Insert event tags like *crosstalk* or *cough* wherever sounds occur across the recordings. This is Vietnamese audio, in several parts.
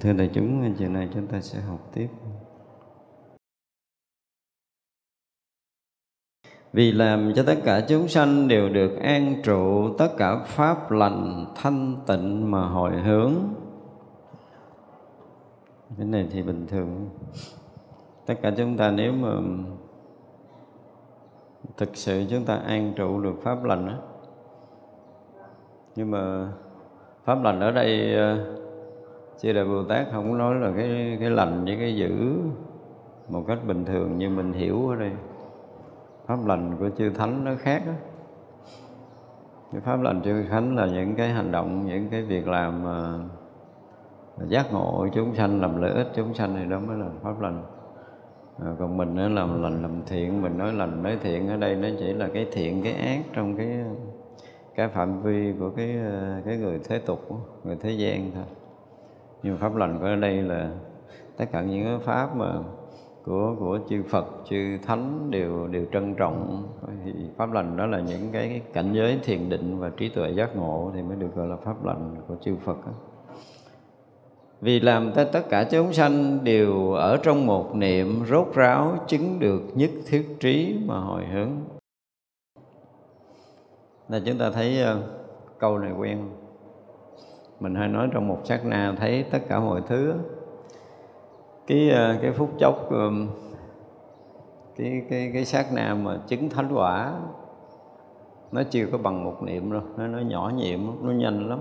thưa đại chúng chiều nay chúng ta sẽ học tiếp. Vì làm cho tất cả chúng sanh đều được an trụ, tất cả pháp lành, thanh tịnh mà hồi hướng. Cái này thì bình thường. Tất cả chúng ta nếu mà thực sự chúng ta an trụ được pháp lành á. Nhưng mà pháp lành ở đây ờ, chư đại bồ tát không nói là cái cái lành với cái dữ một cách bình thường như mình hiểu ở đây. Pháp lành của chư thánh nó khác đó. cái pháp lành chư thánh là những cái hành động những cái việc làm mà giác ngộ chúng sanh làm lợi ích chúng sanh thì đó mới là pháp lành. À, còn mình nó làm lành làm thiện mình nói lành nói thiện ở đây nó chỉ là cái thiện cái ác trong cái cái phạm vi của cái à, cái người thế tục người thế gian thôi nhưng pháp lành của ở đây là tất cả những cái pháp mà của của chư Phật chư thánh đều đều trân trọng. Thì pháp lành đó là những cái cảnh giới thiền định và trí tuệ giác ngộ thì mới được gọi là pháp lành của chư Phật đó. Vì làm cho tất cả chúng sanh đều ở trong một niệm rốt ráo chứng được nhất thiết trí mà hồi hướng. Là chúng ta thấy uh, câu này quen mình hay nói trong một sát na thấy tất cả mọi thứ. Cái ờ, cái phút chốc cái cái cái sát na mà chứng thánh quả nó chưa có bằng một niệm đâu nó nó nhỏ nhiệm nó nhanh lắm.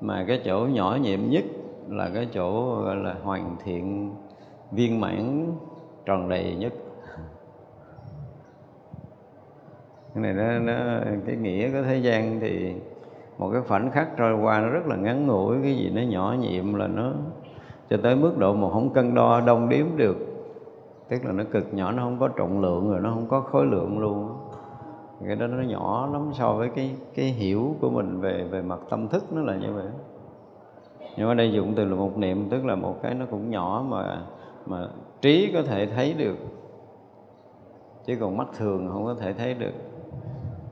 Mà cái chỗ nhỏ nhiệm nhất là cái chỗ gọi là hoàn thiện viên mãn tròn đầy nhất. Cái này nó, nó cái nghĩa của thế gian thì một cái khoảnh khắc trôi qua nó rất là ngắn ngủi, cái gì nó nhỏ nhiệm là nó cho tới mức độ mà không cân đo đông đếm được. Tức là nó cực nhỏ, nó không có trọng lượng rồi, nó không có khối lượng luôn. Cái đó nó nhỏ lắm so với cái cái hiểu của mình về về mặt tâm thức nó là như vậy. Nhưng ở đây dụng từ là một niệm, tức là một cái nó cũng nhỏ mà mà trí có thể thấy được. Chứ còn mắt thường không có thể thấy được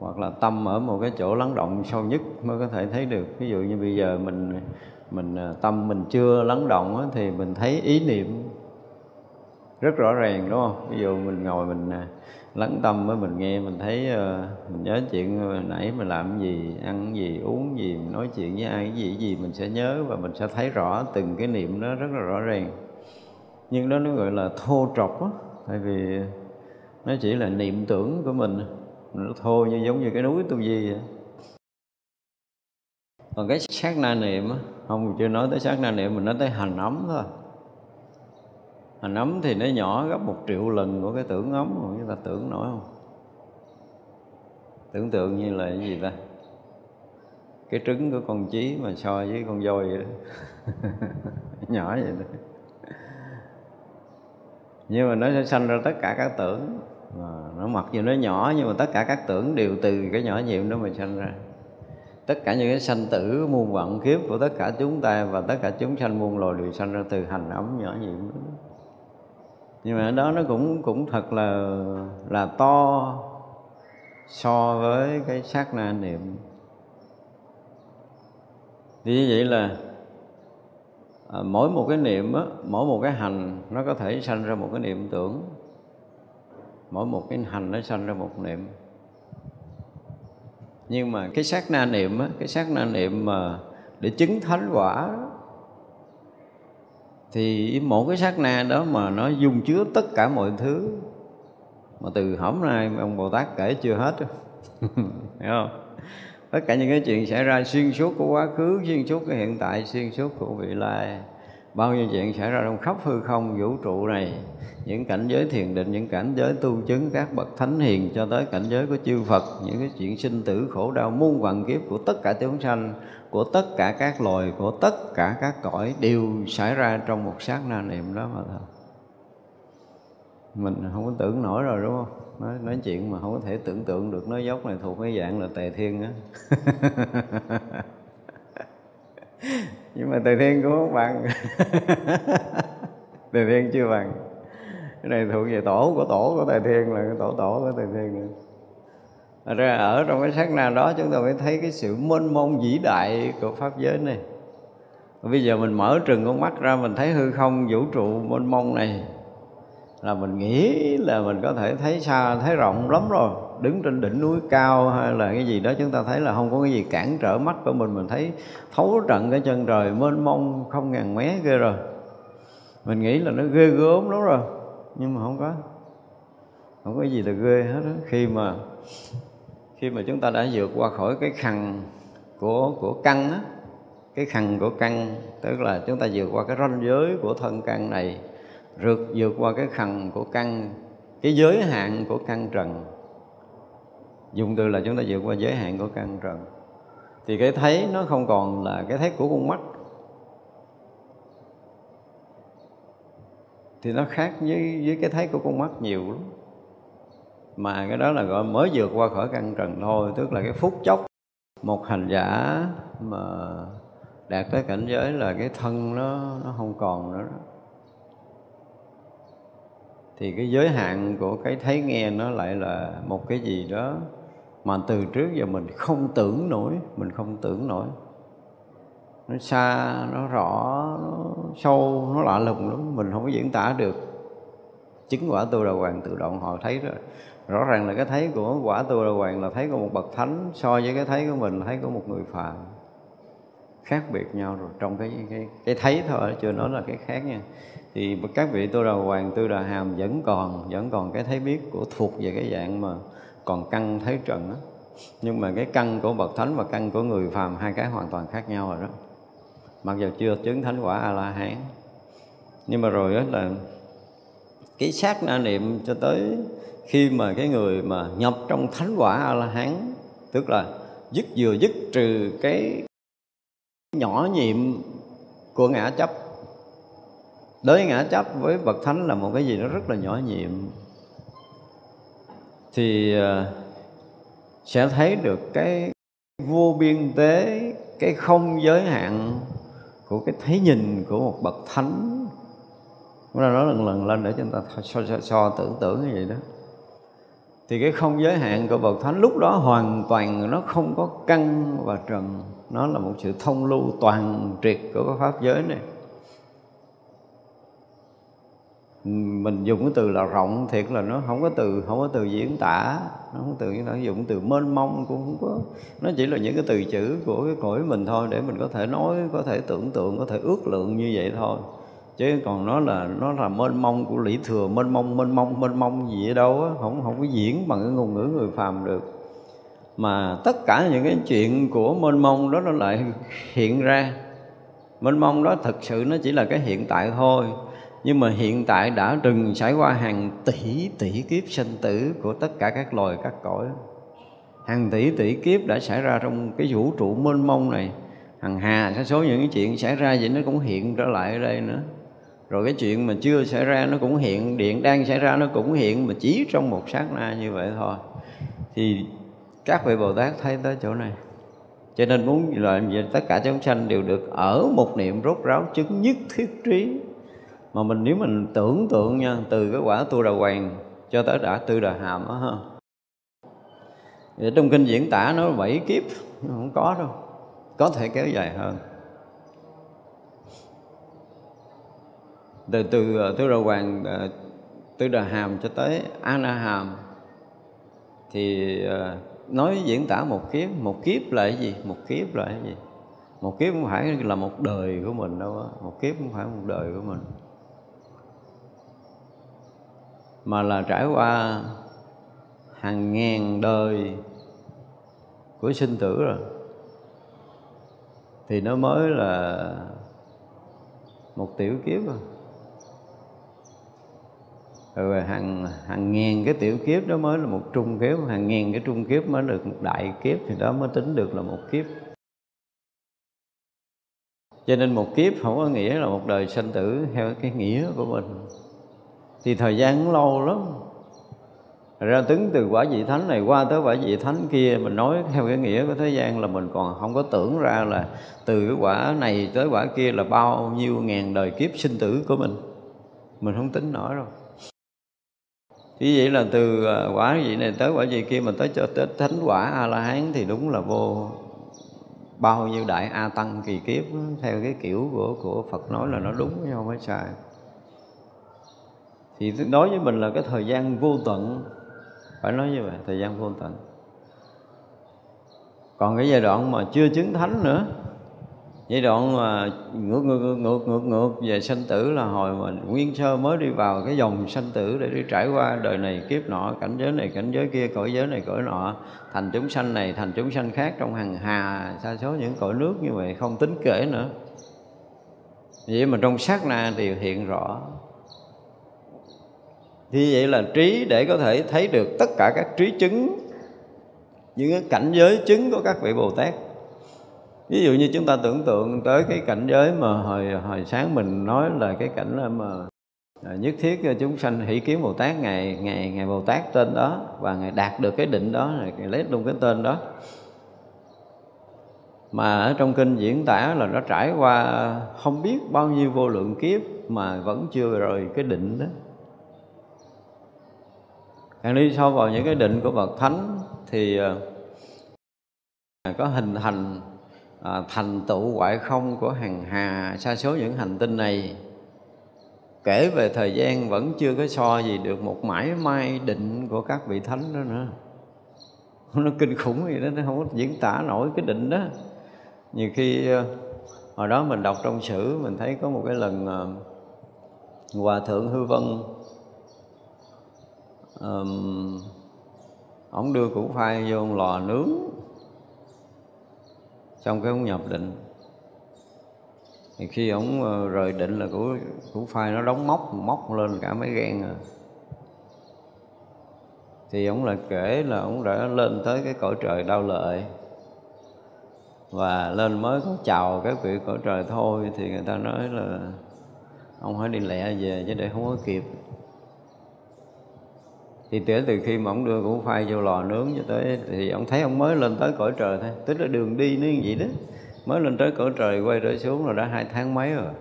hoặc là tâm ở một cái chỗ lắng động sâu nhất mới có thể thấy được. Ví dụ như bây giờ mình mình à, tâm mình chưa lắng động á, thì mình thấy ý niệm rất rõ ràng đúng không? Ví dụ mình ngồi mình à, lắng tâm với mình nghe mình thấy à, mình nhớ chuyện nãy mình làm cái gì ăn cái gì uống gì nói chuyện với ai cái gì cái gì mình sẽ nhớ và mình sẽ thấy rõ từng cái niệm đó rất là rõ ràng. Nhưng đó nó gọi là thô trọc á tại vì nó chỉ là niệm tưởng của mình nó thô như giống như cái núi tu di vậy. Còn cái sát na niệm không chưa nói tới sát na niệm, mình nói tới hành ấm thôi. Hành ấm thì nó nhỏ gấp một triệu lần của cái tưởng ấm, mà chúng ta tưởng nổi không? Tưởng tượng như là cái gì ta? Cái trứng của con chí mà so với con voi vậy đó. *laughs* Nhỏ vậy đó. Nhưng mà nó sẽ sanh ra tất cả các tưởng à, nó mặc dù nó nhỏ nhưng mà tất cả các tưởng đều từ cái nhỏ nhiệm đó mà sanh ra. Tất cả những cái sanh tử muôn vạn kiếp của tất cả chúng ta và tất cả chúng sanh muôn loài đều sanh ra từ hành ấm nhỏ nhiệm đó. nhưng mà ở đó nó cũng cũng thật là là to so với cái sát na niệm. Thì như vậy là à, mỗi một cái niệm á, mỗi một cái hành nó có thể sanh ra một cái niệm tưởng mỗi một cái hành nó sanh ra một niệm. Nhưng mà cái sát na niệm á, cái sát na niệm mà để chứng thánh quả thì một cái sát na đó mà nó dung chứa tất cả mọi thứ. Mà từ hổm nay ông Bồ Tát kể chưa hết hiểu *laughs* không? Tất cả những cái chuyện xảy ra xuyên suốt của quá khứ xuyên suốt cái hiện tại xuyên suốt của vị lai bao nhiêu chuyện xảy ra trong khắp hư không vũ trụ này những cảnh giới thiền định những cảnh giới tu chứng các bậc thánh hiền cho tới cảnh giới của chư Phật những cái chuyện sinh tử khổ đau muôn vạn kiếp của tất cả chúng sanh của tất cả các loài của tất cả các cõi đều xảy ra trong một sát na niệm đó mà thôi. Mình không có tưởng nổi rồi đúng không? Nói, nói chuyện mà không có thể tưởng tượng được nói dốc này thuộc cái dạng là tề thiên á. *laughs* nhưng mà từ thiên cũng không bằng. Từ thiên chưa bằng. Cái này thuộc về tổ của tổ của tài thiên là cái tổ tổ của tài thiên nữa. Ra ở trong cái sát na đó chúng ta phải thấy cái sự mênh mông vĩ đại của pháp giới này. Bây giờ mình mở trừng con mắt ra mình thấy hư không, vũ trụ mênh mông này là mình nghĩ là mình có thể thấy xa, thấy rộng lắm rồi đứng trên đỉnh núi cao hay là cái gì đó, chúng ta thấy là không có cái gì cản trở mắt của mình. Mình thấy thấu trận cái chân trời, mênh mông, không ngàn mé ghê rồi. Mình nghĩ là nó ghê gớm lắm rồi, nhưng mà không có. Không có gì là ghê hết đó. khi mà khi mà chúng ta đã vượt qua khỏi cái khăn của của căn á, cái khăn của căn, tức là chúng ta vượt qua cái ranh giới của thân căn này, rượt vượt qua cái khăn của căn, cái giới hạn của căn trần dùng từ là chúng ta vượt qua giới hạn của căn trần. Thì cái thấy nó không còn là cái thấy của con mắt. Thì nó khác với với cái thấy của con mắt nhiều lắm. Mà cái đó là gọi mới vượt qua khỏi căn trần thôi, tức là cái phút chốc một hành giả mà đạt tới cảnh giới là cái thân nó nó không còn nữa đó. Thì cái giới hạn của cái thấy nghe nó lại là một cái gì đó mà từ trước giờ mình không tưởng nổi, mình không tưởng nổi. Nó xa, nó rõ, nó sâu, nó lạ lùng lắm, mình không có diễn tả được. Chứng quả tu đà hoàng tự động, họ thấy rồi. Rõ ràng là cái thấy của quả tu đà hoàng là thấy của một bậc thánh, so với cái thấy của mình là thấy của một người phàm. Khác biệt nhau rồi, trong cái cái cái thấy thôi chưa nói là cái khác nha. Thì các vị tu đà hoàng tu đà hàm vẫn còn vẫn còn cái thấy biết của thuộc về cái dạng mà còn căn thấy trần đó. nhưng mà cái căn của bậc thánh và căn của người phàm hai cái hoàn toàn khác nhau rồi đó mặc dù chưa chứng thánh quả a la hán nhưng mà rồi đó là cái sát na niệm cho tới khi mà cái người mà nhập trong thánh quả a la hán tức là dứt vừa dứt trừ cái nhỏ nhiệm của ngã chấp đối ngã chấp với bậc thánh là một cái gì nó rất là nhỏ nhiệm thì ờ, sẽ thấy được cái vô biên tế cái không giới hạn của cái thấy nhìn của một bậc thánh. Chúng ta nói lần lần lên để chúng ta so, so, so tưởng tượng như vậy đó. Thì cái không giới hạn của bậc thánh lúc đó hoàn toàn nó không có căn và trần nó là một sự thông lưu toàn triệt của cái pháp giới này mình dùng cái từ là rộng, thiệt là nó không có từ, không có từ diễn tả. Nó không có từ, nó dùng từ mênh mông cũng không có. Nó chỉ là những cái từ chữ của cái cõi mình thôi để mình có thể nói, có thể tưởng tượng, có thể ước lượng như vậy thôi. Chứ còn nó là nó là mênh mông của lý thừa, mênh mông mênh mông mênh mông gì ở đâu á, không không có diễn bằng cái ngôn ngữ người phàm được. Mà tất cả những cái chuyện của mênh mông đó nó lại hiện ra. Mênh mông đó thực sự nó chỉ là cái hiện tại thôi nhưng mà hiện tại đã từng trải qua hàng tỷ tỷ kiếp sinh tử của tất cả các loài, các cõi. Hàng tỷ tỷ kiếp đã xảy ra trong cái vũ trụ mênh mông này. Hằng hà sa số những cái chuyện xảy ra vậy nó cũng hiện trở lại ở đây nữa. Rồi cái chuyện mà chưa xảy ra nó cũng hiện, điện đang xảy ra nó cũng hiện, mà chỉ trong một sát na như vậy thôi. Thì các vị bồ tát thấy tới chỗ này. Cho nên muốn là tất cả chúng sanh đều được ở một niệm rốt ráo chứng nhất thiết trí mà mình nếu mình tưởng tượng nha từ cái quả tu đà hoàng cho tới đã tư đà hàm á ha. Vậy trong kinh diễn tả nó bảy kiếp không có đâu. Có thể kéo dài hơn. Từ từ ờ, tứ đà hoàng ờ, tứ đà hàm cho tới a na hàm thì ờ, nói diễn tả một kiếp một kiếp là cái gì? Một kiếp là cái gì? Một kiếp không phải là một đời của mình đâu á, một kiếp không phải một đời của mình mà là trải qua hàng ngàn đời của sinh tử rồi. Thì nó mới là một tiểu kiếp rồi rồi hàng hàng ngàn cái tiểu kiếp đó mới là một trung kiếp, hàng ngàn cái trung kiếp mới được một đại kiếp thì đó mới tính được là một kiếp. Cho nên một kiếp không có nghĩa là một đời sanh tử theo cái nghĩa của mình thì thời gian cũng lâu lắm. Ra tính từ quả vị thánh này qua tới quả vị thánh kia, mình nói theo cái nghĩa của thế gian là mình còn không có tưởng ra là từ cái quả này tới quả kia là bao nhiêu ngàn đời kiếp sinh tử của mình. Mình không tính nổi đâu. Như vậy là từ à, quả vị này tới quả vị kia mình tới cho tới thánh quả a la hán thì đúng là vô bao nhiêu đại a tăng kỳ kiếp, theo cái kiểu của của Phật nói là nó đúng chứ không phải sai thì nói với mình là cái thời gian vô tận, phải nói như vậy, thời gian vô tận. Còn cái giai đoạn mà chưa chứng thánh nữa, giai đoạn mà ngược ngược ngược ngược ngược về sanh tử là hồi mà nguyên sơ mới đi vào cái dòng sanh tử để đi trải qua đời này kiếp nọ, cảnh giới này, cảnh giới kia, cõi giới này, cõi nọ. Thành chúng sanh này, thành chúng sanh khác trong hàng hà, sa số những cõi nước như vậy, không tính kể nữa. Vậy mà trong sát na thì hiện rõ thì vậy là trí để có thể thấy được tất cả các trí chứng, những cái cảnh giới chứng của các vị bồ tát ví dụ như chúng ta tưởng tượng tới cái cảnh giới mà hồi hồi sáng mình nói là cái cảnh mà à, nhất thiết chúng sanh hỷ kiến bồ tát ngày ngày ngày bồ tát tên đó và ngày đạt được cái định đó ngày lấy luôn cái tên đó. Mà ở trong kinh diễn tả là nó trải qua không biết bao nhiêu vô lượng kiếp mà vẫn chưa rời cái định đó càng đi sâu vào những cái định của bậc thánh thì ờ, có hình thành à, thành tựu ngoại không của hàng hà sa số những hành tinh này. Kể về thời gian vẫn chưa có so gì được một mãi may định của các vị thánh đó nữa. Nó kinh khủng gì đó nó không có diễn tả nổi cái định đó. Nhiều khi ờ, hồi đó mình đọc trong sử mình thấy có một cái lần hòa thượng hư vân um, ông đưa củ khoai vô lò nướng. Xong cái ông nhập định. Thì khi ông ờ, rời định là củ củ phai nó đóng móc móc lên cả mấy gan à. Thì ông lại kể là ông đã lên tới cái cõi trời đau lợi. Và lên mới có chào các vị cõi trời thôi thì người ta nói là ông hãy đi lẹ về chứ để không có kịp thì kể từ khi mà ông đưa củ khoai vô lò nướng cho tới thì ông thấy ông mới lên tới cõi trời thôi. Tức là đường đi nó như vậy đó. Mới lên tới cõi trời quay trở xuống rồi đã hai tháng mấy rồi.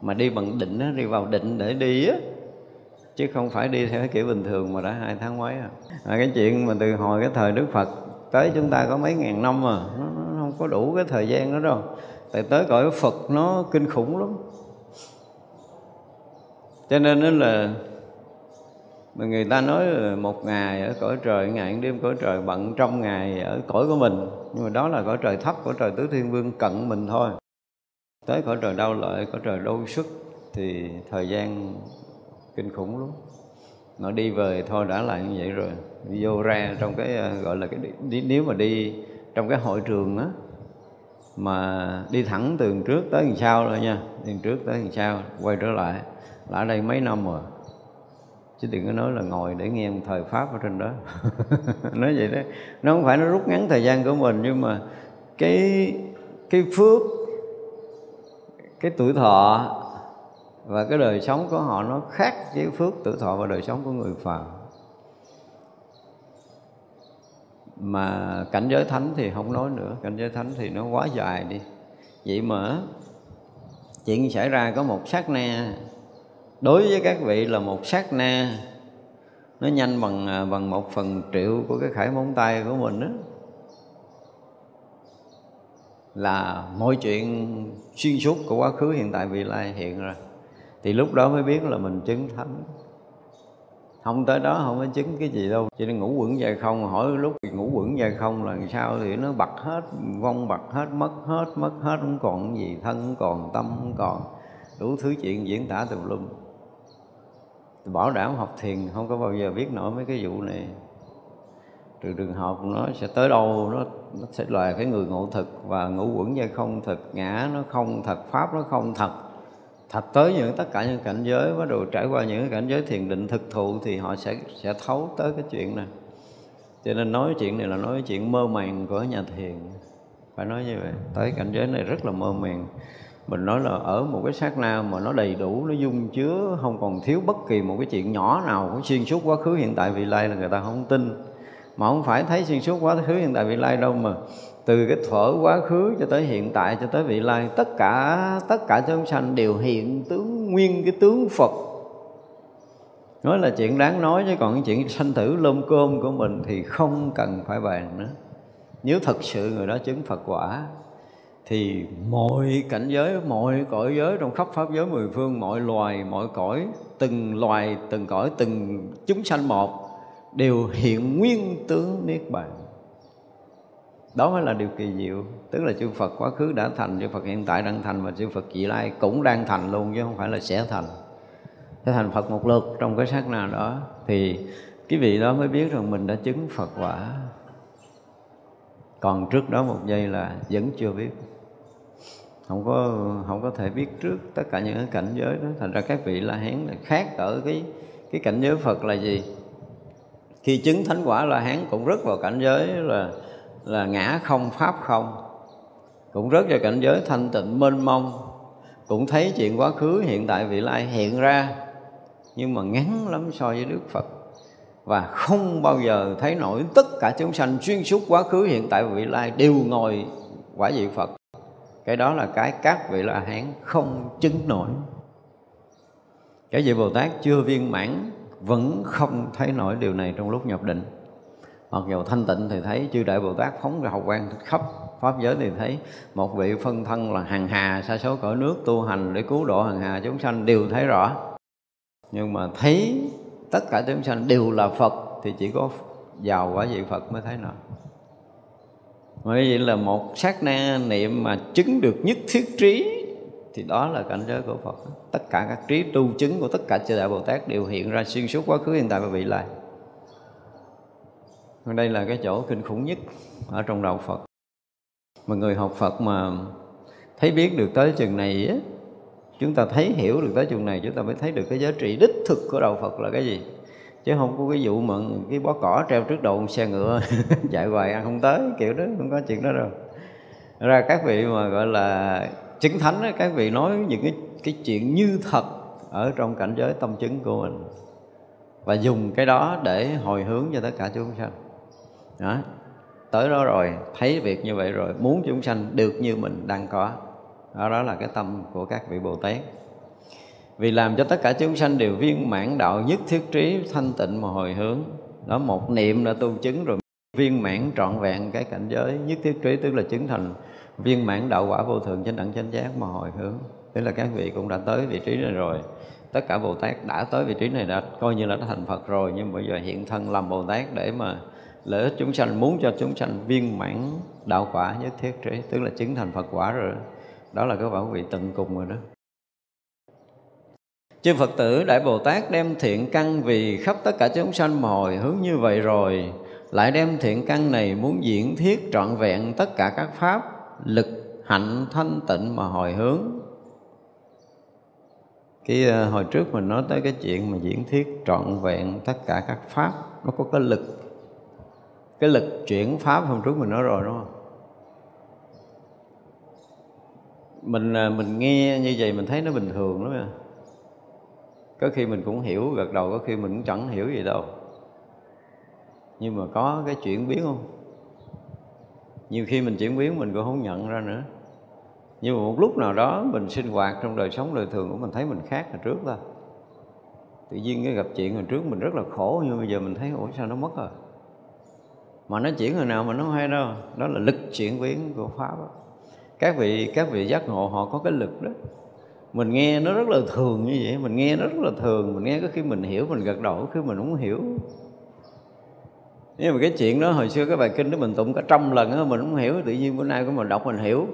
Mà đi bằng định á đi vào định để đi á. Chứ không phải đi theo cái kiểu bình thường mà đã hai tháng mấy rồi. À, cái chuyện mà từ hồi cái thời đức phật tới chúng ta có mấy ngàn năm mà nó, nó không có đủ cái thời gian đó đâu. Tại tới cõi phật nó kinh khủng lắm. Cho nên nó là mà người ta nói một ngày ở cõi trời ngày đêm cõi trời bận trong ngày ở cõi của mình. Nhưng mà đó là cõi trời thấp cõi trời tứ thiên vương cận mình thôi. Tới cõi trời đau lợi cõi trời đau sức thì thời gian kinh khủng lắm. Nó đi về thôi đã là như vậy rồi. Đi vô ra trong cái ờ, gọi là cái đi, nếu mà đi trong cái hội trường á mà đi thẳng từ trước tới đằng sau rồi nha từ trước tới đằng sau quay trở lại. Là ở đây mấy năm rồi chứ đừng có nói là ngồi để nghe một thời pháp ở trên đó. *laughs* Nói vậy đó. Nó không phải nó rút ngắn thời gian của mình, nhưng mà cái cái phước, cái tuổi thọ và cái đời sống của họ nó khác với phước, tuổi thọ và đời sống của người phàm. Mà cảnh giới thánh thì không nói nữa. Cảnh giới thánh thì nó quá dài đi. Vậy mà chuyện xảy ra có một sát na đối với các vị là một sát na. Nó nhanh bằng à, bằng một phần triệu của cái khải móng tay của mình đó là mọi chuyện xuyên suốt của quá khứ, hiện tại, vị lai hiện rồi. Thì lúc đó mới biết là mình chứng thánh. Không tới đó không có chứng cái gì đâu. Cho nên ngủ quẩn dài không, hỏi lúc ngủ quẩn dài không là sao thì nó bật hết, vong bật hết, mất hết mất hết, không còn gì thân, không còn tâm, không còn đủ thứ chuyện diễn tả tùm lum bảo đảm học thiền không có bao giờ biết nổi mấy cái vụ này. Trừ trường học nó sẽ tới đâu nó, nó sẽ là cái người ngộ thực và ngũ quẩn dây không thực ngã nó không thật pháp nó không thật. Thật tới những tất cả những cảnh giới bắt đầu trải qua những cảnh giới thiền định thực thụ thì họ sẽ sẽ thấu tới cái chuyện này. Cho nên nói chuyện này là nói chuyện mơ màng của nhà thiền. Phải nói như vậy. Tới cảnh giới này rất là mơ màng mình nói là ở một cái sát na mà nó đầy đủ, nó dung chứa, không còn thiếu bất kỳ một cái chuyện nhỏ nào của xuyên suốt quá khứ, hiện tại, vị lai là người ta không tin. Mà không phải thấy xuyên suốt quá khứ, hiện tại, vị lai đâu mà. Từ cái thuở quá khứ cho tới hiện tại, cho tới vị lai, tất cả tất cả chúng sanh đều hiện tướng, nguyên cái tướng Phật. Nói là chuyện đáng nói, chứ còn cái chuyện sanh tử lôm cơm của mình thì không cần phải bàn nữa. Nếu thật sự người đó chứng Phật quả thì mọi cảnh giới, mọi cõi giới trong khắp pháp giới mười phương, mọi loài, mọi cõi, từng loài, từng cõi, từng chúng sanh một đều hiện nguyên tướng niết bàn. Đó mới là điều kỳ diệu. Tức là chư Phật quá khứ đã thành, chư Phật hiện tại đang thành và chư Phật vị lai cũng đang thành luôn chứ không phải là sẽ thành. Sẽ thành Phật một lượt trong cái sát nào đó. Thì cái vị đó mới biết rằng mình đã chứng Phật quả. Còn trước đó một giây là vẫn chưa biết không có không có thể biết trước tất cả những cái cảnh giới đó. Thành ra các vị la hán là khác ở cái cái cảnh giới Phật là gì? Khi chứng thánh quả la hán cũng rất vào cảnh giới là là ngã không, pháp không. Cũng rất vào cảnh giới thanh tịnh, mênh mông. Cũng thấy chuyện quá khứ hiện tại vị lai hiện ra, nhưng mà ngắn lắm so với Đức Phật. Và không bao giờ thấy nổi tất cả chúng sanh xuyên suốt quá khứ hiện tại vị lai đều ngồi quả vị Phật cái đó là cái các vị la hán không chứng nổi. Cái vị bồ tát chưa viên mãn vẫn không thấy nổi điều này trong lúc nhập định. Mặc dù thanh tịnh thì thấy, chư đại bồ tát phóng ra hào quang khắp pháp giới thì thấy một vị phân thân là hàng hà sa số cõi nước tu hành để cứu độ hàng hà chúng sanh đều thấy rõ. Nhưng mà thấy tất cả chúng sanh đều là phật thì chỉ có vào quả vị phật mới thấy nổi bởi vậy là một sát na niệm mà chứng được nhất thiết trí, thì đó là cảnh giới của Phật. Tất cả các trí tu chứng của tất cả chư đại Bồ Tát đều hiện ra xuyên suốt quá khứ, hiện tại và vị lai. Đây là cái chỗ kinh khủng nhất ở trong đầu Phật. Mà người học Phật mà thấy biết được tới chừng này á, chúng ta thấy hiểu được tới chừng này, chúng ta mới thấy được cái giá trị đích thực của đạo Phật là cái gì chứ không có cái vụ mà cái bó cỏ treo trước đầu xe ngựa *laughs* chạy hoài ăn không tới kiểu đó không có chuyện đó đâu. Ra các vị mà gọi là chứng thánh đó, các vị nói những cái cái chuyện như thật ở trong cảnh giới tâm chứng của mình. Và dùng cái đó để hồi hướng cho tất cả chúng sanh. Đó. Tới đó rồi thấy việc như vậy rồi muốn chúng sanh được như mình đang có. Đó, đó là cái tâm của các vị bồ tát vì làm cho tất cả chúng sanh đều viên mãn đạo nhất thiết trí, thanh tịnh mà hồi hướng. Đó, một niệm đã tu chứng rồi viên mãn trọn vẹn cái cảnh giới nhất thiết trí, tức là chứng thành viên mãn đạo quả vô thượng chánh đẳng chánh giác mà hồi hướng. Tức là các vị cũng đã tới vị trí này rồi. Tất cả bồ tát đã tới vị trí này đã coi như là đã thành phật rồi, nhưng bây giờ hiện thân làm bồ tát để mà lợi ích chúng sanh, muốn cho chúng sanh viên mãn đạo quả nhất thiết trí, tức là chứng thành phật quả rồi đó là cái bảo vị tận cùng rồi đó. Chư Phật tử, Đại Bồ Tát đem thiện căn vì khắp tất cả chúng sanh mồi hướng như vậy rồi, Lại đem thiện căn này muốn diễn thiết trọn vẹn tất cả các pháp, Lực, hạnh, thanh tịnh mà hồi hướng. Cái ờ, hồi trước mình nói tới cái chuyện mà diễn thiết trọn vẹn tất cả các pháp, nó có cái lực cái lực chuyển pháp hôm trước mình nói rồi, đúng không? Mình ờ, mình nghe như vậy mình thấy nó bình thường lắm à có khi mình cũng hiểu, gật đầu có khi mình cũng chẳng hiểu gì đâu. Nhưng mà có cái chuyển biến không? Nhiều khi mình chuyển biến mình cũng không nhận ra nữa. Nhưng mà một lúc nào đó mình sinh hoạt trong đời sống đời thường của mình thấy mình khác hồi trước thôi tự nhiên cái gặp chuyện hồi trước mình rất là khổ, nhưng bây giờ mình thấy, ủa, sao nó mất rồi? Mà nó chuyển hồi nào mà nó hay đâu. Đó là lực chuyển biến của pháp đó. các vị các vị giác ngộ họ có cái lực đó mình nghe nó rất là thường như vậy mình nghe nó rất là thường mình nghe có khi mình hiểu mình gật đầu có khi mình không hiểu. Nhưng mà cái chuyện đó hồi xưa cái bài kinh đó mình tụng cả trăm lần đó, mình không hiểu tự nhiên bữa nay của mình đọc mình hiểu.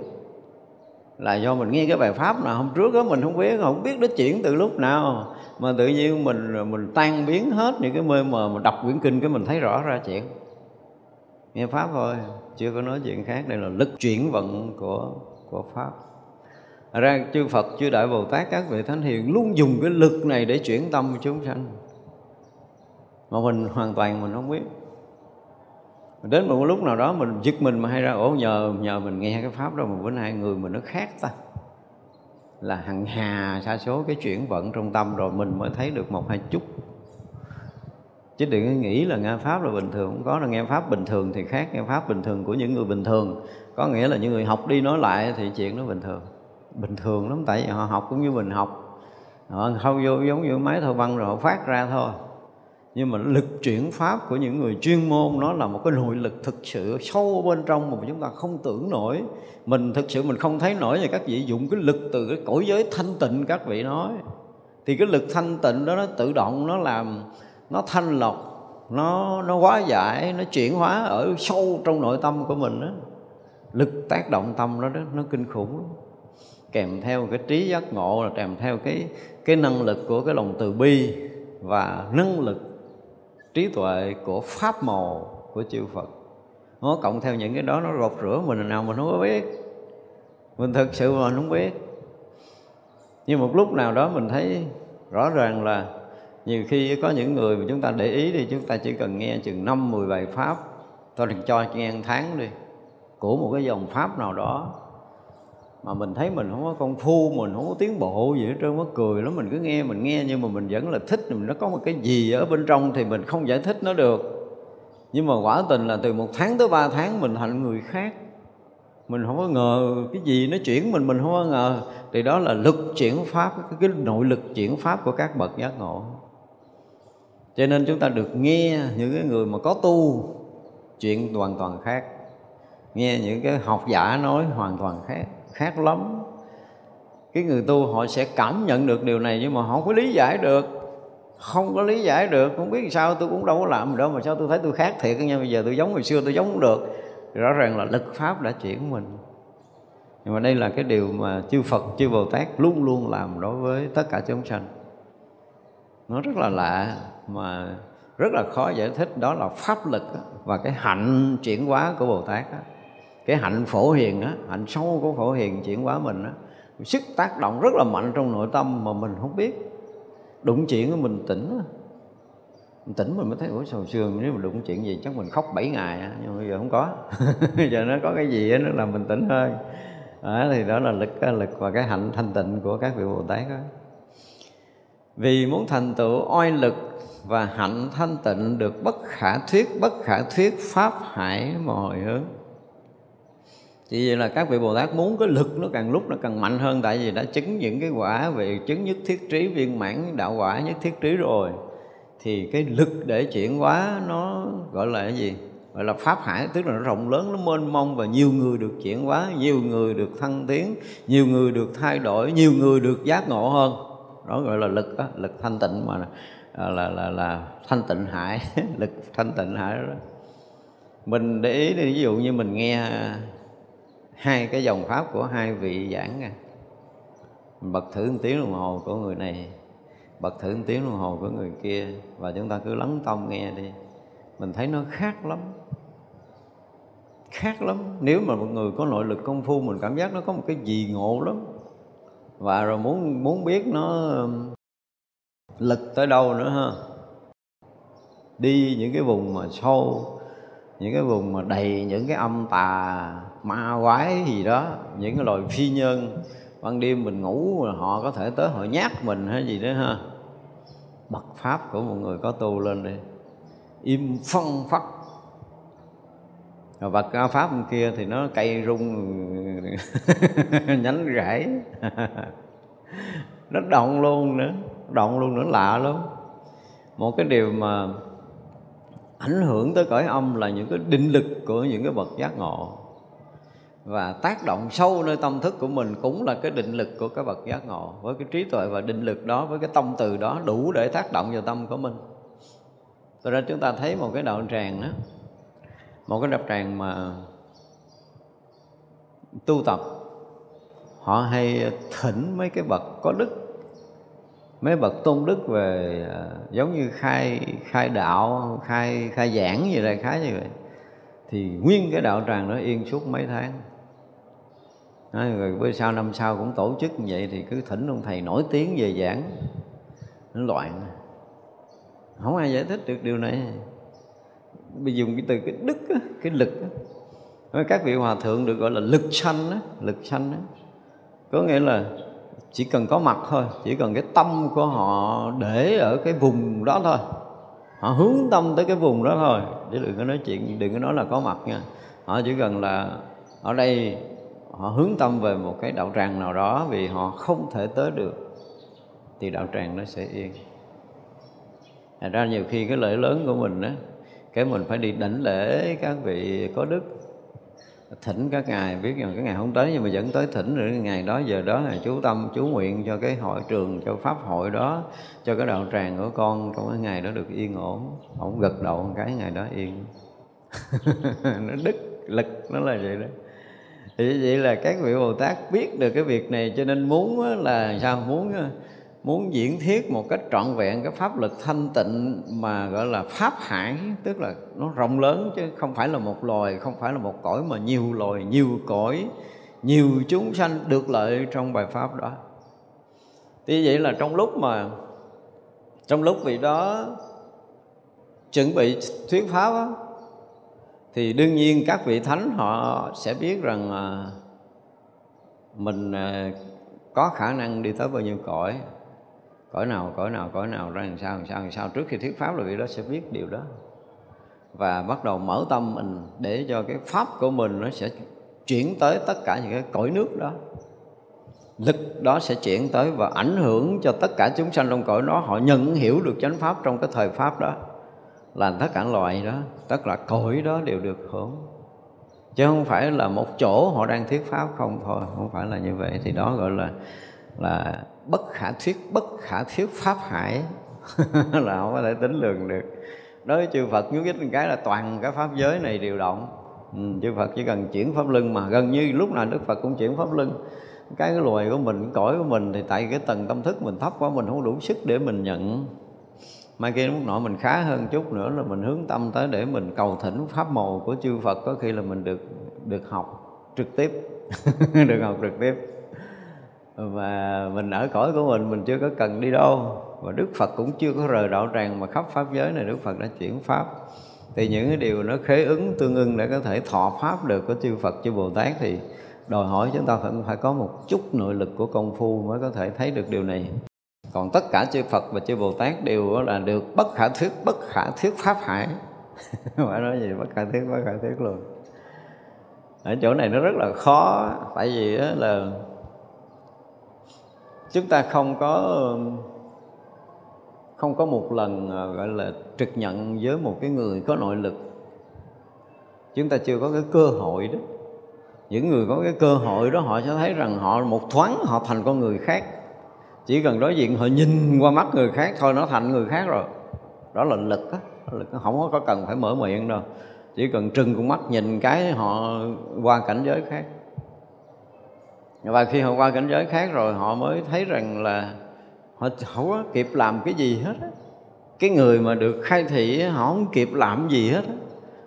Là do mình nghe cái bài pháp nào hôm trước đó mình không biết không biết nó chuyển từ lúc nào. Mà tự nhiên mình mình tan biến hết những cái mê mờ mà đọc quyển kinh cái mình thấy rõ ra chuyện. Nghe pháp thôi chưa có nói chuyện khác đây là lực chuyển vận của của pháp ra chư Phật, chư Đại Bồ Tát, các vị thánh hiền luôn dùng cái lực này để chuyển tâm chúng sanh. Mà mình hoàn toàn mình không biết. Đến một lúc nào đó mình giật mình mà hay ra ổ nhờ nhờ mình nghe cái pháp đó mà bữa nay người mình nó khác ta. Là hằng hà sa số cái chuyển vận trong tâm rồi mình mới thấy được một hai chút. Chứ đừng nghĩ là nghe pháp là bình thường. Không có là nghe pháp bình thường thì khác. Nghe pháp bình thường của những người bình thường. Có nghĩa là những người học đi nói lại thì chuyện nó bình thường bình thường lắm, tại vì họ học cũng như mình học. Họ không vô, giống như máy thơ văn rồi họ phát ra thôi. Nhưng mà lực chuyển pháp của những người chuyên môn, nó là một cái nội lực thực sự sâu bên trong mà chúng ta không tưởng nổi. Mình thực sự mình không thấy nổi và các vị dụng cái lực từ cái cõi giới thanh tịnh các vị nói. Thì cái lực thanh tịnh đó nó tự động nó làm, nó thanh lọc, nó nó hóa giải, nó chuyển hóa ở sâu trong nội tâm của mình đó lực tác động tâm nó đó, nó kinh khủng lắm kèm theo cái trí giác ngộ, là kèm theo cái cái năng lực của cái lòng từ bi và năng lực trí tuệ của pháp màu của chư Phật. Nó cộng theo những cái đó, nó rột rửa mình, nào mình không có biết. Mình thực sự mà không biết. Nhưng một lúc nào đó mình thấy rõ ràng là nhiều khi có những người mà chúng ta để ý thì chúng ta chỉ cần nghe chừng năm, mười bài pháp, thôi đừng cho nghe một tháng đi. Của một cái dòng pháp nào đó mà mình thấy mình không có công phu mình không có tiến bộ gì hết trơn mất cười lắm. Mình cứ nghe mình nghe nhưng mà mình vẫn là thích. Mình nó có một cái gì ở bên trong thì mình không giải thích nó được. Nhưng mà quả tình là từ một tháng tới ba tháng mình thành người khác. Mình không có ngờ cái gì nó chuyển mình mình không có ngờ. Thì đó là lực chuyển pháp cái, cái nội lực chuyển pháp của các bậc giác ngộ. Cho nên chúng ta được nghe những cái người mà có tu chuyện hoàn toàn khác. Nghe những cái học giả nói hoàn toàn khác khác lắm. Cái người tu họ sẽ cảm nhận được điều này nhưng mà họ không có lý giải được. Không có lý giải được, không biết sao tôi cũng đâu có làm gì đâu mà sao tôi thấy tôi khác thiệt nha. Bây giờ tôi giống hồi xưa tôi giống không được. Rõ ràng là lực pháp đã chuyển mình. Nhưng mà đây là cái điều mà chư Phật, chư Bồ Tát luôn luôn làm đối với tất cả chúng sanh. Nó rất là lạ mà rất là khó giải thích. Đó là pháp lực và cái hạnh chuyển hóa của Bồ Tát đó cái hạnh phổ hiền á hạnh sâu của phổ hiền chuyển hóa mình á sức tác động rất là mạnh trong nội tâm mà mình không biết. Đụng chuyện của mình tỉnh mình tỉnh mình mới thấy ủa sầu sườn nếu mà đụng chuyện gì chắc mình khóc 7 ngày nhưng bây giờ không có. *laughs* Bây giờ nó có cái gì á nó làm mình tỉnh hơn. Đó, thì đó là lực lực và cái hạnh thanh tịnh của các vị bồ tát đó vì muốn thành tựu oai lực và hạnh thanh tịnh được bất khả thuyết bất khả thuyết pháp hải mọi hướng thì vậy là các vị Bồ Tát muốn cái lực nó càng lúc nó càng mạnh hơn Tại vì đã chứng những cái quả về chứng nhất thiết trí viên mãn đạo quả nhất thiết trí rồi Thì cái lực để chuyển hóa nó gọi là cái gì? Gọi là Pháp Hải Tức là nó rộng lớn, nó mênh mông Và nhiều người được chuyển hóa, nhiều người được thăng tiến Nhiều người được thay đổi, nhiều người được giác ngộ hơn Đó gọi là lực đó, lực thanh tịnh mà là, là, là, là thanh tịnh hải *laughs* Lực thanh tịnh hải đó mình để ý đi ví dụ như mình nghe hai cái dòng pháp của hai vị giảng nha. Bật thử một tiếng đồng hồ của người này bật thử một tiếng đồng hồ của người kia, và chúng ta cứ lắng tâm nghe đi. Mình thấy nó khác lắm. Khác lắm. Nếu mà một người có nội lực công phu, mình cảm giác nó có một cái gì ngộ lắm. Và rồi muốn muốn biết nó um, lực tới đâu nữa ha. Đi những cái vùng mà sâu, những cái vùng mà đầy những cái âm tà ma quái gì đó, những cái loài phi nhân. Ban đêm mình ngủ họ có thể tới họ nhát mình hay gì đó ha. Bật pháp của một người có tu lên đi im phân phắc. Rồi bật ca pháp bên kia thì nó cây rung, *laughs* nhánh rải *laughs* nó động luôn nữa, động luôn nữa lạ lắm. Một cái điều mà ảnh hưởng tới cõi âm là những cái định lực của những cái bậc giác ngộ và tác động sâu nơi tâm thức của mình cũng là cái định lực của cái bậc giác ngộ. Với cái trí tuệ và định lực đó, với cái tâm từ đó đủ để tác động vào tâm của mình. Cho nên chúng ta thấy một cái đạo tràng đó một cái đạo tràng mà tu tập, họ hay thỉnh mấy cái bậc có đức, mấy bậc tôn đức về à, giống như khai khai đạo, khai khai giảng gì đây, khá như vậy. Thì nguyên cái đạo tràng đó yên suốt mấy tháng. Nói, rồi bữa sau năm sau cũng tổ chức như vậy thì cứ thỉnh ông thầy nổi tiếng về giảng. Nó loạn. Không ai giải thích được điều này. Bây dùng cái từ cái đức cái lực các vị hòa thượng được gọi là lực sanh đó, lực sanh đó, có nghĩa là chỉ cần có mặt thôi chỉ cần cái tâm của họ để ở cái vùng đó thôi. Họ hướng tâm tới cái vùng đó thôi. Chứ đừng có nói chuyện đừng có nói là có mặt nha. Họ chỉ cần là ở đây họ hướng tâm về một cái đạo tràng nào đó vì họ không thể tới được, thì đạo tràng nó sẽ yên. Thành ra nhiều khi cái lễ lớn của mình đó cái mình phải đi đảnh lễ các vị có đức, thỉnh các ngài. Biết rằng cái ngày không tới nhưng mà vẫn tới thỉnh rồi, ngày đó giờ đó là chú tâm, chú nguyện cho cái hội trường, cho pháp hội đó, cho cái đạo tràng của con trong cái ngày đó được yên ổn. Không gật đầu cái, ngày đó yên. *laughs* Nó đức, lực, nó là vậy đó thì vậy là các vị bồ tát biết được cái việc này cho nên muốn là sao? Muốn muốn diễn thiết một cách trọn vẹn cái pháp lực thanh tịnh mà gọi là pháp hải tức là nó rộng lớn chứ không phải là một loài không phải là một cõi mà nhiều loài nhiều cõi nhiều chúng sanh được lợi trong bài pháp đó. Thì vậy là trong lúc mà trong lúc vị đó chuẩn bị thuyết pháp á, thì đương nhiên các vị thánh họ sẽ biết rằng à, mình à, có khả năng đi tới bao nhiêu cõi. Cõi nào cõi nào cõi nào, ra làm sao làm sao làm sao. Trước khi thuyết pháp là vị đó sẽ biết điều đó. Và bắt đầu mở tâm mình để cho cái pháp của mình nó sẽ chuyển tới tất cả những cái cõi nước đó. Lực đó sẽ chuyển tới và ảnh hưởng cho tất cả chúng sanh trong cõi đó. Họ nhận hiểu được chánh pháp trong cái thời pháp đó là tất cả loài đó tất cả cõi đó đều được hưởng. Chứ không phải là một chỗ họ đang thuyết pháp không thôi không phải là như vậy. Thì đó gọi là là bất khả thuyết bất khả thuyết pháp hải. *laughs* Là không có thể tính lường được. Đối với chư Phật nhúc nhích một cái là toàn cái pháp giới này điều động. Ừ, chư Phật chỉ cần chuyển pháp lưng mà gần như lúc nào Đức Phật cũng chuyển pháp lưng cái cái loài của mình cái cõi của mình thì tại cái tầng tâm thức mình thấp quá mình không đủ sức để mình nhận mai kia lúc nọ mình khá hơn chút nữa là mình hướng tâm tới để mình cầu thỉnh pháp màu của chư Phật có khi là mình được được học trực tiếp. *laughs* Được học trực tiếp. Và mình ở cõi của mình mình chưa có cần đi đâu. Và Đức Phật cũng chưa có rời đạo tràng mà khắp pháp giới này Đức Phật đã chuyển pháp. Thì những cái điều nó khế ứng, tương ưng để có thể thọ pháp được của chư Phật, chư Bồ Tát thì đòi hỏi chúng ta phải phải có một chút nội lực của công phu mới có thể thấy được điều này còn tất cả chư Phật và chư Bồ Tát đều là được bất khả thuyết bất khả thuyết pháp hải. *laughs* Phải nói gì, bất khả thuyết bất khả thuyết luôn. Ở chỗ này nó rất là khó, tại vì là chúng ta không có không có một lần à, gọi là trực nhận với một cái người có nội lực. Chúng ta chưa có cái cơ hội đó. Những người có cái cơ hội đó, họ sẽ thấy rằng họ một thoáng họ thành con người khác chỉ cần đối diện, họ nhìn qua mắt người khác thôi, nó thành người khác rồi. Đó là lực á lực đó. không có cần phải mở miệng đâu. Chỉ cần trừng con mắt nhìn cái họ qua cảnh giới khác. Và khi họ qua cảnh giới khác rồi, họ mới thấy rằng là họ không có kịp làm cái gì hết á. Cái người mà được khai thị họ không kịp làm gì hết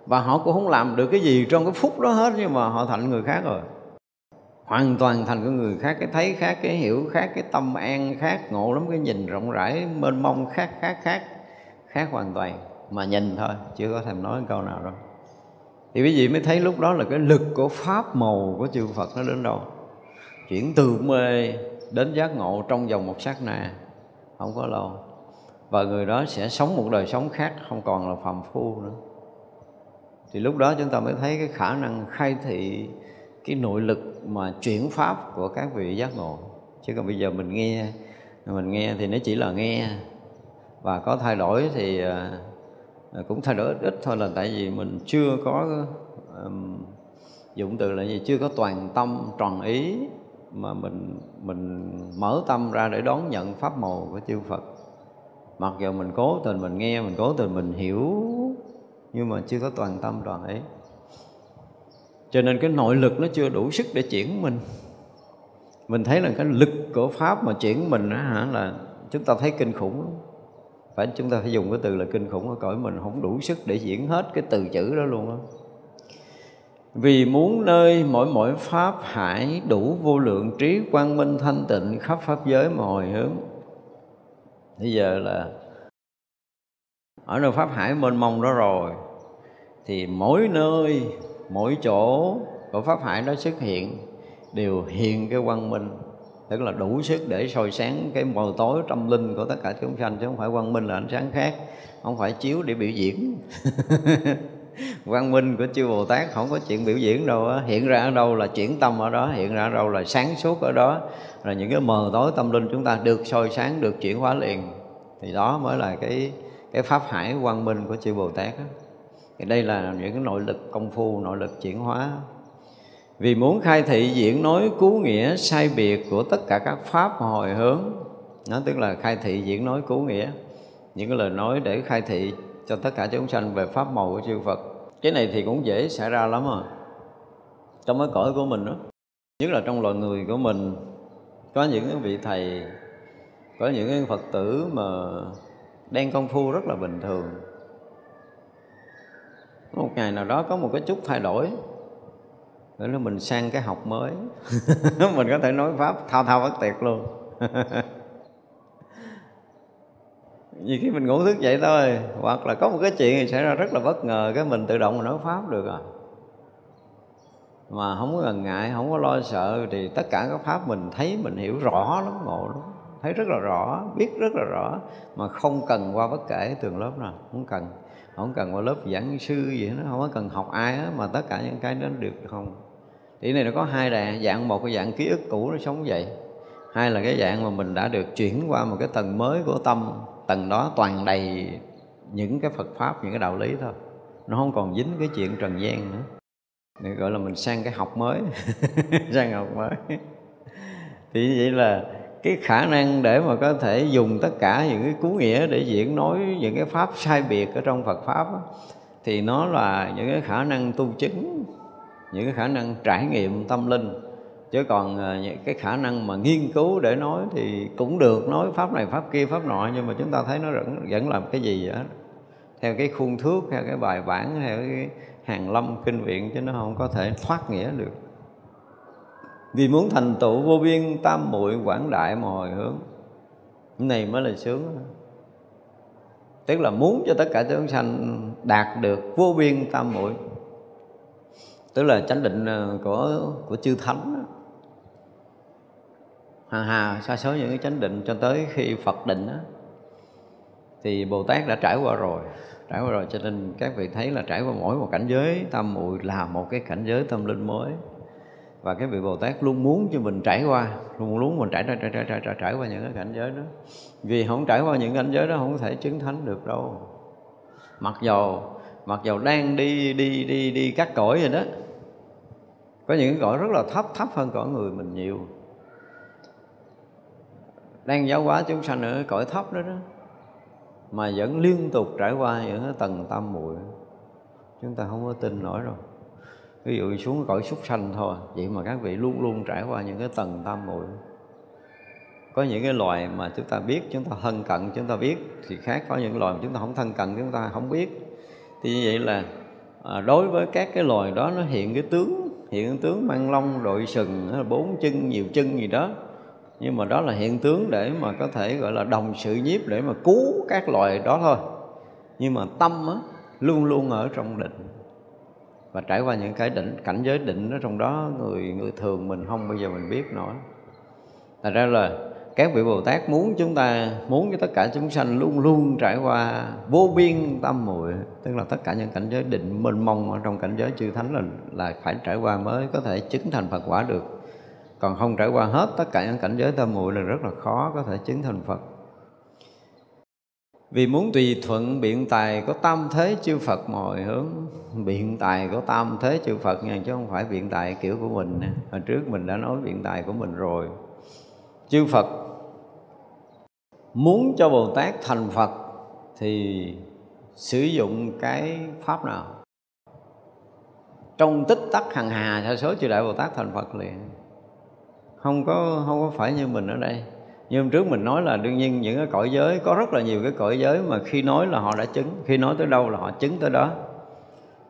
và họ cũng không làm được cái gì trong cái phút đó hết, nhưng mà họ thành người khác rồi hoàn toàn thành cái người khác, cái thấy khác, cái hiểu khác, cái tâm an khác, ngộ lắm, cái nhìn rộng rãi, mênh mông khác khác khác khác hoàn toàn, mà nhìn thôi, chưa có thèm nói câu nào đâu. Thì quý vị mới thấy lúc đó là cái lực của pháp màu của chư Phật nó đến đâu? Chuyển từ mê đến giác ngộ trong vòng một sát na, không có lâu. Và người đó sẽ sống một đời sống khác, không còn là phàm phu nữa. Thì lúc đó chúng ta mới thấy cái khả năng khai thị, cái nội lực mà chuyển pháp của các vị giác ngộ. Chứ còn bây giờ mình nghe mình nghe thì nó chỉ là nghe. Và có thay đổi thì à, à, cũng thay đổi ít, ít thôi là tại vì mình chưa có um, dụng từ là gì? Chưa có toàn tâm tròn ý mà mình mình mở tâm ra để đón nhận pháp màu của chư Phật. Mặc dù mình cố tình mình nghe mình cố tình mình hiểu nhưng mà chưa có toàn tâm tròn ý cho nên cái nội lực nó chưa đủ sức để chuyển mình. Mình thấy là cái lực của pháp mà chuyển mình á hả, là chúng ta thấy kinh khủng lắm. Phải, chúng ta phải dùng cái từ là kinh khủng ở cõi mình, không đủ sức để diễn hết cái từ chữ đó luôn á. Vì muốn nơi mỗi mỗi pháp hải đủ vô lượng trí quang minh thanh tịnh khắp pháp giới mà hồi hướng. Bây giờ là ở nơi pháp hải mênh mông đó rồi, thì mỗi nơi mỗi chỗ của pháp hải nó xuất hiện, đều hiện cái quang minh, tức là đủ sức để soi sáng cái mờ tối tâm linh của tất cả chúng sanh, chứ không phải quang minh là ánh sáng khác, không phải chiếu để biểu diễn *laughs* quang minh của chư bồ tát không có chuyện biểu diễn đâu á, hiện ra ở đâu là chuyển tâm ở đó, hiện ra ở đâu là sáng suốt ở đó, là những cái mờ tối tâm linh chúng ta được soi sáng, được chuyển hóa liền thì đó mới là cái cái pháp hải quang minh của chư bồ tát đó thì đây là những cái nội lực công phu, nội lực chuyển hóa. Vì muốn khai thị diễn nói cứu nghĩa sai biệt của tất cả các pháp hồi hướng, nó tức là khai thị diễn nói cứu nghĩa, những cái lời nói để khai thị cho tất cả chúng sanh về pháp màu của chư Phật. Cái này thì cũng dễ xảy ra lắm à. Trong cái cõi của mình đó, nhất là trong loài người của mình, có những cái vị thầy, có những cái phật tử mà đang công phu rất là bình thường một ngày nào đó có một cái chút thay đổi. Để là mình sang cái học mới. *laughs* Mình có thể nói pháp thao thao bất tuyệt luôn. *laughs* Vì khi mình ngủ thức dậy thôi, hoặc là có một cái chuyện thì xảy ra rất là bất ngờ, cái mình tự động mình nói pháp được rồi mà không có ngần ngại, không có lo sợ thì tất cả các pháp mình thấy, mình hiểu rõ lắm, ngộ lắm. Thấy rất là rõ, biết rất là rõ, mà không cần qua bất kể tường lớp nào, không cần không cần qua lớp giảng sư gì nó không có cần học ai hết mà tất cả những cái đó được không? Thì này nó có hai đà, dạng một cái dạng ký ức cũ nó sống vậy, hai là cái dạng mà mình đã được chuyển qua một cái tầng mới của tâm, tầng đó toàn đầy những cái Phật pháp, những cái đạo lý thôi. Nó không còn dính cái chuyện trần gian nữa. Để gọi là mình sang cái học mới, *laughs* sang học mới. Thì vậy là cái khả năng để mà có thể dùng tất cả những cái cú nghĩa để diễn nói những cái pháp sai biệt ở trong Phật pháp đó, thì nó là những cái khả năng tu chứng những cái khả năng trải nghiệm tâm linh. Chứ còn ờ, những cái khả năng mà nghiên cứu để nói thì cũng được nói pháp này pháp kia pháp nọ nhưng mà chúng ta thấy nó vẫn vẫn làm cái gì vậy theo cái khuôn thước theo cái bài bản theo cái hàng lâm kinh viện chứ nó không có thể thoát nghĩa được vì muốn thành tựu vô biên tam muội quảng đại mà hồi hướng. Này mới là sướng. Tức là muốn cho tất cả chúng sanh đạt được vô biên tam muội. Tức là chánh định ờ, của của chư thánh hà hà sa số những cái chánh định cho tới khi phật định đó, thì bồ tát đã trải qua rồi. Trải qua rồi cho nên các vị thấy là trải qua mỗi một cảnh giới tam muội là một cái cảnh giới tâm linh mới và cái vị bồ tát luôn muốn cho mình trải qua luôn muốn mình trải trải trải trải trải, trải qua những cái cảnh giới đó. Vì không trải qua những cảnh giới đó không thể chứng thánh được đâu. Mặc dầu mặc dầu đang đi đi đi đi cắt cõi rồi đó có những cái cõi rất là thấp thấp hơn cõi người mình nhiều. Đang giáo hóa chúng sanh ở cõi thấp đó đó mà vẫn liên tục trải qua những cái tầng tam muội chúng ta không có tin nổi rồi ví dụ xuống cõi súc sanh thôi vậy mà các vị luôn luôn trải qua những cái tầng tam muội. Có những cái loài mà chúng ta biết chúng ta thân cận chúng ta biết thì khác. Có những loài mà chúng ta không thân cận chúng ta không biết. Thì như vậy là à, đối với các cái loài đó nó hiện cái tướng hiện cái tướng mang long đội sừng bốn chân nhiều chân gì đó. Nhưng mà đó là hiện tướng để mà có thể gọi là đồng sự nhiếp để mà cứu các loài đó thôi. Nhưng mà tâm á, luôn luôn ở trong định và trải qua những cái định cảnh giới định ở trong đó, người người thường mình không bao giờ mình biết nổi. Thành ra là các vị Bồ Tát muốn chúng ta, muốn cho tất cả chúng sanh luôn luôn trải qua vô biên tâm muội, tức là tất cả những cảnh giới định mênh mông ở trong cảnh giới chư thánh là là phải trải qua mới có thể chứng thành Phật quả được. Còn không trải qua hết tất cả những cảnh giới tâm muội là rất là khó có thể chứng thành Phật vì muốn tùy thuận biện tài có tam thế chư Phật mọi hướng. Biện tài có tam thế chư Phật nha, Chứ không phải biện tài kiểu của mình Hồi trước mình đã nói biện tài của mình rồi. Chư Phật Muốn cho Bồ Tát thành Phật Thì sử dụng cái pháp nào? Trong tích tắc hằng hà sa số chư Đại Bồ Tát thành Phật liền. Không có không có phải như mình ở đây như hôm trước mình nói là đương nhiên những cái cõi giới, có rất là nhiều cái cõi giới mà khi nói là họ đã chứng, khi nói tới đâu là họ chứng tới đó.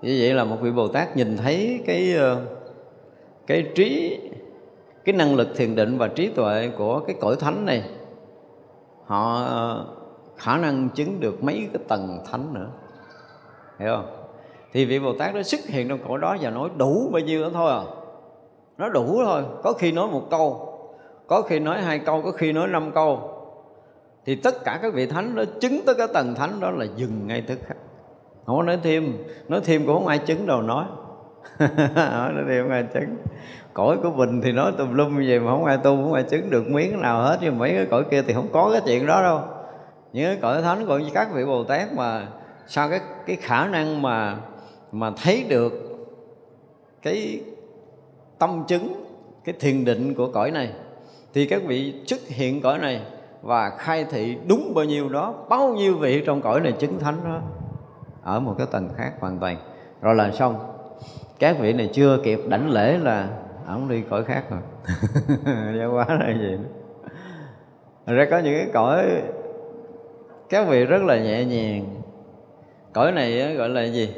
Như vậy là một vị bồ tát nhìn thấy cái ờ, cái trí, cái năng lực thiền định và trí tuệ của cái cõi thánh này, họ ờ, khả năng chứng được mấy cái tầng thánh nữa. Hiểu không? Thì vị bồ tát đó xuất hiện trong cõi đó và nói đủ bao nhiêu đó thôi à. Nó đủ thôi, có khi nói một câu có khi nói hai câu, có khi nói năm câu. Thì tất cả các vị thánh đó, chứng tới cái tầng thánh đó là dừng ngay tức khắc. Không có nói thêm. Nói thêm cũng không ai chứng đâu, nói. *laughs* Nói thêm không ai chứng. Cõi của mình thì nói tùm lum gì mà không ai tu, không ai chứng được miếng nào hết. Nhưng mấy cái cõi kia thì không có cái chuyện đó đâu. Những cái cõi thánh của các vị bồ tát mà sao cái cái khả năng mà mà thấy được cái tâm chứng, cái thiền định của cõi này? Thì các vị xuất hiện cõi này và khai thị đúng bao nhiêu đó, bao nhiêu vị trong cõi này chứng thánh đó, ở một cái tầng khác hoàn toàn. Rồi là xong. Các vị này chưa kịp đảnh lễ là ổng đi cõi khác rồi. *laughs* Giáo quá là gì nữa? Ra có những cái cõi, các vị rất là nhẹ nhàng. Cõi này gọi là gì?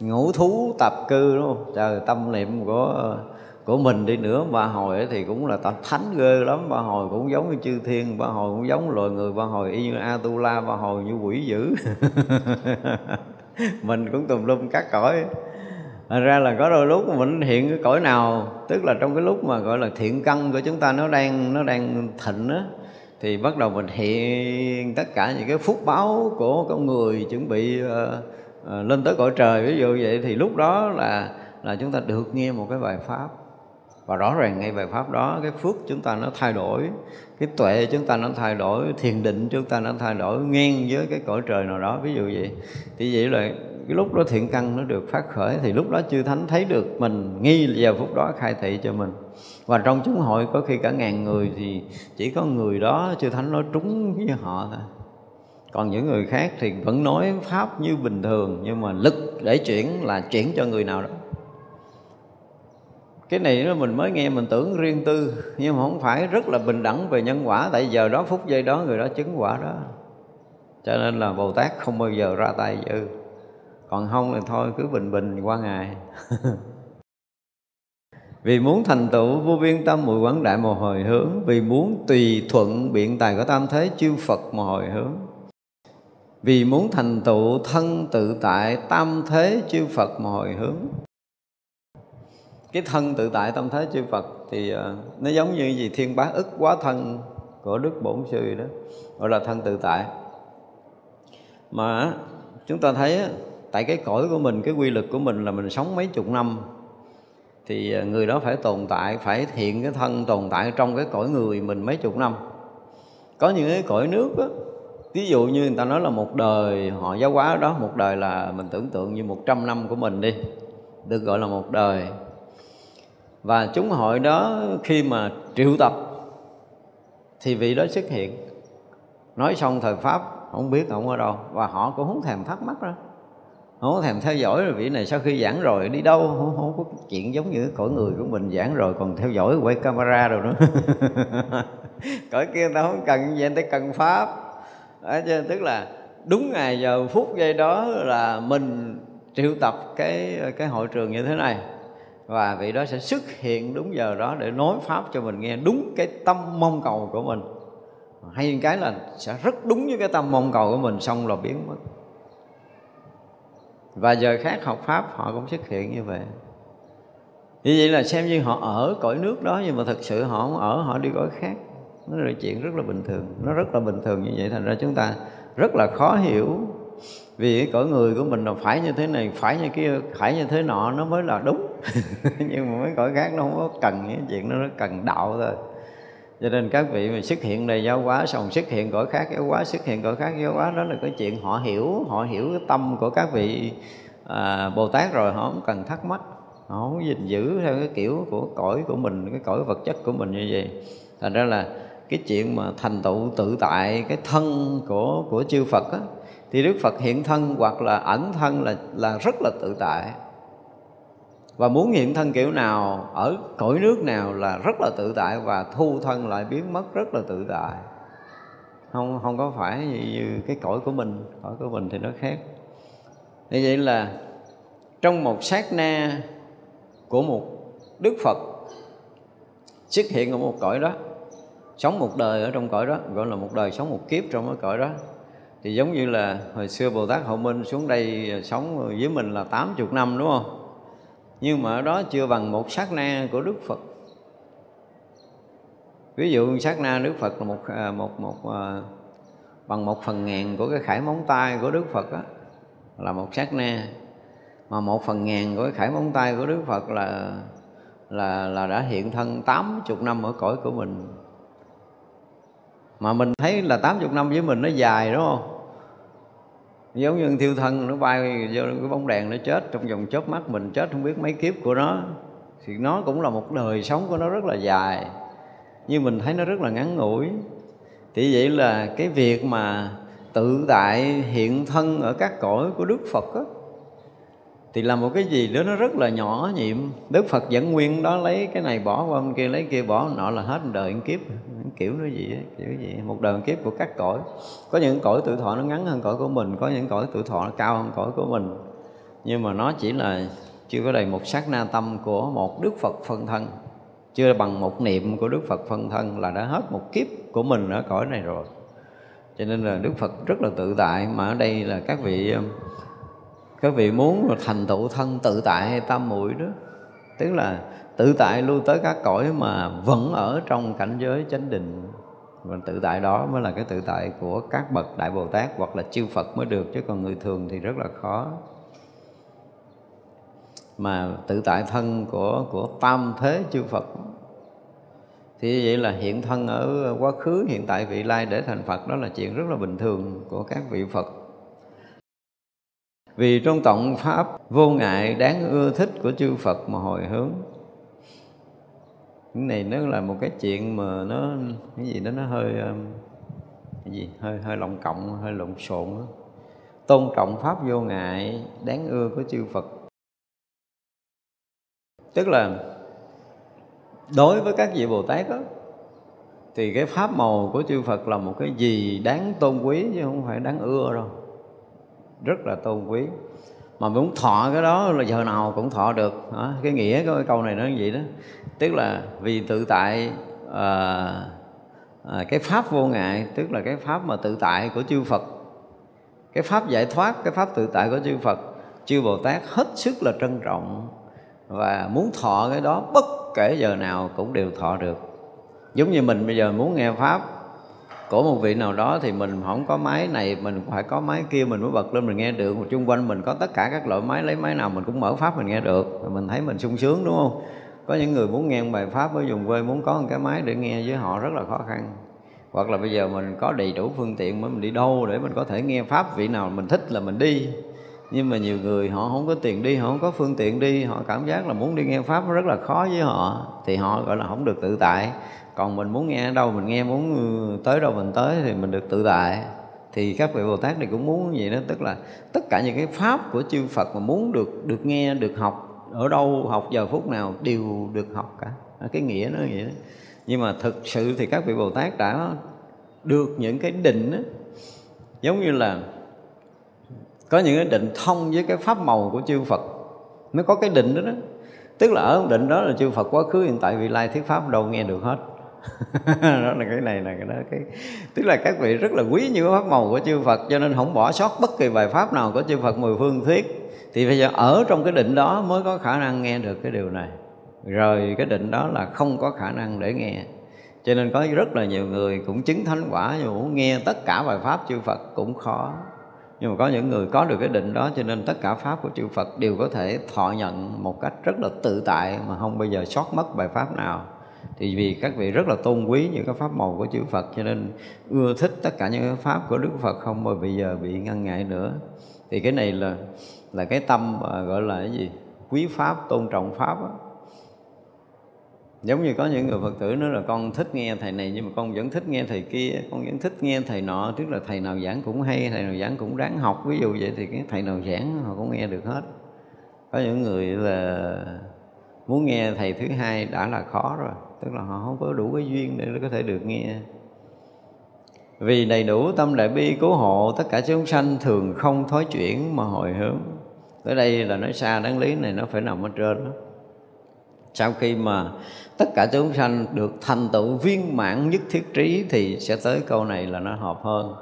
Ngũ thú tập cư, đúng không? Trời, tâm niệm của của mình đi nữa ba hồi thì cũng là tập thánh ghê lắm. Ba hồi cũng giống như chư thiên ba hồi cũng giống loài người ba hồi y như atula ba hồi như quỷ dữ. *laughs* Mình cũng tùm lum các cõi Thật ra là có đôi lúc mình hiện cái cõi nào tức là trong cái lúc mà gọi là thiện căn của chúng ta nó đang nó đang thịnh á thì bắt đầu mình hiện tất cả những cái phúc báo của con người chuẩn bị uh, uh, lên tới cõi trời. Ví dụ vậy thì lúc đó là là chúng ta được nghe một cái bài pháp và rõ ràng ngay bài pháp đó, cái phước chúng ta nó thay đổi, cái tuệ chúng ta nó thay đổi, thiền định chúng ta nó thay đổi ngang với cái cõi trời nào đó. Ví dụ vậy, thì vậy là cái lúc đó thiện căn nó được phát khởi, thì lúc đó chư thánh thấy được mình nghi giờ phút đó khai thị cho mình. Và trong chúng hội có khi cả ngàn người thì chỉ có người đó, chư thánh nói trúng với họ thôi. Còn những người khác thì vẫn nói pháp như bình thường, nhưng mà lực để chuyển là chuyển cho người nào đó cái này nó mình mới nghe, mình tưởng riêng tư, nhưng mà không phải. Rất là bình đẳng về nhân quả. Tại giờ đó, phút giây đó, người đó chứng quả đó. Cho nên là bồ tát không bao giờ ra tay dự còn không thì thôi, cứ bình bình qua ngày. *laughs* Vì muốn thành tựu, vô biên tâm mùi quán đại mà hồi hướng. Vì muốn tùy thuận biện tài của tam thế, chư phật mà hồi hướng. Vì muốn thành tựu thân tự tại, tam thế, chư phật mà hồi hướng cái thân tự tại tâm thế chư Phật thì uh, nó giống như gì? Thiên bá ức quá thân của Đức Bổn Sư đó gọi là thân tự tại. Mà chúng ta thấy tại cái cõi của mình cái quy lực của mình là mình sống mấy chục năm thì ờ, người đó phải tồn tại phải hiện cái thân tồn tại trong cái cõi người mình mấy chục năm. Có những cái cõi nước á ví dụ như người ta nói là một đời họ giáo hóa đó một đời là mình tưởng tượng như một trăm năm của mình đi được gọi là một đời và chúng hội đó khi mà triệu tập thì vị đó xuất hiện. Nói xong thời pháp không biết ông ở đâu. Và họ cũng không thèm thắc mắc đó không có thèm theo dõi rồi vị này sau khi giảng rồi đi đâu? Không, không có chuyện giống như cõi người của mình giảng rồi còn theo dõi quay camera rồi nữa. *laughs* Cõi kia ta không cần gì ta cần pháp. Đó, tức là đúng ngày giờ phút giây đó là mình triệu tập cái cái hội trường như thế này và vị đó sẽ xuất hiện đúng giờ đó để nói pháp cho mình nghe đúng cái tâm mong cầu của mình. Hay cái là sẽ rất đúng với cái tâm mong cầu của mình, xong là biến mất. Và giờ khác học pháp họ cũng xuất hiện như vậy. Như vậy là xem như họ ở cõi nước đó, nhưng mà thật sự họ không ở, họ đi cõi khác. Nó là chuyện rất là bình thường, nó rất là bình thường như vậy. Thành ra chúng ta rất là khó hiểu vì cái cõi người của mình là phải như thế này, phải như kia, phải như thế nọ, nó mới là đúng. *laughs* nhưng mà mấy cõi khác nó không có cần những chuyện đó nó cần đạo thôi. Cho nên các vị mà xuất hiện đầy giáo hóa xong xuất hiện cõi khác giáo hóa xuất hiện cõi khác giáo hóa đó là cái chuyện họ hiểu họ hiểu cái tâm của các vị à, bồ tát rồi họ không cần thắc mắc họ không gìn giữ theo cái kiểu của cõi của mình cái cõi vật chất của mình như vậy. Thành ra là cái chuyện mà thành tựu tự tại cái thân của của chư Phật á, thì Đức Phật hiện thân hoặc là ẩn thân là là rất là tự tại và muốn hiện thân kiểu nào ở cõi nước nào là rất là tự tại và thu thân lại biến mất rất là tự tại không không có phải như, như cái cõi của mình cõi của mình thì nó khác như vậy là trong một sát na của một đức phật xuất hiện ở một cõi đó sống một đời ở trong cõi đó gọi là một đời sống một kiếp trong cái cõi đó thì giống như là hồi xưa Bồ Tát Hậu Minh xuống đây ờ, sống với mình là 80 năm đúng không? Nhưng mà ở đó chưa bằng một sát na của Đức Phật. Ví dụ sát na Đức Phật là một à, một một, một bằng một phần ngàn của cái khải móng tay của Đức Phật đó, là một sát na. Mà một phần ngàn của cái khải móng tay của Đức Phật là là là đã hiện thân 80 năm ở cõi của mình. Mà mình thấy là 80 năm với mình nó dài đúng không? Giống như thiêu thân nó bay vô cái bóng đèn nó chết. Trong vòng chớp mắt mình chết không biết mấy kiếp của nó. Thì nó cũng là một đời sống của nó rất là dài. Nhưng mình thấy nó rất là ngắn ngủi. Thì vậy là cái việc mà tự tại hiện thân ở các cõi của Đức Phật đó, thì là một cái gì đó nó rất là nhỏ nhiệm. Đức Phật vẫn nguyên đó lấy cái này bỏ qua bên kia lấy kia bỏ nọ là hết đời kiếp kiểu nó gì ấy, kiểu gì một đời kiếp của các cõi. Có những cõi tự thọ nó ngắn hơn cõi của mình có những cõi tự thọ nó cao hơn cõi của mình. Nhưng mà nó chỉ là chưa có đầy một sát na tâm của một Đức Phật phân thân chưa bằng một niệm của Đức Phật phân thân là đã hết một kiếp của mình ở cõi này rồi. Cho nên là Đức Phật rất là tự tại mà ở đây là các vị um, các vị muốn thành tựu thân tự tại hay tam muội đó tức là tự tại lưu tới các cõi mà vẫn ở trong cảnh giới chánh định. Và tự tại đó mới là cái tự tại của các bậc đại bồ tát hoặc là chư phật mới được, chứ còn người thường thì rất là khó. Mà tự tại thân của của tam thế chư phật, thì vậy là hiện thân ở quá khứ, hiện tại vị lai để thành phật, đó là chuyện rất là bình thường của các vị phật. Vì trong tổng pháp vô ngại đáng ưa thích của chư phật mà hồi hướng cái này nó là một cái chuyện mà nó cái gì đó nó hơi um, cái gì? Hơi hơi lộng cộng hơi lộn xộn đó. tôn trọng pháp vô ngại đáng ưa của chư Phật. Tức là đối với các vị Bồ Tát đó, thì cái pháp màu của chư Phật là một cái gì đáng tôn quý chứ không phải đáng ưa đâu. Rất là tôn quý mà muốn thọ cái đó là giờ nào cũng thọ được. Đó. cái nghĩa của cái câu này nó như vậy đó. Tức là vì tự tại à, à, cái pháp vô ngại tức là cái pháp mà tự tại của chư Phật. Cái pháp giải thoát cái pháp tự tại của chư Phật chư Bồ Tát hết sức là trân trọng và muốn thọ cái đó bất kể giờ nào cũng đều thọ được. Giống như mình bây giờ muốn nghe pháp của một vị nào đó thì mình không có máy này, mình phải có máy kia mình mới bật lên mình nghe được. Một chung quanh mình có tất cả các loại máy, lấy máy nào mình cũng mở pháp mình nghe được. Rồi mình thấy mình sung sướng, đúng không? Có những người muốn nghe bài pháp ở vùng quê muốn có một cái máy để nghe với họ rất là khó khăn. Hoặc là bây giờ mình có đầy đủ phương tiện mới mình đi đâu để mình có thể nghe pháp, vị nào mình thích là mình đi. Nhưng mà nhiều người họ không có tiền đi, họ không có phương tiện đi, họ cảm giác là muốn đi nghe pháp rất là khó với họ. Thì họ gọi là không được tự tại còn mình muốn nghe ở đâu mình nghe muốn ừ, tới đâu mình tới thì mình được tự tại. Thì các vị Bồ Tát này cũng muốn vậy đó tức là tất cả những cái pháp của chư Phật mà muốn được được nghe được học ở đâu học giờ phút nào đều được học cả. À, cái nghĩa nó vậy đó. Nhưng mà thực sự thì các vị Bồ Tát đã được những cái định đó, giống như là có những cái định thông với cái pháp màu của chư Phật nó có cái định đó đó. Tức là ở định đó là chư Phật quá khứ hiện tại vị lai thuyết pháp đâu nghe được hết. *laughs* đó là cái này là cái đó, cái, tức là các vị rất là quý những pháp màu của chư Phật, cho nên không bỏ sót bất kỳ bài pháp nào của chư Phật mười phương thuyết thì bây giờ ở trong cái định đó mới có khả năng nghe được cái điều này. Rồi cái định đó là không có khả năng để nghe. Cho nên có rất là nhiều người cũng chứng thánh quả nhưng muốn nghe tất cả bài pháp chư Phật cũng khó. Nhưng mà có những người có được cái định đó, cho nên tất cả pháp của chư Phật đều có thể thọ nhận một cách rất là tự tại mà không bao giờ sót mất bài pháp nào thì vì các vị rất là tôn quý những cái pháp màu của chữ Phật, cho nên ưa thích tất cả những cái pháp của Đức Phật không mà bây giờ bị ngăn ngại nữa. Thì cái này là là cái tâm gọi là cái gì? Quý pháp, tôn trọng pháp đó. giống như có những người phật tử nói là con thích nghe thầy này, nhưng mà con vẫn thích nghe thầy kia, con vẫn thích nghe thầy nọ. Tức là thầy nào giảng cũng hay, thầy nào giảng cũng đáng học. Ví dụ vậy thì cái thầy nào giảng họ cũng nghe được hết. Có những người là muốn nghe thầy thứ hai đã là khó rồi, tức là họ không có đủ cái duyên để có thể được nghe. Vì đầy đủ tâm đại bi cứu hộ, tất cả chúng sanh thường không thói chuyển mà hồi hướng. Tới đây là nói xa, đáng lý này nó phải nằm ở trên đó. Sau khi mà tất cả chúng sanh được thành tựu viên mãn nhất thiết trí thì sẽ tới câu này là nó hợp hơn.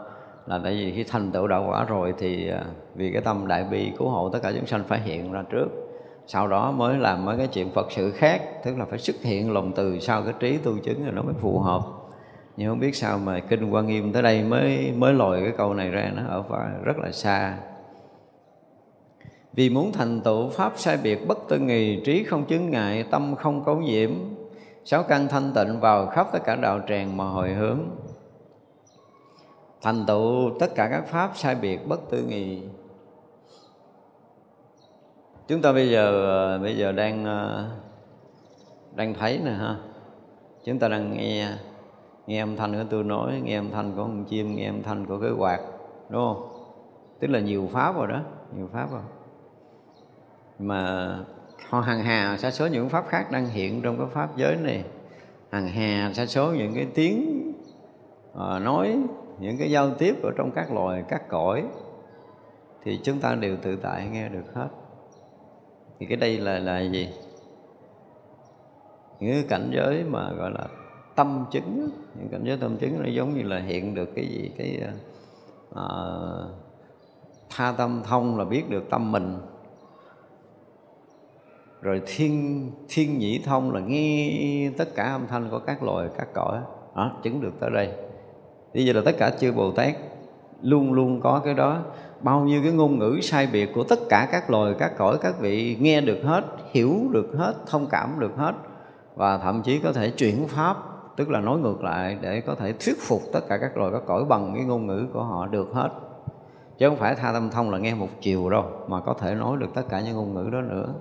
Là tại vì khi thành tựu đạo quả rồi thì à, vì cái tâm đại bi cứu hộ tất cả chúng sanh phải hiện ra trước sau đó mới làm mấy cái chuyện phật sự khác, tức là phải xuất hiện lòng từ sau cái trí tu chứng rồi nó mới phù hợp. Nhưng không biết sao mà kinh quan nghiêm tới đây mới mới lòi cái câu này ra, nó ở rất là xa. Vì muốn thành tựu pháp sai biệt bất tư nghì, trí không chứng ngại, tâm không cấu nhiễm, sáu căn thanh tịnh vào khắp tất cả đạo tràng mà hồi hướng. Thành tựu tất cả các pháp sai biệt bất tư nghì chúng ta bây giờ bây giờ đang ờ, đang thấy nè ha. Chúng ta đang nghe nghe âm thanh của tôi nói nghe âm thanh của con chim nghe âm thanh của cái quạt đúng không? Tức là nhiều pháp rồi đó nhiều pháp rồi. Mà họ hàng hà sa số những pháp khác đang hiện trong cái pháp giới này. Hàng hà sa số những cái tiếng à, nói những cái giao tiếp ở trong các loài các cõi. Thì chúng ta đều tự tại nghe được hết thì cái đây là là gì? Những cái cảnh giới mà gọi là tâm chứng những cảnh giới tâm chứng nó giống như là hiện được cái gì cái à, tha tâm thông là biết được tâm mình. Rồi thiên thiên nhĩ thông là nghe tất cả âm thanh của các loài các cõi đó, chứng được tới đây. Bây giờ là tất cả chư bồ tát luôn luôn có cái đó bao nhiêu cái ngôn ngữ sai biệt của tất cả các loài, các cõi, các vị nghe được hết, hiểu được hết, thông cảm được hết và thậm chí có thể chuyển pháp, tức là nói ngược lại để có thể thuyết phục tất cả các loài, các cõi bằng cái ngôn ngữ của họ được hết. Chứ không phải tha tâm thông là nghe một chiều đâu, mà có thể nói được tất cả những ngôn ngữ đó nữa.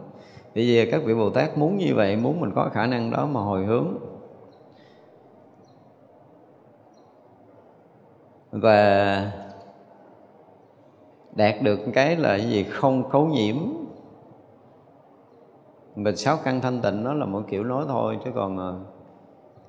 Vì vậy, các vị Bồ Tát muốn như vậy, muốn mình có khả năng đó mà hồi hướng. Và đạt được cái là cái gì? Không cấu nhiễm. Mình sáu căn thanh tịnh đó là một kiểu nói thôi chứ còn ờ,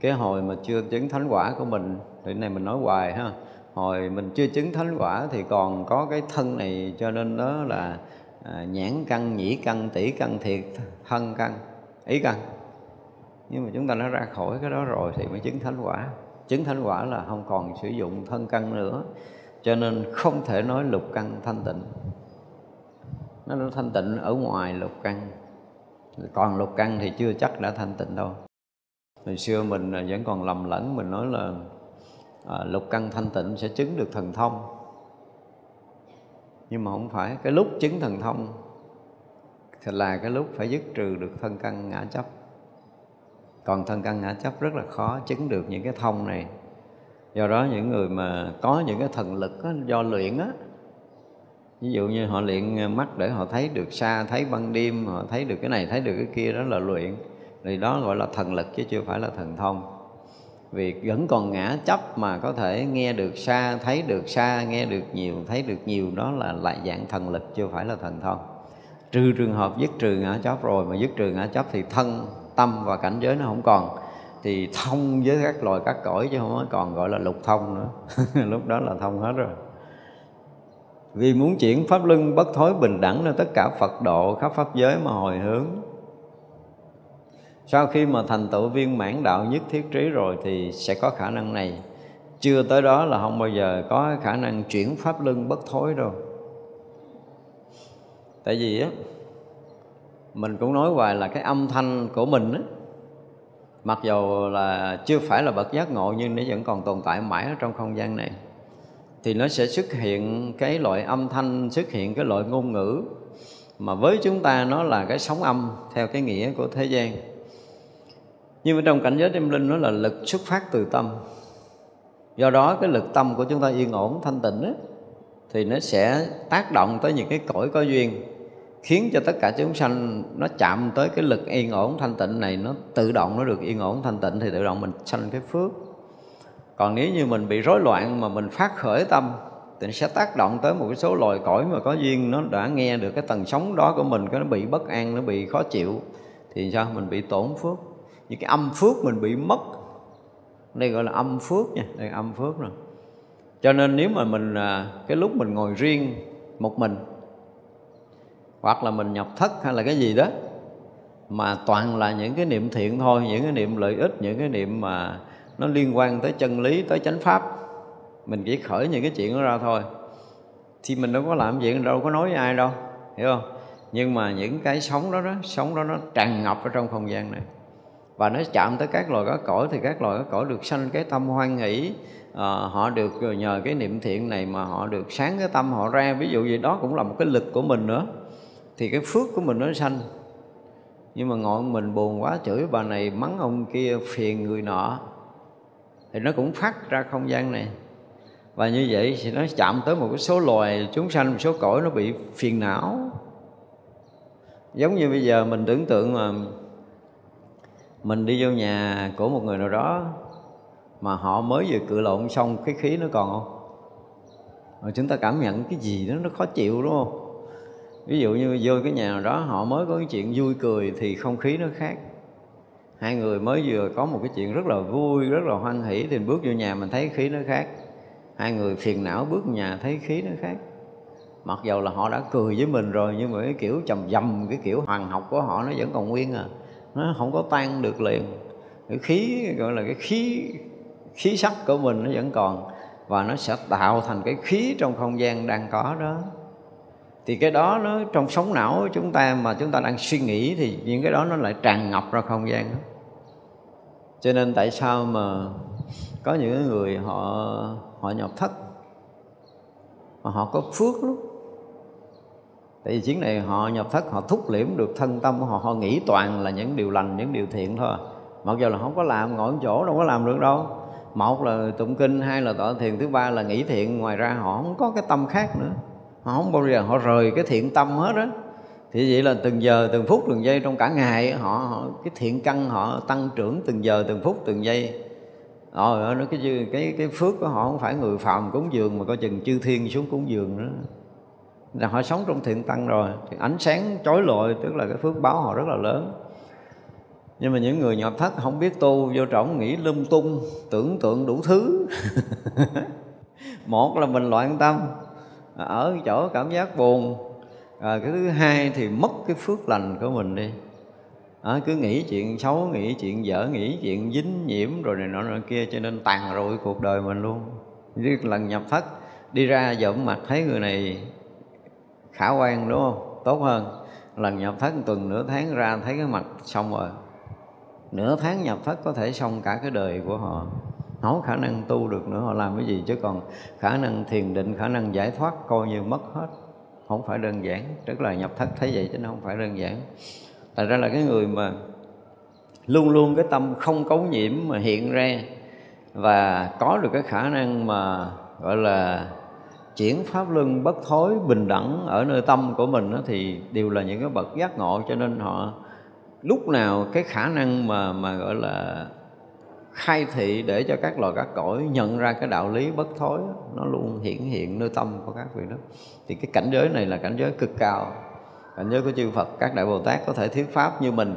cái hồi mà chưa chứng thánh quả của mình thì này mình nói hoài ha. Hồi mình chưa chứng thánh quả thì còn có cái thân này cho nên đó là à, nhãn căn nhĩ căn tỷ căn thiệt thân căn ý căn. Nhưng mà chúng ta đã ra khỏi cái đó rồi thì mới chứng thánh quả. Chứng thánh quả là không còn sử dụng thân căn nữa cho nên không thể nói lục căn thanh tịnh. Nó nó thanh tịnh ở ngoài lục căn. Còn lục căn thì chưa chắc đã thanh tịnh đâu. Hồi xưa mình à, vẫn còn lầm lẫn mình nói là à, lục căn thanh tịnh sẽ chứng được thần thông. Nhưng mà không phải cái lúc chứng thần thông thì là cái lúc phải dứt trừ được thân căn ngã chấp. Còn thân căn ngã chấp rất là khó chứng được những cái thông này do đó những người mà có những cái thần lực đó, do luyện á ví dụ như họ luyện mắt để họ thấy được xa thấy ban đêm họ thấy được cái này thấy được cái kia đó là luyện. Thì đó gọi là thần lực chứ chưa phải là thần thông. Vì vẫn còn ngã chấp mà có thể nghe được xa thấy được xa nghe được nhiều thấy được nhiều đó là lại dạng thần lực chưa phải là thần thông. Trừ trường hợp dứt trừ ngã chấp rồi mà dứt trừ ngã chấp thì thân tâm và cảnh giới nó không còn thì thông với các loài các cõi chứ không còn gọi là lục thông nữa. *laughs* Lúc đó là thông hết rồi. Vì muốn chuyển pháp luân bất thối bình đẳng nên tất cả Phật độ khắp pháp giới mà hồi hướng. Sau khi mà thành tựu viên mãn đạo nhất thiết trí rồi thì sẽ có khả năng này. Chưa tới đó là không bao giờ có khả năng chuyển pháp luân bất thối đâu. Tại vì á, mình cũng nói hoài là cái âm thanh của mình á mặc dù là chưa phải là bậc giác ngộ nhưng nó vẫn còn tồn tại mãi ở trong không gian này. Thì nó sẽ xuất hiện cái loại âm thanh xuất hiện cái loại ngôn ngữ mà với chúng ta nó là cái sóng âm theo cái nghĩa của thế gian. Nhưng mà trong cảnh giới tâm linh nó là lực xuất phát từ tâm. Do đó cái lực tâm của chúng ta yên ổn thanh tịnh đó, thì nó sẽ tác động tới những cái cõi có duyên khiến cho tất cả chúng sanh nó chạm tới cái lực yên ổn thanh tịnh này, nó tự động nó được yên ổn thanh tịnh thì tự động mình sanh cái phước. Còn nếu như mình bị rối loạn mà mình phát khởi tâm, thì nó sẽ tác động tới một cái số loài cõi mà có duyên, nó đã nghe được cái tầng sống đó của mình, cái nó bị bất an, nó bị khó chịu, thì sao? Mình bị tổn phước. Những cái âm phước mình bị mất, đây gọi là âm phước nha, đây âm phước rồi. Cho nên nếu mà mình à, cái lúc mình ngồi riêng một mình hoặc là mình nhập thất hay là cái gì đó mà toàn là những cái niệm thiện thôi những cái niệm lợi ích những cái niệm mà nó liên quan tới chân lý tới chánh pháp. Mình chỉ khởi những cái chuyện đó ra thôi. Thì mình đâu có làm chuyện đâu có nói với ai đâu hiểu không? Nhưng mà những cái sống đó đó sống đó nó tràn ngập ở trong không gian này. Và nó chạm tới các loài có cõi thì các loài có cõi được sanh cái tâm hoan hỷ. À, họ được nhờ cái niệm thiện này mà họ được sáng cái tâm họ ra. Ví dụ gì đó cũng là một cái lực của mình nữa thì cái phước của mình nó sanh. Nhưng mà ngồi mình buồn quá, chửi bà này mắng ông kia, phiền người nọ. Thì nó cũng phát ra không gian này. Và như vậy thì nó chạm tới một cái số loài chúng sanh, một số cõi nó bị phiền não. Giống như bây giờ mình tưởng tượng mà mình đi vô nhà của một người nào đó mà họ mới vừa cự lộn xong, cái khí nó còn không? Rồi chúng ta cảm nhận cái gì đó nó khó chịu, đúng không? Ví dụ như vô cái nhà nào đó, họ mới có cái chuyện vui cười thì không khí nó khác. Hai người mới vừa có một cái chuyện rất là vui, rất là hoan hỷ thì bước vô nhà mình thấy khí nó khác. Hai người phiền não bước nhà thấy khí nó khác. Mặc dầu là họ đã cười với mình rồi, nhưng mà cái kiểu trầm dầm, cái kiểu hoàng học của họ nó vẫn còn nguyên à. Nó không có tan được liền. Cái khí, gọi là cái khí khí sắc của mình nó vẫn còn. Và nó sẽ tạo thành cái khí trong không gian đang có đó thì cái đó nó trong sống não của chúng ta mà chúng ta đang suy nghĩ thì những cái đó nó lại tràn ngập ra không gian đó. cho nên tại sao mà có những người họ họ nhập thất, mà họ có phước lắm? Tại vì chuyến này họ nhập thất, họ thúc liễm được thân tâm của họ họ nghĩ toàn là những điều lành, những điều thiện thôi à. mặc dù là không có làm, ngồi chỗ đâu có làm được đâu. Một là tụng kinh, hai là tọa thiền, thứ ba là nghĩ thiện, ngoài ra họ không có cái tâm khác nữa họ không bao giờ họ rời cái thiện tâm hết á. Thì vậy là từng giờ từng phút từng giây trong cả ngày họ, họ cái thiện căn họ tăng trưởng từng giờ từng phút từng giây. Rồi nó cái cái cái phước của họ không phải người phàm cúng dường mà coi chừng chư thiên xuống cúng dường nữa. Là họ sống trong thiện tăng rồi. Thì ánh sáng chói lọi tức là cái phước báo họ rất là lớn. Nhưng mà những người nhập thất không biết tu vô trọng nghĩ lung tung tưởng tượng đủ thứ. *laughs* Một là mình loạn tâm ở chỗ cảm giác buồn. À, cái thứ hai thì mất cái phước lành của mình đi. À, cứ nghĩ chuyện xấu nghĩ chuyện dở nghĩ chuyện dính nhiễm rồi này nọ nọ kia cho nên tàn rụi cuộc đời mình luôn. Lần nhập thất đi ra dọn mặt thấy người này khả quan đúng không? Tốt hơn. Lần nhập thất tuần nửa tháng ra thấy cái mặt xong rồi. Nửa tháng nhập thất có thể xong cả cái đời của họ không có khả năng tu được nữa họ làm cái gì chứ? Còn khả năng thiền định khả năng giải thoát coi như mất hết. Không phải đơn giản tức là nhập thất thấy vậy chứ nó không phải đơn giản. Tại ra là cái người mà luôn luôn cái tâm không cấu nhiễm mà hiện ra và có được cái khả năng mà gọi là chuyển pháp luân bất thối bình đẳng ở nơi tâm của mình đó, thì đều là những cái bậc giác ngộ. Cho nên họ lúc nào cái khả năng mà mà gọi là khai thị để cho các loài các cõi nhận ra cái đạo lý bất thối nó luôn hiển hiện nơi tâm của các vị đó. Thì cái cảnh giới này là cảnh giới cực cao. Cảnh giới của chư Phật, các đại Bồ Tát có thể thuyết pháp như mình.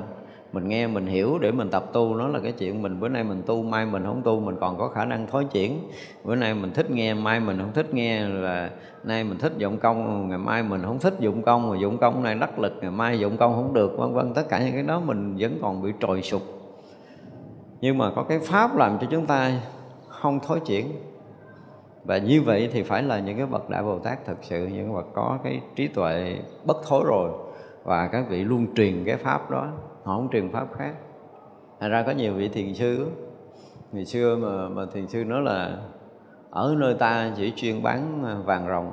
Mình nghe, mình hiểu để mình tập tu, nó là cái chuyện mình. Bữa nay mình tu, mai mình không tu, mình còn có khả năng thối chuyển. Bữa nay mình thích nghe, mai mình không thích nghe. Là nay mình thích dụng công, ngày mai mình không thích dụng công. Mà dụng công này đắc lực, ngày mai dụng công không được, vân vân. Tất cả những cái đó mình vẫn còn bị trồi sụp nhưng mà có cái pháp làm cho chúng ta không thối chuyển. Và như vậy thì phải là những cái bậc đại bồ tát thực sự, những bậc có cái trí tuệ bất thối rồi và các vị luôn truyền cái pháp đó. Họ không truyền pháp khác. Thành ra có nhiều vị thiền sư, ngày xưa mà mà thiền sư nói là ở nơi ta chỉ chuyên bán vàng rồng,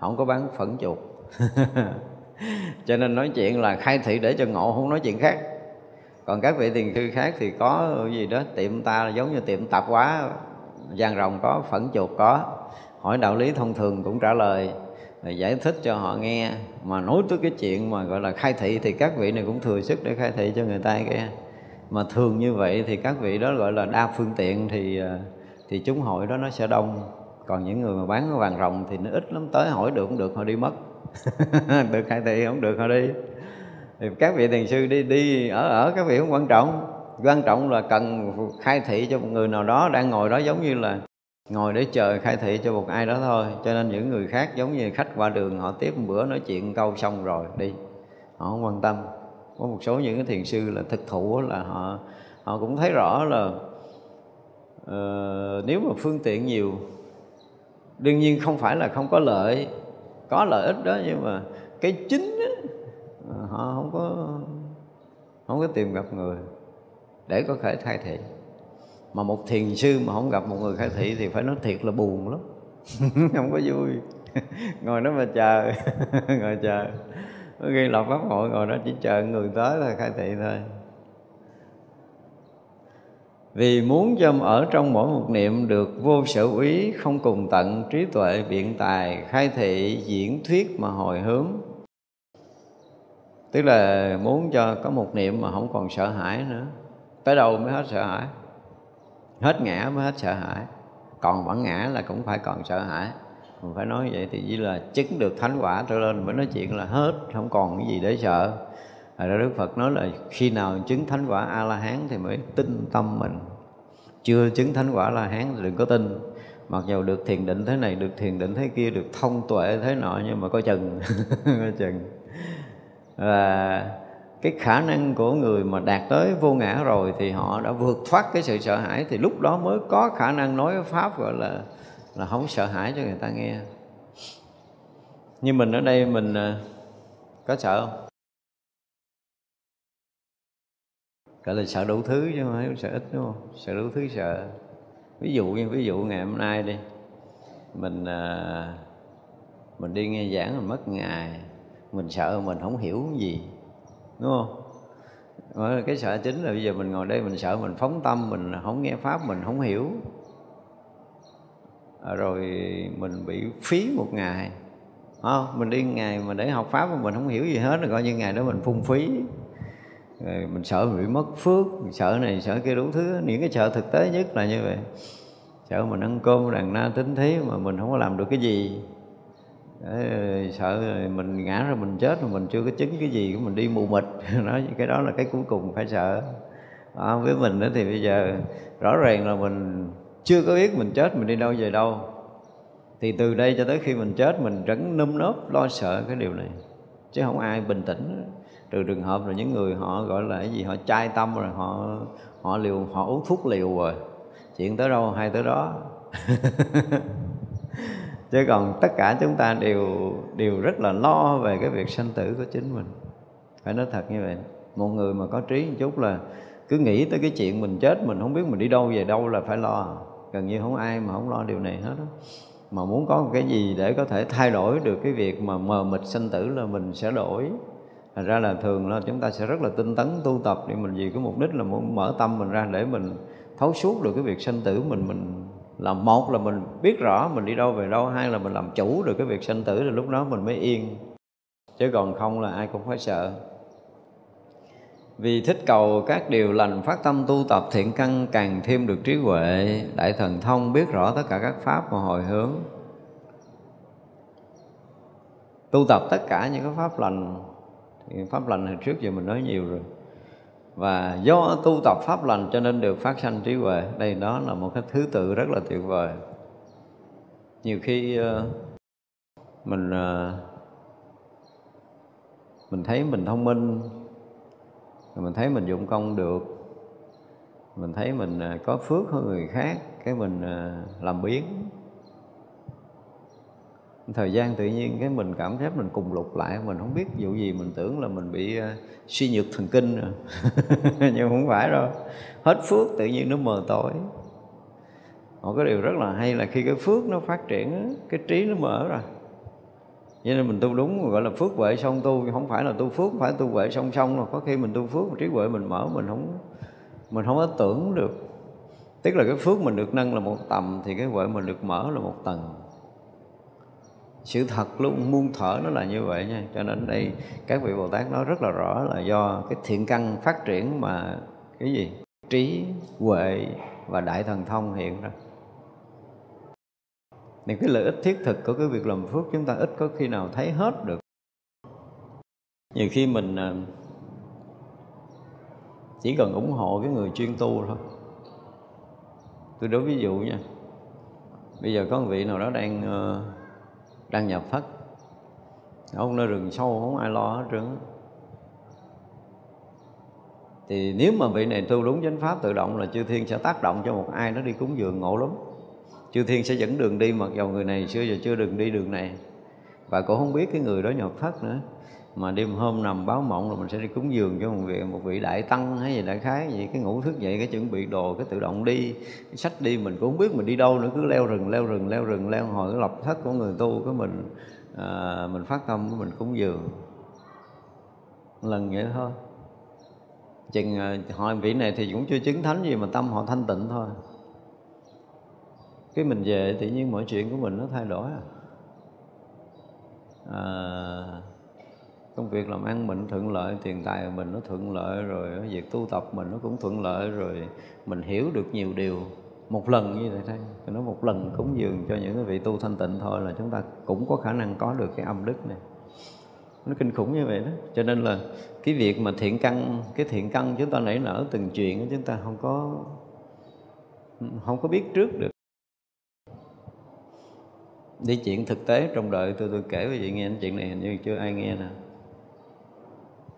không có bán phẫn chuột. *laughs* Cho nên nói chuyện là khai thị để cho ngộ, không nói chuyện khác còn các vị tiền sư khác thì có gì đó, tiệm ta giống như tiệm tạp hóa, gian rồng có, phẫn chuột có. Hỏi đạo lý thông thường cũng trả lời giải thích cho họ nghe. Mà nói tới cái chuyện mà gọi là khai thị thì các vị này cũng thừa sức để khai thị cho người ta kia mà thường như vậy thì các vị đó gọi là đa phương tiện thì ờ, thì chúng hội đó nó sẽ đông. Còn những người mà bán vàng rồng thì nó ít lắm, tới hỏi được cũng được, họ đi mất. *laughs* Được khai thị không được, họ đi thì các vị thiền sư đi đi ở ở các vị không quan trọng. Quan trọng là cần khai thị cho một người nào đó đang ngồi đó giống như là ngồi để chờ khai thị cho một ai đó thôi. Cho nên những người khác giống như khách qua đường họ tiếp một bữa nói chuyện câu xong rồi đi. Họ không quan tâm. Có một số những cái thiền sư là thực thụ là họ họ cũng thấy rõ là uh, nếu mà phương tiện nhiều đương nhiên không phải là không có lợi có lợi ích đó nhưng mà cái chính Ờ, họ không có không có tìm gặp người để có thể thay thị. Mà một thiền sư mà không gặp một người khai thị thì phải nói thiệt là buồn lắm. *laughs* Không có vui. *laughs* Ngồi đó mà chờ. *laughs* Ngồi chờ. Có khi lọc pháp hội ngồi đó chỉ chờ người tới là khai thị thôi. Vì muốn cho ở trong mỗi một niệm được vô sở úy, không cùng tận trí tuệ, biện tài, khai thị, diễn thuyết mà hồi hướng tức là muốn cho có một niệm mà không còn sợ hãi nữa. Tới đâu mới hết sợ hãi? Hết ngã mới hết sợ hãi. Còn vẫn ngã là cũng phải còn sợ hãi. Mình phải nói vậy thì chỉ là chứng được thánh quả trở lên. Mới nói chuyện là hết, không còn cái gì để sợ. Rồi Đức Phật nói là khi nào chứng thánh quả A La Hán thì mới tin tâm mình. Chưa chứng thánh quả La Hán thì đừng có tin. Mặc dù được thiền định thế này, được thiền định thế kia, được thông tuệ thế nọ nhưng mà coi chừng *laughs* coi chừng và cái khả năng của người mà đạt tới vô ngã rồi thì họ đã vượt thoát cái sự sợ hãi, thì lúc đó mới có khả năng nói pháp, gọi là là không sợ hãi cho người ta nghe. Như mình ở đây mình ờ, có sợ không? Gọi là sợ đủ thứ chứ không phải sợ ít, đúng không? Sợ đủ thứ sợ. Ví dụ như, ví dụ ngày hôm nay đi, mình ờ, mình đi nghe giảng mình mất ngày mình sợ mình không hiểu gì đúng không? Ờ, cái sợ chính là bây giờ mình ngồi đây mình sợ mình phóng tâm mình không nghe pháp mình không hiểu. Ờ, rồi mình bị phí một ngày à, mình đi ngày mà để học pháp mà mình không hiểu gì hết rồi coi như ngày đó mình phung phí. Rồi mình sợ mình bị mất phước mình sợ này sợ kia đủ thứ. Những cái sợ thực tế nhất là như vậy. Sợ mình ăn cơm đàn na tính thế mà mình không có làm được cái gì để sợ mình ngã rồi mình chết rồi mình chưa có chứng cái gì của mình đi mù mịt. *laughs* Nói cái đó là cái cuối cùng phải sợ. À, với mình đó thì bây giờ rõ ràng là mình chưa có biết mình chết mình đi đâu về đâu. Thì từ đây cho tới khi mình chết mình vẫn nâm nớp lo sợ cái điều này. Chứ không ai bình tĩnh. Trừ trường hợp là những người họ gọi là cái gì họ chai tâm rồi họ họ liều họ uống thuốc liều rồi. Chuyện tới đâu hay tới đó. *laughs* chứ còn tất cả chúng ta đều đều rất là lo về cái việc sanh tử của chính mình. Phải nói thật như vậy. Một người mà có trí một chút là cứ nghĩ tới cái chuyện mình chết, mình không biết mình đi đâu, về đâu là phải lo. Gần như không ai mà không lo điều này hết đó mà muốn có một cái gì để có thể thay đổi được cái việc mà mờ mịt sanh tử là mình sẽ đổi. Thành ra là thường là chúng ta sẽ rất là tinh tấn, tu tập để mình vì cái mục đích là muốn mở tâm mình ra để mình thấu suốt được cái việc sanh tử mình mình là một là mình biết rõ mình đi đâu về đâu, hai là mình làm chủ được cái việc sanh tử thì lúc đó mình mới yên. Chứ còn không là ai cũng phải sợ. Vì thích cầu các điều lành, phát tâm tu tập, thiện căn càng thêm được trí huệ, đại thần thông biết rõ tất cả các pháp mà hồi hướng. Tu tập tất cả những cái pháp lành, thì pháp lành hồi trước giờ mình nói nhiều rồi và do tu tập pháp lành cho nên được phát sanh trí huệ. Đây, đó là một cái thứ tự rất là tuyệt vời. Nhiều khi ờ, mình ờ, mình thấy mình thông minh mình thấy mình dụng công được, mình thấy mình ờ, có phước hơn người khác, cái mình làm biến thời gian tự nhiên cái mình cảm giác mình cùng lục lại mình không biết vụ gì mình tưởng là mình bị uh, suy nhược thần kinh rồi. *laughs* Nhưng không phải đâu. Hết phước tự nhiên nó mờ tối. Một cái điều rất là hay là khi cái phước nó phát triển cái trí nó mở rồi. Cho nên mình tu đúng gọi là phước huệ song tu không phải là tu phước phải tu huệ song song mà có khi mình tu phước trí huệ mình mở mình không mình không có tưởng được. Tức là cái phước mình được nâng là một tầm thì cái huệ mình được mở là một tầng sự thật luôn muôn thở nó là như vậy nha. Cho nên đây các vị bồ tát nói rất là rõ là do cái thiện căn phát triển mà cái gì? Trí huệ và đại thần thông hiện ra. Thì cái lợi ích thiết thực của cái việc làm phước chúng ta ít có khi nào thấy hết được. Nhiều khi mình à, chỉ cần ủng hộ cái người chuyên tu thôi. Tôi đối ví dụ nha. Bây giờ có một vị nào đó đang uh, đang nhập thất ông nơi rừng sâu, không ai lo hết trơn. Thì nếu mà vị này tu đúng chánh pháp tự động là chư thiên sẽ tác động cho một ai nó đi cúng dường ngộ lắm. Chư thiên sẽ dẫn đường đi, mặc dầu người này xưa giờ chưa đừng đi đường này. Và cũng không biết cái người đó nhập thất nữa mà đêm hôm nằm báo mộng là mình sẽ đi cúng dường cho một vị một vị đại tăng hay gì đại khái gì cái ngủ thức dậy cái chuẩn bị đồ cái tự động đi. Cái sách đi mình cũng không biết mình đi đâu nữa cứ leo rừng leo rừng leo rừng leo hồi cái lọc thất của người tu của mình à, mình phát tâm của mình cúng dường. Lần vậy thôi. Chừng à, hỏi vị này thì cũng chưa chứng thánh gì mà tâm họ thanh tịnh thôi. Cái mình về tự nhiên mọi chuyện của mình nó thay đổi à, à công việc làm ăn mình thuận lợi, tiền tài mình nó thuận lợi, rồi việc tu tập mình nó cũng thuận lợi, rồi mình hiểu được nhiều điều. Một lần như vậy thôi thì nó một lần cúng dường cho những cái vị tu thanh tịnh thôi là chúng ta cũng có khả năng có được cái âm đức này. Nó kinh khủng như vậy đó. Cho nên là cái việc mà thiện căn, cái thiện căn chúng ta nảy nở từng chuyện chúng ta không có không có biết trước được. Đi chuyện thực tế trong đời, tôi tôi kể với chị nghe chuyện này hình như chưa ai nghe nè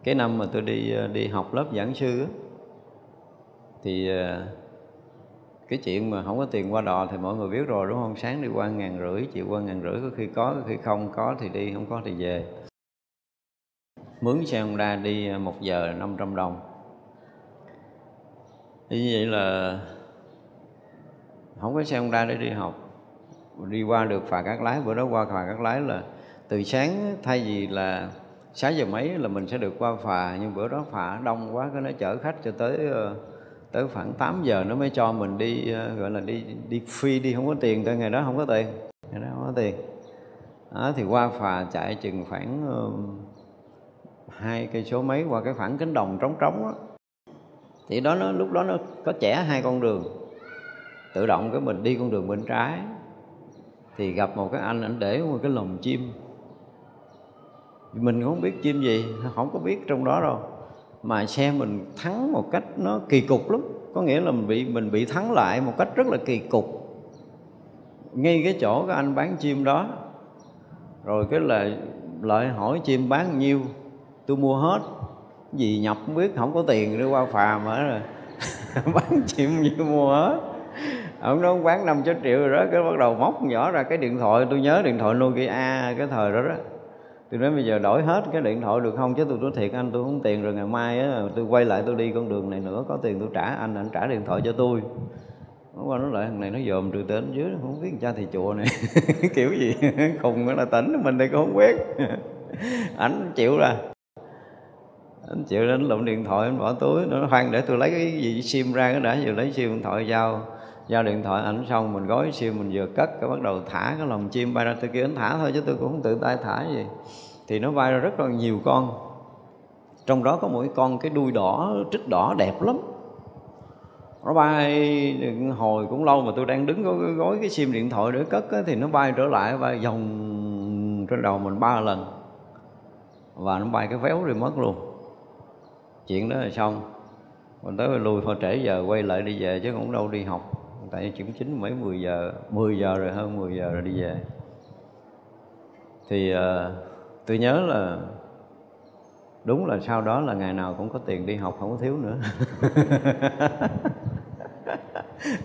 cái năm mà tôi đi ờ, đi học lớp giảng sư á, thì ờ, cái chuyện mà không có tiền qua đò thì mọi người biết rồi đúng không? Sáng đi qua ngàn rưỡi chiều qua ngàn rưỡi có khi có có khi không có thì đi không có thì về. Mướn xe Honda đi ờ, một giờ 500 đồng. Như vậy là không có xe Honda để đi học. Đi qua được phà cát lái bữa đó qua phà cát lái là từ sáng thay vì là 6 giờ mấy là mình sẽ được qua phà nhưng bữa đó phà đông quá cái nó chở khách cho tới ờ, tới khoảng 8 giờ nó mới cho mình đi ờ, gọi là đi đi phi đi không có tiền tới ngày đó không có tiền ngày đó không có tiền. Đó, thì qua phà chạy chừng khoảng ờ, hai cây số mấy qua cái khoảng cánh đồng trống trống đó. thì đó nó lúc đó nó có trẻ hai con đường tự động cái mình đi con đường bên trái. Thì gặp một cái anh anh để một cái lồng chim mình không biết chim gì, không có biết trong đó đâu. Mà xe mình thắng một cách nó kỳ cục lắm. Có nghĩa là mình bị mình bị thắng lại một cách rất là kỳ cục. Ngay cái chỗ cái anh bán chim đó. Rồi cái là lại hỏi chim bán nhiêu, tôi mua hết. Gì nhập không biết, không có tiền đi qua phà mà rồi *laughs* bán chim như mua hết. Ông nó bán năm trăm triệu rồi đó, cái bắt đầu móc nhỏ ra cái điện thoại. Tôi nhớ điện thoại Nokia cái thời đó đó tôi nói bây giờ đổi hết cái điện thoại được không? Chứ tôi nói thiệt anh tôi không tiền rồi ngày mai á tôi quay lại tôi đi con đường này nữa, có tiền tôi trả anh anh trả điện thoại cho tôi nó qua nó lại, thằng này nó dòm từ tên dưới không biết cha thì chùa này. *laughs* Kiểu gì? Khùng nó là tỉnh mình đây cũng không biết. *laughs* Ảnh chịu ra anh chịu đến lụm điện thoại, anh bỏ túi, nó khoan để tôi lấy cái gì, sim ra cái đã vừa lấy sim điện thoại giao giao điện thoại ảnh xong mình gói sim mình vừa cất cái bắt đầu thả cái lồng chim bay ra. Tôi kêu anh thả thôi chứ tôi cũng không tự tay thả gì. Thì nó bay ra rất là nhiều con. Trong đó có mỗi con cái đuôi đỏ trích đỏ đẹp lắm. Nó bay hồi cũng lâu mà tôi đang đứng gói, gói cái sim điện thoại để cất thì nó bay trở lại bay vòng trên đầu mình ba lần. Và nó bay cái véo rồi mất luôn. Chuyện đó là xong. Còn tới lui thôi trễ giờ quay lại đi về chứ cũng đâu đi học tại chuyển chính mấy 10 giờ 10 giờ rồi hơn 10 giờ rồi đi về. Thì uh, tôi nhớ là đúng là sau đó là ngày nào cũng có tiền đi học không có thiếu nữa. *laughs*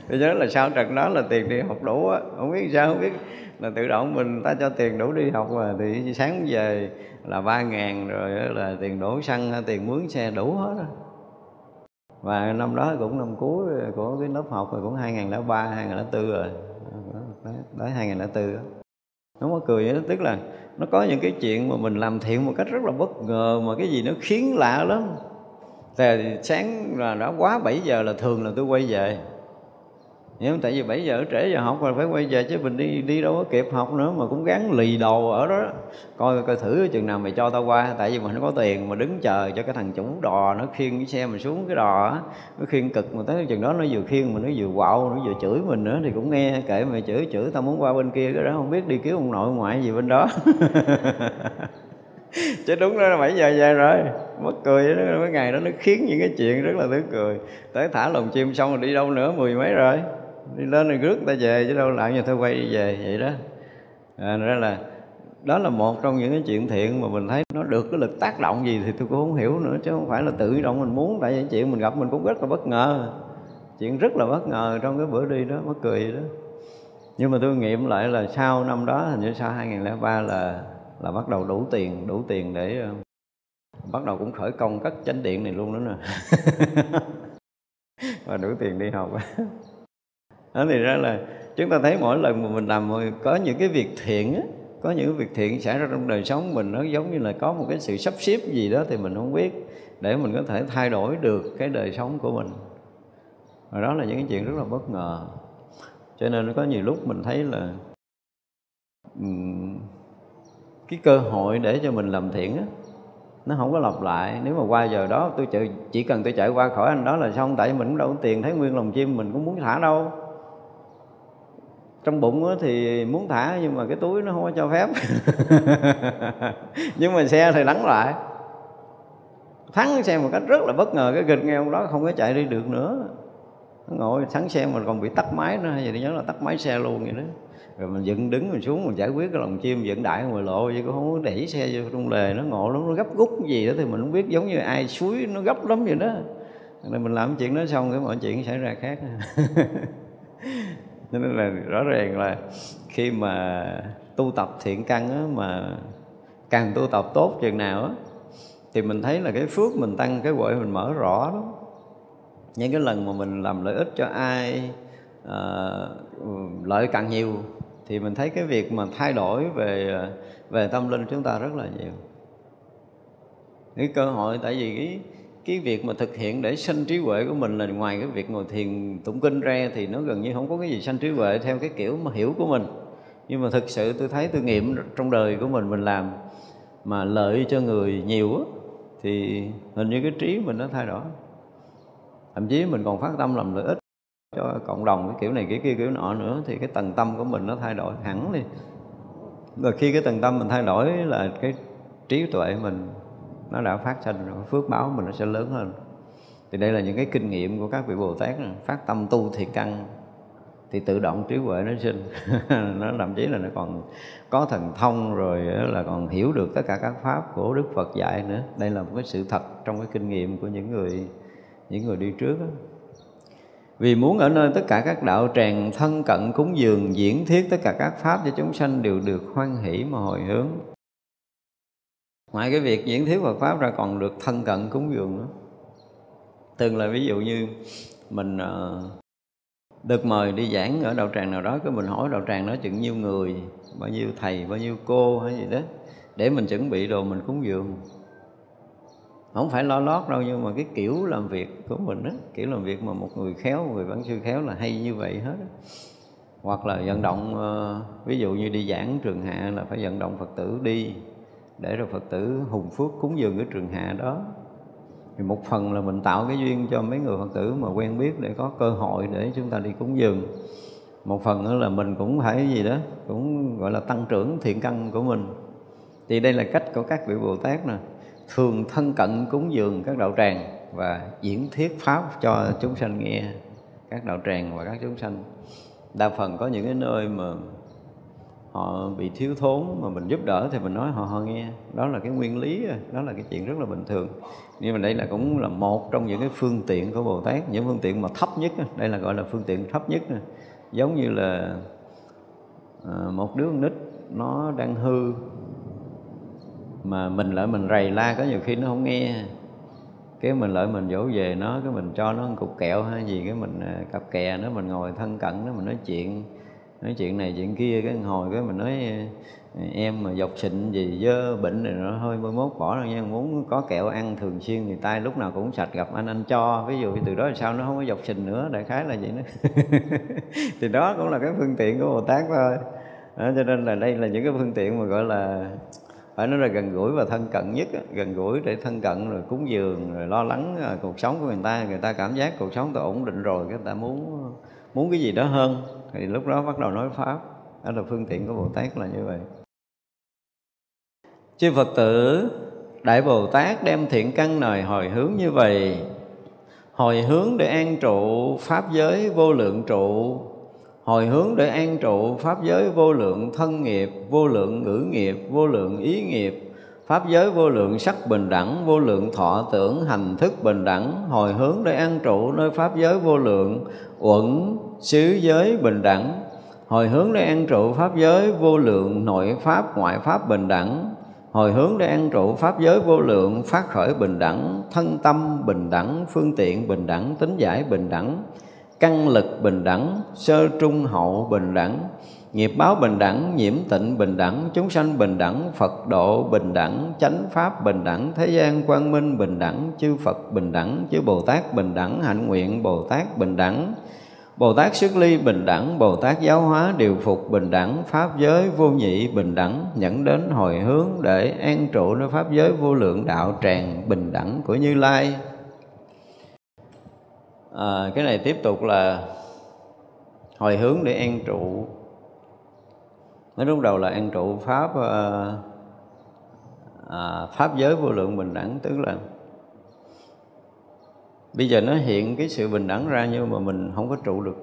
Tôi nhớ là sau trận đó là tiền đi học đủ á. Không biết sao không biết là tự động mình ta cho tiền đủ đi học mà thì sáng về là ba ngàn rồi là tiền đổ xăng tiền mướn xe đủ hết rồi và năm đó cũng năm cuối của cái lớp học rồi, cũng 2003 2004 rồi. Đấy 2004 đó. Nó có cười đó, tức là nó có những cái chuyện mà mình làm thiện một cách rất là bất ngờ, mà cái gì nó khiến lạ lắm. Thì sáng là đã quá 7 giờ là thường là tôi quay về nhưng tại vì 7 giờ trễ giờ học rồi phải quay về chứ mình đi đi đâu có kịp học nữa mà cũng gắn lì đầu ở đó. Coi coi thử chừng nào mày cho tao qua tại vì mình không có tiền mà đứng chờ cho cái thằng chủ đò nó khiêng cái xe mình xuống cái đò á nó khiêng cực mà tới chừng đó nó vừa khiêng mà nó vừa quạo nó vừa chửi mình nữa thì cũng nghe kệ mày chửi chửi tao muốn qua bên kia cái đó không biết đi cứu ông nội ngoại gì bên đó. *laughs* Chứ đúng đó là 7 giờ về rồi mất cười đó, mấy ngày đó nó khiến những cái chuyện rất là tiếng cười. Tới thả lồng chim xong rồi đi đâu nữa mười mấy rồi đi lên rồi rước ta về chứ đâu lại như thôi quay đi về vậy đó. À, ra là đó là một trong những cái chuyện thiện mà mình thấy nó được cái lực tác động gì thì tôi cũng không hiểu nữa chứ không phải là tự động mình muốn tại những chuyện mình gặp mình cũng rất là bất ngờ. Chuyện rất là bất ngờ trong cái bữa đi đó mất cười đó. Nhưng mà tôi nghiệm lại là sau năm đó hình như sau 2003 là là bắt đầu đủ tiền đủ tiền để ờ, bắt đầu cũng khởi công cất chánh điện này luôn đó nè. *laughs* Và đủ tiền đi học. *laughs* đó thì ra là chúng ta thấy mỗi lần mà mình làm có những cái việc thiện á, có những việc thiện xảy ra trong đời sống mình, nó giống như là có một cái sự sắp xếp gì đó thì mình không biết để mình có thể thay đổi được cái đời sống của mình. Và đó là những cái chuyện rất là bất ngờ. Cho nên có nhiều lúc mình thấy là cái cơ hội để cho mình làm thiện á, nó không có lặp lại. Nếu mà qua giờ đó, tôi chỉ cần tôi chạy qua khỏi anh đó là xong, tại mình cũng đâu có tiền, thấy nguyên lòng chim mình cũng muốn thả đâu trong bụng thì muốn thả nhưng mà cái túi nó không có cho phép. *laughs* Nhưng mà xe thì lắng lại. Thắng xe một cách rất là bất ngờ. Cái gịch nghe ông đó không có chạy đi được nữa. Nó ngồi thắng xe mà còn bị tắt máy nữa. Vậy thì nhớ là tắt máy xe luôn vậy đó. Rồi mình dựng đứng mình xuống, mình giải quyết cái lòng chim, dựng đại ngoài lộ vậy, cũng không có đẩy xe vô trong lề. Nó ngộ lắm, nó gấp rút gì đó thì mình không biết giống như ai suối, nó gấp lắm vậy đó. Nên mình làm chuyện đó xong cái mọi chuyện xảy ra khác. *laughs* nên là rõ ràng là khi mà tu tập thiện căn á, mà càng tu tập tốt chừng nào á thì mình thấy là cái phước mình tăng cái huệ mình mở rõ lắm. Những cái lần mà mình làm lợi ích cho ai uh, lợi càng nhiều thì mình thấy cái việc mà thay đổi về về tâm linh chúng ta rất là nhiều. Cái cơ hội tại vì cái cái việc mà thực hiện để sanh trí huệ của mình là ngoài cái việc ngồi thiền tụng kinh ra thì nó gần như không có cái gì sanh trí huệ theo cái kiểu mà hiểu của mình. Nhưng mà thực sự tôi thấy tôi nghiệm trong đời của mình mình làm mà lợi cho người nhiều á, thì hình như cái trí mình nó thay đổi. Thậm chí mình còn phát tâm làm lợi ích cho cộng đồng cái kiểu này kiểu kia, kiểu nọ nữa thì cái tầng tâm của mình nó thay đổi hẳn đi. Rồi khi cái tầng tâm mình thay đổi là cái trí tuệ mình nó đã phát sinh rồi, phước báo mình nó sẽ lớn hơn thì đây là những cái kinh nghiệm của các vị bồ tát này. phát tâm tu thiệt căn thì tự động trí huệ nó sinh *laughs* nó thậm chí là nó còn có thần thông rồi là còn hiểu được tất cả các pháp của đức phật dạy nữa đây là một cái sự thật trong cái kinh nghiệm của những người những người đi trước đó. Vì muốn ở nơi tất cả các đạo tràng thân cận cúng dường diễn thiết tất cả các pháp cho chúng sanh đều được hoan hỷ mà hồi hướng. Ngoài cái việc diễn thuyết Phật Pháp ra còn được thân cận cúng dường nữa. Từng là ví dụ như mình ờ, được mời đi giảng ở đạo tràng nào đó cái mình hỏi đạo tràng đó chừng nhiêu người, bao nhiêu thầy, bao nhiêu cô hay gì đó, để mình chuẩn bị đồ mình cúng dường không phải lo lót đâu, nhưng mà cái kiểu làm việc của mình đó kiểu làm việc mà một người khéo một người bản sư khéo là hay như vậy hết đó. hoặc là vận động ờ, ví dụ như đi giảng trường hạ là phải vận động phật tử đi để rồi phật tử hùng phước cúng dường cái trường hạ đó. Thì một phần là mình tạo cái duyên cho mấy người phật tử mà quen biết để có cơ hội để chúng ta đi cúng dường. Một phần nữa là mình cũng phải gì đó, cũng gọi là tăng trưởng thiện căn của mình. Thì đây là cách của các vị bồ tát nè, thường thân cận cúng dường các đạo tràng và diễn thuyết pháp cho chúng sanh nghe các đạo tràng và các chúng sanh. Đa phần có những cái nơi mà họ bị thiếu thốn mà mình giúp đỡ thì mình nói, họ họ nghe. Đó là cái nguyên lý, đó là cái chuyện rất là bình thường. Nhưng mà đây là cũng là một trong những cái phương tiện của bồ tát, những phương tiện mà thấp nhất đây là gọi là phương tiện thấp nhất giống như là ờ, một đứa con nít nó đang hư mà mình lại mình rầy la có nhiều khi nó không nghe. Cái mình lại mình dỗ về nó, cái mình cho nó một cục kẹo hay gì, cái mình ờ, cặp kè, nó mình ngồi thân cận, nó mình nói chuyện nói chuyện này chuyện kia cái hồi cái mình nói ờ, em mà dọc xịn gì dơ bệnh này nó hơi mới mốt bỏ ra nha muốn có kẹo ăn thường xuyên thì tay lúc nào cũng sạch gặp anh anh cho. Ví dụ từ đó sao nó không có dọc xịn nữa đại khái là vậy đó. *laughs* Thì đó cũng là cái phương tiện của bồ tát thôi. Đó, cho nên là đây là những cái phương tiện mà gọi là phải nói là gần gũi và thân cận nhất gần gũi để thân cận rồi cúng dường rồi lo lắng à, cuộc sống của người ta. Người ta cảm giác cuộc sống ta ổn định rồi người ta muốn muốn cái gì đó hơn thì lúc đó bắt đầu nói pháp. Đó là phương tiện của bồ tát là như vậy. Chư phật tử, đại bồ tát đem thiện căn nời hồi hướng như vậy. Hồi hướng để an trụ pháp giới vô lượng trụ. Hồi hướng để an trụ pháp giới vô lượng thân nghiệp, vô lượng ngữ nghiệp, vô lượng ý nghiệp pháp giới vô lượng sắc bình đẳng, vô lượng thọ tưởng, hành thức bình đẳng, hồi hướng để an trụ nơi pháp giới vô lượng, uẩn, xứ giới bình đẳng. Hồi hướng để an trụ pháp giới vô lượng, nội pháp, ngoại pháp bình đẳng. Hồi hướng để an trụ pháp giới vô lượng, phát khởi bình đẳng, thân tâm bình đẳng, phương tiện bình đẳng, tính giải bình đẳng. Căn lực bình đẳng, sơ trung hậu bình đẳng nghiệp báo bình đẳng nhiễm tịnh bình đẳng chúng sanh bình đẳng phật độ bình đẳng chánh pháp bình đẳng thế gian quang minh bình đẳng chư phật bình đẳng chư bồ tát bình đẳng hạnh nguyện bồ tát bình đẳng Bồ Tát xuất ly bình đẳng, Bồ Tát giáo hóa điều phục bình đẳng, Pháp giới vô nhị bình đẳng, nhẫn đến hồi hướng để an trụ nơi Pháp giới vô lượng đạo tràng bình đẳng của Như Lai. À, cái này tiếp tục là hồi hướng để an trụ. Nói lúc đầu là an trụ Pháp ờ, à, Pháp giới vô lượng bình đẳng, tức là bây giờ nó hiện cái sự bình đẳng ra nhưng mà mình không có trụ được.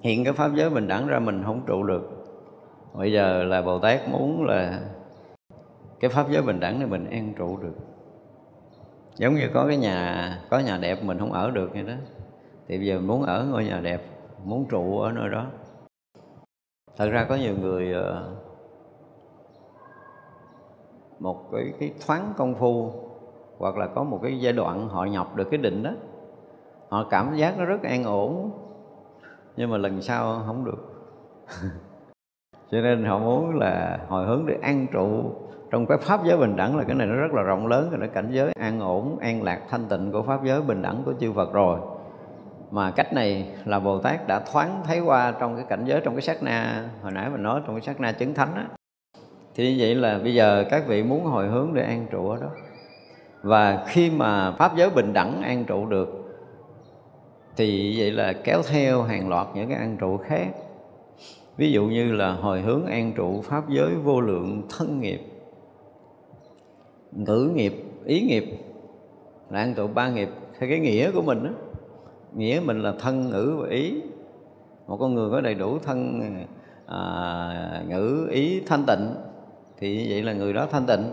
Hiện cái pháp giới bình đẳng ra mình không trụ được. Bây giờ là bồ tát muốn là cái pháp giới bình đẳng này mình an trụ được. Giống như có cái nhà có nhà đẹp mình không ở được như đó. Thì bây giờ muốn ở ngôi nhà đẹp muốn trụ ở nơi đó thật ra có nhiều người ờ, một cái cái thoáng công phu, hoặc là có một cái giai đoạn họ nhập được cái định đó, họ cảm giác nó rất an ổn, nhưng mà lần sau không được. *laughs* Cho nên họ muốn là hồi hướng để an trụ trong cái pháp giới bình đẳng là cái này nó rất là rộng lớn rồi nó cảnh giới an ổn, an lạc thanh tịnh của pháp giới bình đẳng của chư Phật rồi mà cách này là Bồ Tát đã thoáng thấy qua trong cái cảnh giới trong cái sát na, hồi nãy mình nói trong cái sát na chứng thánh á. Thì như vậy là bây giờ các vị muốn hồi hướng để an trụ ở đó. Và khi mà pháp giới bình đẳng an trụ được, thì vậy là kéo theo hàng loạt những cái an trụ khác. Ví dụ như là hồi hướng an trụ pháp giới vô lượng thân nghiệp, ngữ nghiệp, ý nghiệp, là an trụ ba nghiệp theo cái nghĩa của mình đó nghĩa mình là thân ngữ và ý. Một con người có đầy đủ thân à, ngữ ý thanh tịnh thì như vậy là người đó thanh tịnh.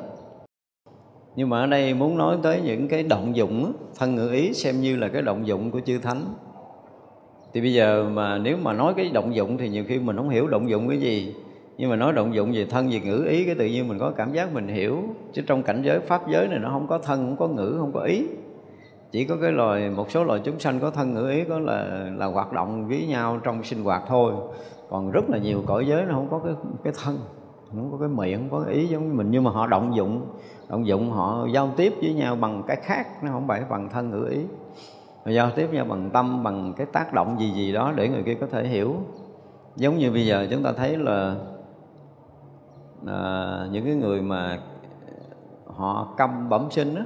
Nhưng mà ở đây muốn nói tới những cái động dụng thân ngữ ý xem như là cái động dụng của chư thánh. Thì bây giờ mà nếu mà nói cái động dụng thì nhiều khi mình không hiểu động dụng cái gì. Nhưng mà nói động dụng về thân về ngữ ý cái tự nhiên mình có cảm giác mình hiểu. Chứ trong cảnh giới pháp giới này nó không có thân không có ngữ không có ý chỉ có cái loài một số loài chúng sanh có thân ngữ ý có là là hoạt động với nhau trong sinh hoạt thôi. Còn rất là nhiều cõi giới nó không có cái cái thân không có cái miệng không có cái ý giống như mình. Nhưng mà họ động dụng động dụng họ giao tiếp với nhau bằng cái khác nó không phải bằng thân ngữ ý. Họ giao tiếp nhau bằng tâm bằng cái tác động gì gì đó để người kia có thể hiểu. Giống như bây giờ chúng ta thấy là à, những cái người mà họ câm bẩm sinh đó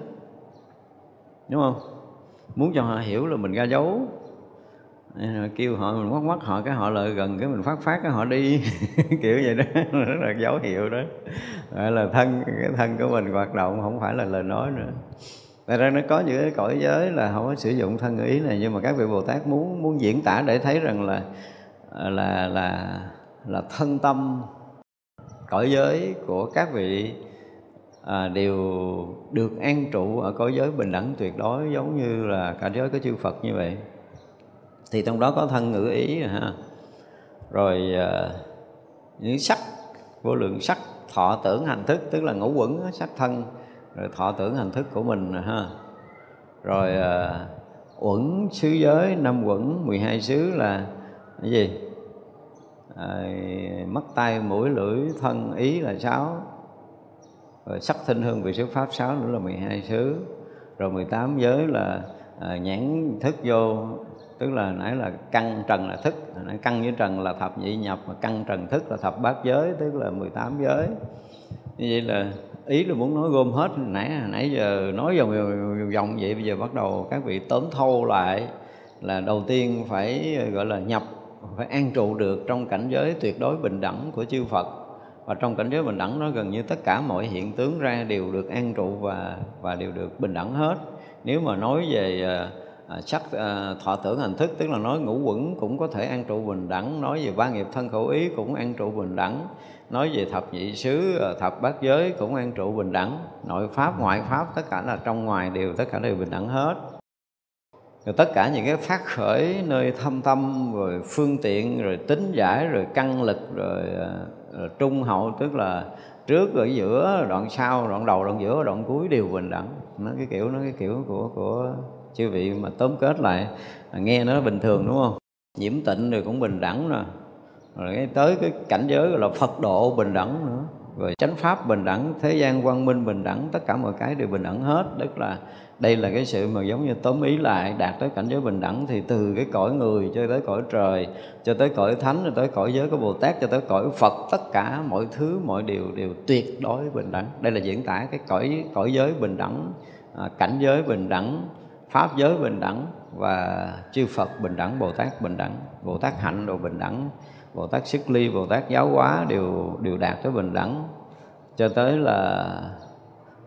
đúng không? Muốn cho họ hiểu là mình ra dấu. Kêu họ mình quát quát họ cái họ lại gần cái mình phát phát cái họ đi. *laughs* Kiểu vậy đó. *laughs* Rất là dấu hiệu đó. Gọi là thân cái thân của mình hoạt động không phải là lời nói nữa. Tại ra nó có những cái cõi giới là không có sử dụng thân ý này nhưng mà các vị Bồ Tát muốn muốn diễn tả để thấy rằng là là là là thân tâm. Cõi giới của các vị à, đều được an trụ ở cõi giới bình đẳng tuyệt đối giống như là cả giới có chư Phật như vậy. Thì trong đó có thân ngữ ý ha. Rồi ờ, những sắc vô lượng sắc thọ tưởng hành thức tức là ngũ quẩn sắc thân rồi thọ tưởng hành thức của mình ha. Rồi ờ, à, uẩn xứ giới năm quẩn 12 xứ là cái gì? À, mắt tay mũi lưỡi thân ý là sáu rồi sắc thinh hương vị xứ pháp sáu nữa là 12 xứ. Rồi 18 giới là à, nhãn thức vô tức là nãy là căn trần là thức. Nãy căn với trần là thập nhị nhập mà căn trần thức là thập bát giới tức là 18 giới. Như vậy là ý là muốn nói gom hết. Nãy nãy giờ nói vòng vòng, vòng vậy bây giờ bắt đầu các vị tóm thâu lại là đầu tiên phải gọi là nhập phải an trụ được trong cảnh giới tuyệt đối bình đẳng của chư Phật và trong cảnh giới bình đẳng nó gần như tất cả mọi hiện tướng ra đều được an trụ và và đều được bình đẳng hết. Nếu mà nói về à, sắc à, thọ tưởng hành thức tức là nói ngũ quẩn cũng có thể an trụ bình đẳng nói về ba nghiệp thân khẩu ý cũng an trụ bình đẳng nói về thập nhị xứ thập bát giới cũng an trụ bình đẳng. Nội pháp ngoại pháp tất cả là trong ngoài đều tất cả đều bình đẳng hết. Rồi tất cả những cái phát khởi nơi thâm tâm rồi phương tiện rồi tính giải rồi căn lực rồi Ờ, trung hậu tức là trước ở giữa, đoạn sau, đoạn đầu, đoạn giữa, đoạn cuối đều bình đẳng. Nó cái kiểu, nó cái kiểu của của chư vị mà tóm kết lại. À, nghe nó bình thường, đúng không? Nhiễm tịnh rồi cũng bình đẳng nè rồi tới cái cảnh giới gọi là phật độ bình đẳng nữa. Rồi chánh pháp bình đẳng, thế gian quang minh bình đẳng, tất cả mọi cái đều bình đẳng hết. Tức là đây là cái sự mà giống như tóm ý lại, đạt tới cảnh giới bình đẳng thì từ cái cõi người cho tới cõi trời, cho tới cõi thánh, cho tới cõi giới của bồ tát, cho tới cõi phật, tất cả mọi thứ, mọi điều đều tuyệt đối bình đẳng. Đây là diễn tả cái cõi cõi giới bình đẳng à, cảnh giới bình đẳng, pháp giới bình đẳng và chư phật bình đẳng, bồ tát bình đẳng, bồ tát hạnh đồ bình đẳng, bồ tát sức ly, bồ tát giáo hóa đều đều đạt tới bình đẳng. Cho tới là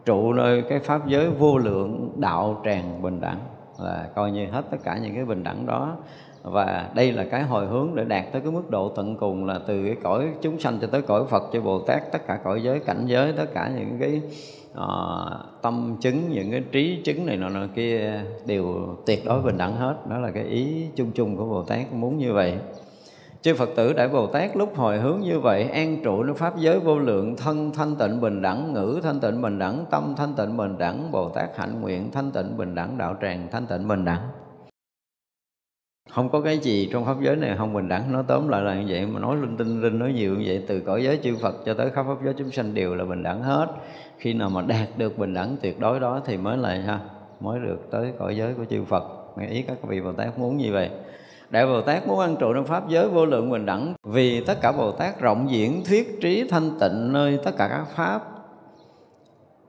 trụ nơi cái pháp giới vô lượng đạo tràng bình đẳng là coi như hết tất cả những cái bình đẳng đó. Và đây là cái hồi hướng để đạt tới cái mức độ tận cùng là từ cái cõi chúng sanh cho tới cõi Phật cho Bồ Tát tất cả cõi giới cảnh giới tất cả những cái uh, tâm chứng những cái trí chứng này nọ nọ kia đều tuyệt đối bình đẳng hết. Đó là cái ý chung chung của Bồ Tát muốn như vậy. Chư Phật tử Đại Bồ Tát lúc hồi hướng như vậy, An trụ nơi Pháp giới vô lượng, Thân thanh tịnh bình đẳng, Ngữ thanh tịnh bình đẳng, Tâm thanh tịnh bình đẳng, Bồ Tát hạnh nguyện thanh tịnh bình đẳng, Đạo tràng thanh tịnh bình đẳng. Không có cái gì trong pháp giới này không bình đẳng nó tóm lại là như vậy, mà nói linh tinh, linh nói nhiều như vậy, từ cõi giới chư Phật cho tới khắp pháp giới chúng sanh đều là bình đẳng hết. Khi nào mà đạt được bình đẳng tuyệt đối đó thì mới là ha, mới được tới cõi giới của chư Phật. Nghe ý các vị Bồ Tát muốn như vậy. Đại Bồ Tát muốn ăn trụ trong Pháp giới vô lượng bình đẳng, Vì tất cả Bồ Tát rộng diễn, thuyết trí, thanh tịnh nơi tất cả các Pháp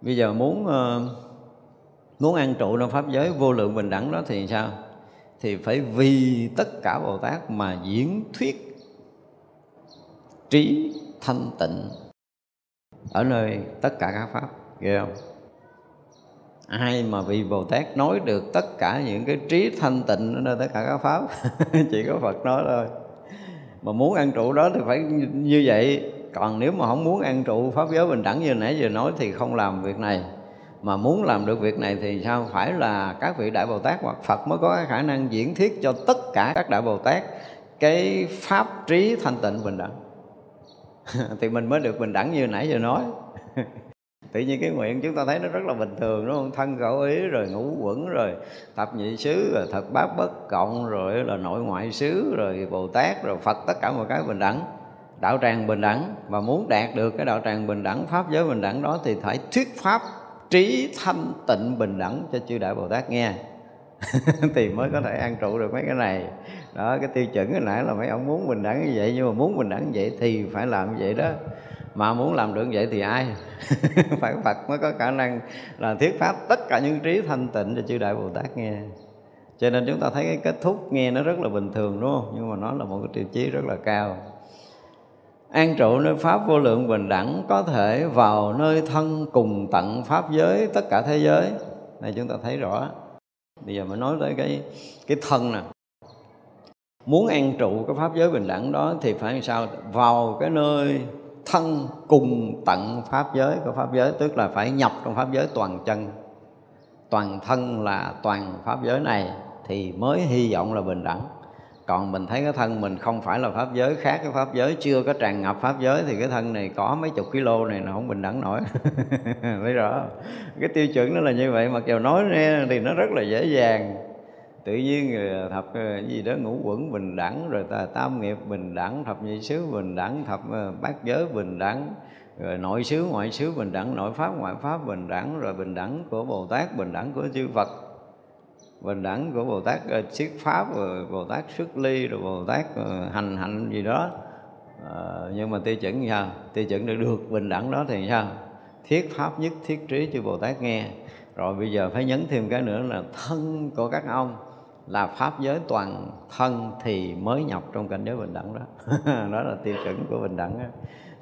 Bây giờ muốn ờ, muốn ăn trụ trong Pháp giới vô lượng bình đẳng đó thì sao? Thì phải vì tất cả Bồ Tát mà diễn thuyết trí, thanh tịnh Ở nơi tất cả các Pháp Ghê không? Ai mà vị bồ tát nói được tất cả những cái trí thanh tịnh nơi tất cả các pháp? *laughs* Chỉ có phật nói thôi. Mà muốn ăn trụ đó thì phải như vậy. Còn nếu mà không muốn ăn trụ, pháp giới bình đẳng như nãy giờ nói thì không làm việc này. Mà muốn làm được việc này thì sao? Phải là các vị đại bồ tát hoặc phật mới có cái khả năng diễn thuyết cho tất cả các đại bồ tát cái pháp trí thanh tịnh bình đẳng. *laughs* Thì mình mới được bình đẳng như nãy giờ nói. *laughs* tự nhiên cái nguyện chúng ta thấy nó rất là bình thường, đúng không? Thân khẩu ý rồi ngũ quẩn rồi thập nhị xứ rồi thật bát bất cộng rồi là nội ngoại xứ rồi bồ tát rồi phật, tất cả mọi cái bình đẳng. Đạo tràng bình đẳng. Và muốn đạt được cái đạo tràng bình đẳng, pháp giới bình đẳng đó thì phải thuyết pháp trí thanh tịnh bình đẳng cho chư đại bồ tát nghe. *laughs* Thì mới có thể an trụ được mấy cái này. Đó, cái tiêu chuẩn hồi nãy là mấy ông muốn bình đẳng như vậy, nhưng mà muốn bình đẳng như vậy thì phải làm như vậy đó mà muốn làm được vậy thì ai? *laughs* Phải phật mới có khả năng là thuyết pháp tất cả những trí thanh tịnh cho chư đại bồ tát nghe. Cho nên chúng ta thấy cái kết thúc nghe nó rất là bình thường, đúng không? Nhưng mà nó là một cái tiêu chí rất là cao. An trụ nơi pháp vô lượng bình đẳng có thể vào nơi thân cùng tận pháp giới tất cả thế giới. Này chúng ta thấy rõ. Bây giờ mới nói tới cái cái thân nè. Muốn an trụ cái pháp giới bình đẳng đó thì phải làm sao? Vào cái nơi thân cùng tận pháp giới. Của pháp giới tức là phải nhập trong pháp giới toàn chân. Toàn thân là toàn pháp giới này thì mới hy vọng là bình đẳng. Còn mình thấy cái thân mình không phải là pháp giới khác, cái pháp giới chưa có tràn ngập pháp giới thì cái thân này có mấy chục kg này nó không bình đẳng nổi. *laughs* Thấy rõ cái tiêu chuẩn nó là như vậy, mặc dù nói nghe thì nó rất là dễ dàng tự nhiên thập ờ, cái gì đó ngũ quẩn bình đẳng rồi ta tam nghiệp bình đẳng thập nhị xứ bình đẳng thập ờ, bát giới bình đẳng rồi nội xứ ngoại xứ bình đẳng nội pháp ngoại pháp bình đẳng rồi bình đẳng của bồ tát bình đẳng của chư phật bình đẳng của bồ tát ờ, siết pháp rồi bồ tát xuất ly rồi bồ tát hành hạnh gì đó. À, nhưng mà tiêu chuẩn sao? Tiêu chuẩn được được bình đẳng đó thì sao? Thiết pháp nhất thiết trí cho bồ tát nghe. Rồi bây giờ phải nhấn thêm cái nữa là thân của các ông là pháp giới toàn thân thì mới nhập trong cảnh giới bình đẳng đó. *laughs* Đó là tiêu chuẩn của bình đẳng đó.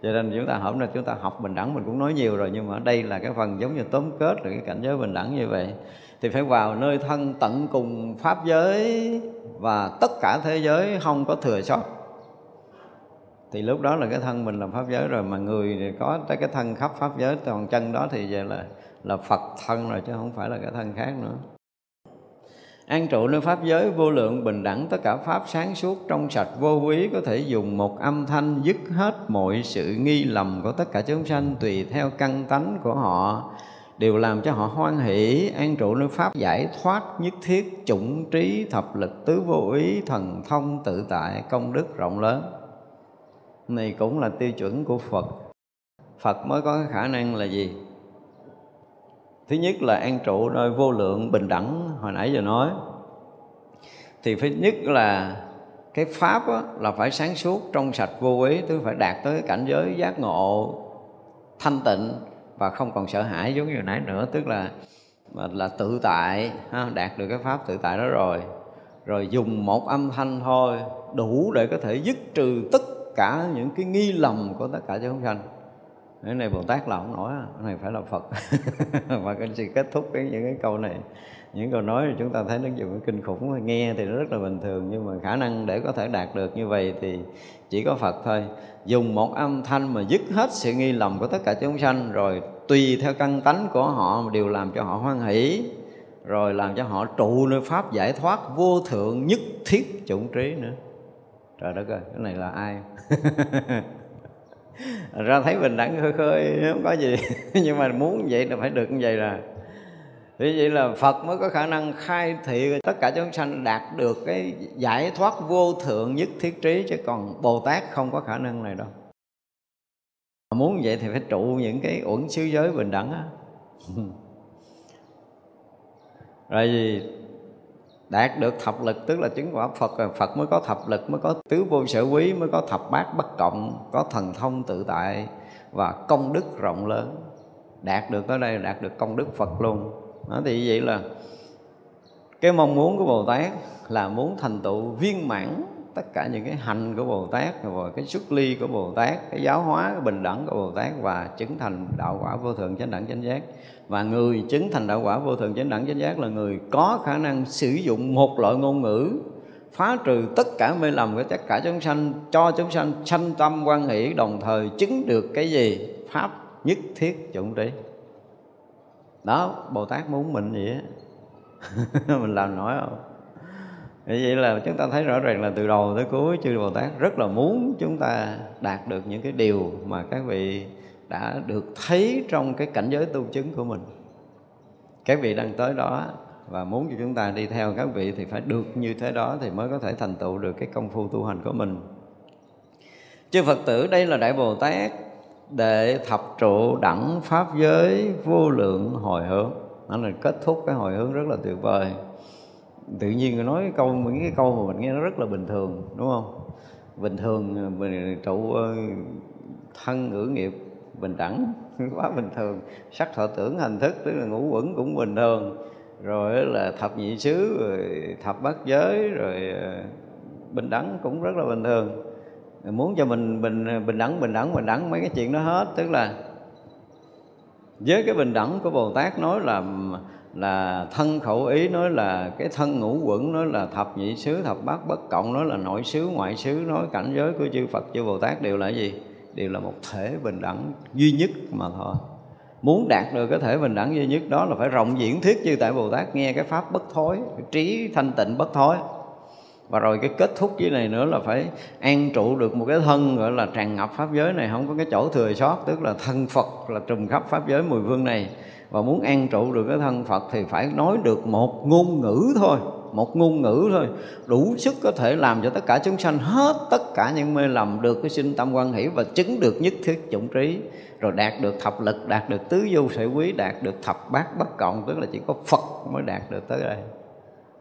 cho nên chúng ta hôm nay chúng ta học bình đẳng, mình cũng nói nhiều rồi, nhưng mà ở đây là cái phần giống như tóm kết là cái cảnh giới bình đẳng như vậy. Thì phải vào nơi thân tận cùng pháp giới và tất cả thế giới không có thừa sót. Thì lúc đó là cái thân mình là pháp giới rồi, mà người thì có tới cái thân khắp pháp giới, toàn chân đó thì vậy là là Phật thân rồi chứ không phải là cái thân khác nữa. An trụ nơi Pháp giới vô lượng bình đẳng, Tất cả Pháp sáng suốt trong sạch vô quý Có thể dùng một âm thanh dứt hết mọi sự nghi lầm của tất cả chúng sanh Tùy theo căn tánh của họ. Đều làm cho họ hoan hỷ, An trụ nơi Pháp giải thoát nhất thiết Chủng trí thập lực tứ vô ý Thần thông tự tại công đức rộng lớn. Này cũng là tiêu chuẩn của Phật. Phật mới có cái khả năng là gì? Thứ nhất là an trụ nơi vô lượng bình đẳng hồi nãy giờ nói. Thì thứ nhất là cái pháp á, là phải sáng suốt trong sạch vô ý tức phải đạt tới cảnh giới giác ngộ thanh tịnh và không còn sợ hãi giống như nãy nữa. Tức là là tự tại ha, đạt được cái pháp tự tại đó rồi. Rồi dùng một âm thanh thôi đủ để có thể dứt trừ tất cả những cái nghi lầm của tất cả chúng sanh cái này bồ tát là không nổi cái này phải là phật. *laughs* Và cái sự kết thúc cái, những cái câu này, những câu nói thì chúng ta thấy nó dùng kinh khủng nghe thì nó rất là bình thường. Nhưng mà khả năng để có thể đạt được như vậy thì chỉ có phật thôi. Dùng một âm thanh mà dứt hết sự nghi lầm của tất cả chúng sanh, rồi tùy theo căn tánh của họ mà đều làm cho họ hoan hỷ, rồi làm cho họ trụ nơi pháp giải thoát vô thượng nhất thiết chủng trí nữa. Trời đất ơi, cái này là ai? *laughs* ra thấy bình đẳng khơi khơi, không có gì *laughs* nhưng mà muốn vậy là phải được như vậy là vì vậy là Phật mới có khả năng khai thị tất cả chúng sanh đạt được cái giải thoát vô thượng nhất thiết trí, chứ còn Bồ Tát không có khả năng này đâu. Muốn vậy thì phải trụ những cái uẩn xứ giới bình đẳng á. *laughs* Rồi gì đạt được thập lực, tức là chứng quả Phật Phật mới có thập lực, mới có tứ vô sở quý, mới có thập bát bất cộng, có thần thông tự tại và công đức rộng lớn. Đạt được tới đây đạt được công đức Phật luôn. Đó thì vậy là cái mong muốn của Bồ Tát là muốn thành tựu viên mãn tất cả những cái hành của Bồ Tát, rồi cái xuất ly của Bồ Tát, cái giáo hóa, cái bình đẳng của Bồ Tát và chứng thành đạo quả vô thượng chánh đẳng chánh giác. Và người chứng thành đạo quả vô thượng chánh đẳng chánh giác là người có khả năng sử dụng một loại ngôn ngữ, phá trừ tất cả mê lầm của tất cả chúng sanh, cho chúng sanh sanh tâm quan hỷ, đồng thời chứng được cái gì? Pháp nhất thiết chủng trí. Đó, bồ tát muốn mình vậy *laughs* mình làm nổi không? Vậy là chúng ta thấy rõ ràng là từ đầu tới cuối chư Bồ Tát rất là muốn chúng ta đạt được những cái điều mà các vị đã được thấy trong cái cảnh giới tu chứng của mình. Các vị đang tới đó và muốn cho chúng ta đi theo các vị thì phải được như thế đó thì mới có thể thành tựu được cái công phu tu hành của mình. Chư Phật tử, đây là Đại Bồ Tát để thập trụ đẳng pháp giới vô lượng hồi hướng. Nó là kết thúc cái hồi hướng rất là tuyệt vời tự nhiên nói câu, những cái câu mà mình nghe nó rất là bình thường, đúng không? Bình thường ờ, mình trụ ờ, thân, ngữ, nghiệp, bình đẳng, *laughs* quá bình thường. Sắc, thọ, tưởng, hành thức, tức là ngũ quẩn cũng bình thường. Rồi là thập nhị xứ, rồi thập bát giới, rồi ờ, bình đẳng cũng rất là bình thường. Muốn cho mình bình bình đẳng bình đẳng bình đẳng, mấy cái chuyện đó hết, tức là với cái bình đẳng của Bồ Tát nói là là thân khẩu ý nói là cái thân ngũ quẩn nói là thập nhị xứ, thập bát bất cộng nói là nội xứ, ngoại xứ, nói cảnh giới của chư Phật, chư Bồ Tát đều là gì? Đều là một thể bình đẳng duy nhất mà thôi. Muốn đạt được cái thể bình đẳng duy nhất đó là phải rộng diễn thuyết như tại Bồ Tát nghe cái pháp bất thối trí thanh tịnh bất thối và rồi cái kết thúc dưới này nữa là phải an trụ được một cái thân gọi là tràn ngập pháp giới này. Không có cái chỗ thừa sót, tức là thân Phật là trùm khắp pháp giới mười phương này. Và muốn an trụ được cái thân Phật thì phải nói được một ngôn ngữ thôi, một ngôn ngữ thôi. Đủ sức có thể làm cho tất cả chúng sanh hết tất cả những mê lầm được cái sinh tâm quan hỷ và chứng được nhất thiết chủng trí. Rồi đạt được thập lực, đạt được tứ vô sở quý, đạt được thập bát bất cộng, tức là chỉ có phật mới đạt được tới đây.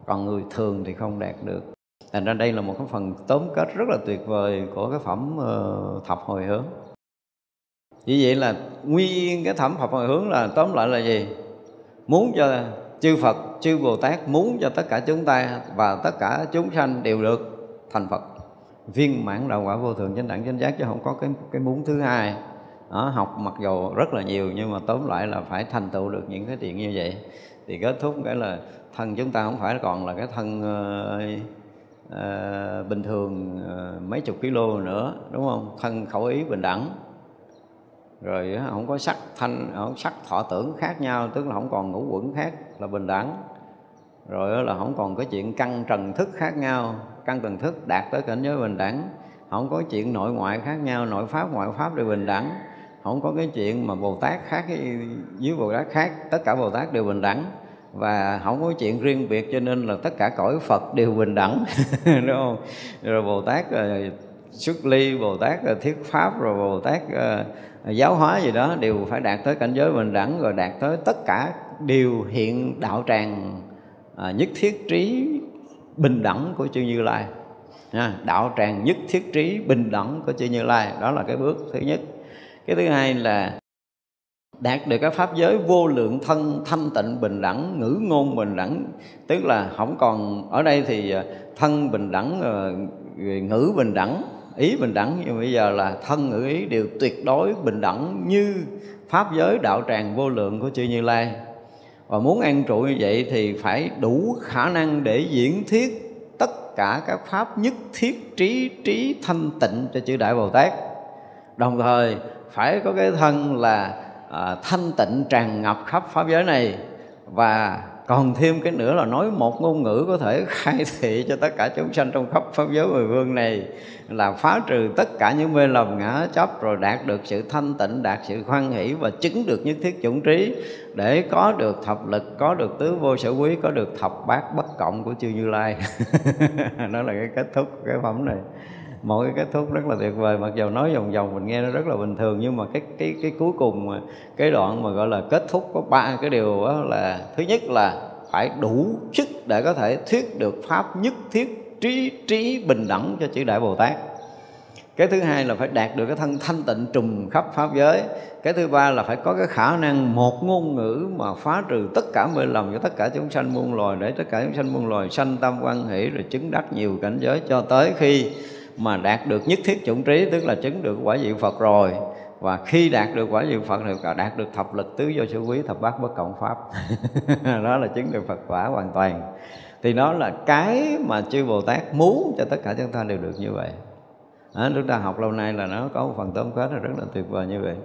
Còn người thường thì không đạt được thành ra đây là một cái phần tóm kết rất là tuyệt vời của cái phẩm uh, thập hồi hướng. Vì vậy là nguyên cái thẩm thập hồi hướng là tóm lại là gì? Muốn cho chư Phật, chư Bồ Tát muốn cho tất cả chúng ta và tất cả chúng sanh đều được thành Phật. Viên mãn đạo quả vô thường chánh đẳng chánh giác chứ không có cái cái muốn thứ hai. Đó, học mặc dù rất là nhiều nhưng mà tóm lại là phải thành tựu được những cái chuyện như vậy. Thì kết thúc cái là thân chúng ta không phải còn là cái thân uh, à, bình thường à, mấy chục kg nữa đúng không? Thân khẩu ý bình đẳng. Rồi không có sắc thanh không sắc thọ tưởng khác nhau tức là không còn ngũ quẩn khác là bình đẳng. Rồi là không còn cái chuyện căn trần thức khác nhau. Căn trần thức đạt tới cảnh giới bình đẳng. Không có chuyện nội ngoại khác nhau nội pháp ngoại pháp đều bình đẳng. Không có cái chuyện mà bồ tát khác với bồ tát khác tất cả bồ tát đều bình đẳng và không có chuyện riêng biệt, cho nên là tất cả cõi phật đều bình đẳng, *laughs* đúng không? Rồi bồ tát ờ, xuất ly, bồ tát ờ, thuyết pháp, rồi bồ tát ờ, giáo hóa gì đó đều phải đạt tới cảnh giới bình đẳng, rồi đạt tới tất cả điều hiện đạo tràng nhất thiết trí bình đẳng của chư Như Lai. Đạo tràng nhất thiết trí bình đẳng của chư Như Lai. Đó là cái bước thứ nhất. Cái thứ hai là đạt được các pháp giới vô lượng thân, thanh tịnh, bình đẳng, ngữ ngôn bình đẳng. Tức là không còn, ở đây thì à, thân bình đẳng ờ, ngữ bình đẳng, ý bình đẳng. Nhưng bây giờ là thân, ngữ, ý đều tuyệt đối bình đẳng như pháp giới đạo tràng vô lượng của chư Như Lai. Và muốn an trụ như vậy thì phải đủ khả năng để diễn thiết tất cả các pháp nhất thiết, trí trí, thanh tịnh cho chư Đại Bồ Tát. Đồng thời, phải có cái thân là à, thanh tịnh tràn ngập khắp pháp giới này. Và còn thêm cái nữa là nói một ngôn ngữ có thể *laughs* khai thị cho tất cả chúng sanh trong khắp pháp giới mười vương này là phá trừ tất cả những mê lầm ngã chấp rồi đạt được sự thanh tịnh đạt sự khoan hỷ và chứng được nhất thiết chủng trí. Để có được thập lực có được tứ vô sở quý có được thập bát bất cộng của chư như lai. *laughs* Đó là cái kết thúc cái phẩm này một cái kết thúc rất là tuyệt vời. Mặc dù nói vòng vòng mình nghe nó rất là bình thường, nhưng mà cái cái cái cuối cùng mà, cái đoạn mà gọi là kết thúc có ba cái điều đó là, thứ nhất là phải đủ sức để có thể thuyết được pháp nhất thiết, trí trí bình đẳng cho chữ đại bồ tát. Cái thứ hai là phải đạt được cái thân thanh tịnh trùm khắp pháp giới. Cái thứ ba là phải có cái khả năng một ngôn ngữ mà phá trừ tất cả mê lầm cho tất cả chúng sanh muôn loài, để tất cả chúng sanh muôn loài sanh tâm quan hỷ, rồi chứng đắc nhiều cảnh giới cho tới khi mà đạt được nhất thiết chủng trí tức là chứng được quả vị Phật rồi. Và khi đạt được quả vị Phật thì đạt được thập lực tứ vô sở quý thập bát bất cộng pháp. *laughs* Đó là chứng được Phật quả hoàn toàn. Thì đó là cái mà chư Bồ Tát muốn cho tất cả chúng ta đều được như vậy. Đó, chúng ta học lâu nay là nó có một phần tóm kết là rất là tuyệt vời như vậy.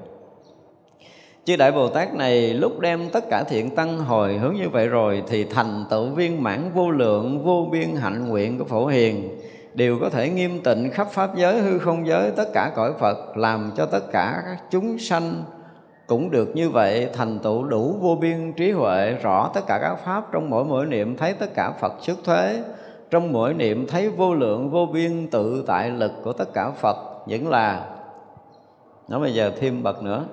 Chư Đại Bồ Tát này lúc đem tất cả thiện tăng hồi hướng như vậy rồi Thì thành tựu viên mãn vô lượng vô biên hạnh nguyện của Phổ Hiền đều có thể nghiêm tịnh khắp pháp giới, hư không giới, tất cả cõi Phật, làm cho tất cả các chúng sanh cũng được như vậy, thành tựu đủ vô biên trí huệ, rõ tất cả các pháp trong mỗi mỗi niệm, thấy tất cả Phật xuất thế. Trong mỗi niệm thấy vô lượng, vô biên tự tại lực của tất cả Phật, vẫn là nó bây giờ thêm bậc nữa,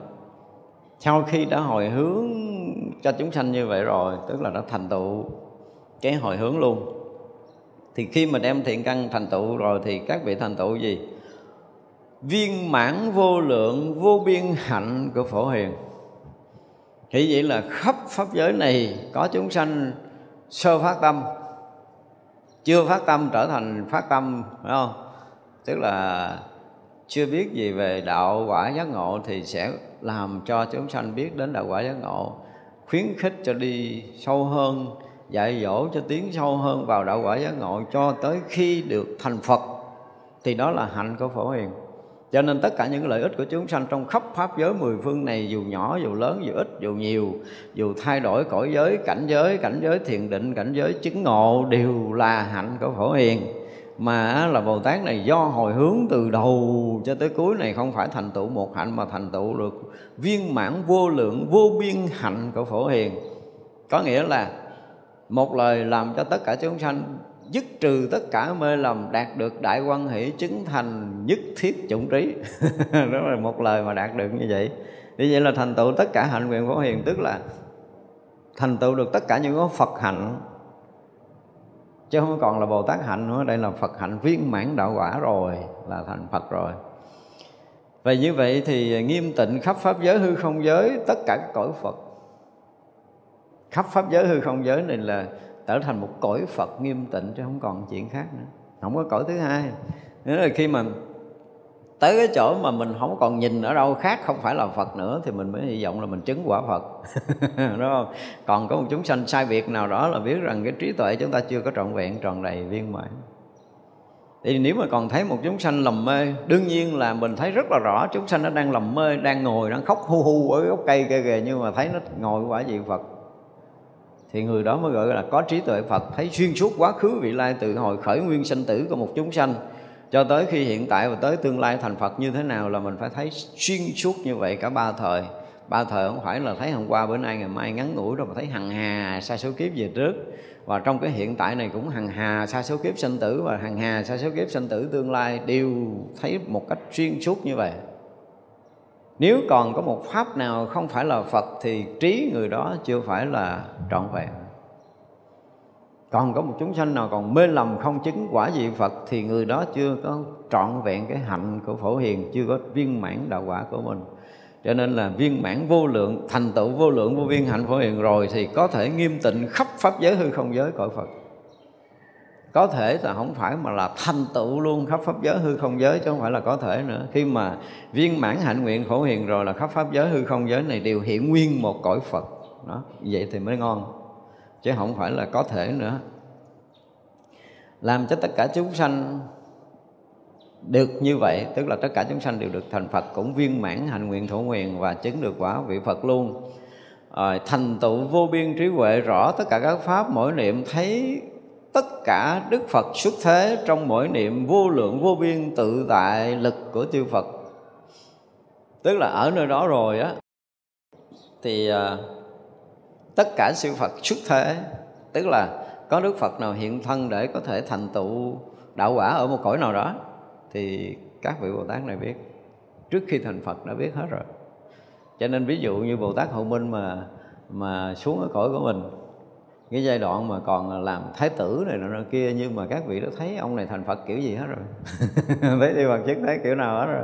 sau khi đã hồi hướng cho chúng sanh như vậy rồi, tức là đã thành tựu cái hồi hướng luôn thì khi mà đem thiện căn thành tựu rồi thì các vị thành tựu gì? Viên mãn vô lượng, vô biên hạnh của phổ hiền. Thì vậy là khắp pháp giới này có chúng sanh sơ phát tâm, chưa phát tâm trở thành phát tâm, phải không? Tức là chưa biết gì về đạo quả giác ngộ thì sẽ làm cho chúng sanh biết đến đạo quả giác ngộ, khuyến khích cho đi sâu hơn dạy dỗ cho tiến sâu hơn vào đạo quả giác ngộ cho tới khi được thành Phật, thì đó là hạnh của phổ hiền. Cho nên tất cả những lợi ích của chúng sanh trong khắp pháp giới mười phương này, dù nhỏ, dù lớn, dù ít, dù nhiều, dù thay đổi cõi giới, cảnh giới cảnh giới thiền định, cảnh giới chứng ngộ, đều là hạnh của phổ hiền. Mà là Bồ Tát này do hồi hướng từ đầu cho tới cuối này không phải thành tựu một hạnh, mà thành tựu được viên mãn vô lượng, vô biên hạnh của phổ hiền. Có nghĩa là một lời làm cho tất cả chúng sanh, dứt trừ tất cả mê lầm, đạt được đại quan hỷ chứng thành nhất thiết chủng trí. *laughs* Đó là một lời mà đạt được như vậy. Như vậy là thành tựu tất cả hạnh nguyện phổ hiền, tức là thành tựu được tất cả những cái phật hạnh. Chứ không còn là bồ tát hạnh nữa, đây là phật hạnh viên mãn đạo quả rồi, là thành phật rồi. Và như vậy thì nghiêm tịnh khắp pháp giới hư không giới, tất cả các cõi phật khắp pháp giới hư không giới này là trở thành một cõi phật nghiêm tịnh chứ không còn chuyện khác nữa. Không có cõi thứ hai. Nghĩa là khi mà tới cái chỗ mà mình không còn nhìn ở đâu khác không phải là Phật nữa thì mình mới hy vọng là mình chứng quả Phật. *laughs* Đúng không? Còn có một chúng sanh sai biệt nào đó là biết rằng cái trí tuệ chúng ta chưa có trọn vẹn, tròn đầy, viên mãn. Thì nếu mà còn thấy một chúng sanh lầm mê, đương nhiên là mình thấy rất là rõ chúng sanh nó đang lầm mê, đang ngồi, đang khóc hu hu ở gốc cây kia kìa nhưng mà thấy nó ngồi quả gì Phật thì người đó mới gọi là có trí tuệ Phật. Thấy xuyên suốt quá khứ vị lai từ hồi khởi nguyên sinh tử của một chúng sanh, cho tới khi hiện tại và tới tương lai thành Phật như thế nào là mình phải thấy xuyên suốt như vậy cả ba thời. Ba thời không phải là thấy hôm qua, bữa nay, ngày mai ngắn ngủi rồi mà thấy hằng hà, sa số kiếp về trước. Và trong cái hiện tại này cũng hằng hà, sa số kiếp sinh tử và hằng hà, sa số kiếp sinh tử tương lai đều thấy một cách xuyên suốt như vậy nếu còn có một pháp nào không phải là Phật thì trí người đó chưa phải là trọn vẹn. Còn có một chúng sanh nào còn mê lầm không chứng quả vị Phật thì người đó chưa có trọn vẹn cái hạnh của phổ hiền, chưa có viên mãn đạo quả của mình. Cho nên là viên mãn vô lượng, thành tựu vô lượng vô viên hạnh phổ hiền rồi thì có thể nghiêm tịnh khắp pháp giới hư không giới cõi Phật có thể là không phải mà là thành tựu luôn khắp pháp giới hư không giới chứ không phải là có thể nữa. Khi mà viên mãn hạnh nguyện khổ hiền rồi là khắp pháp giới hư không giới này đều hiện nguyên một cõi Phật. Đó vậy thì mới ngon. Chứ không phải là có thể nữa. Làm cho tất cả chúng sanh được như vậy tức là tất cả chúng sanh đều được thành Phật cũng viên mãn hạnh nguyện thổ nguyện và chứng được quả vị Phật luôn. À, thành tựu vô biên trí huệ rõ tất cả các pháp mỗi niệm thấy tất cả Đức Phật xuất thế trong mỗi niệm vô lượng vô biên tự tại lực của chư Phật. Tức là ở nơi đó rồi á thì à, tất cả siêu Phật xuất thế. Tức là có Đức Phật nào hiện thân để có thể thành tựu đạo quả ở một cõi nào đó thì các vị Bồ Tát này biết. Trước khi thành Phật đã biết hết rồi. Cho nên ví dụ như Bồ Tát Hậu Minh mà mà xuống ở cõi của mình cái giai đoạn mà còn làm thái tử này nọ kia, nhưng mà các vị đã thấy ông này thành Phật kiểu gì hết rồi. *laughs* Thấy đi bằng chứng thấy kiểu nào hết rồi.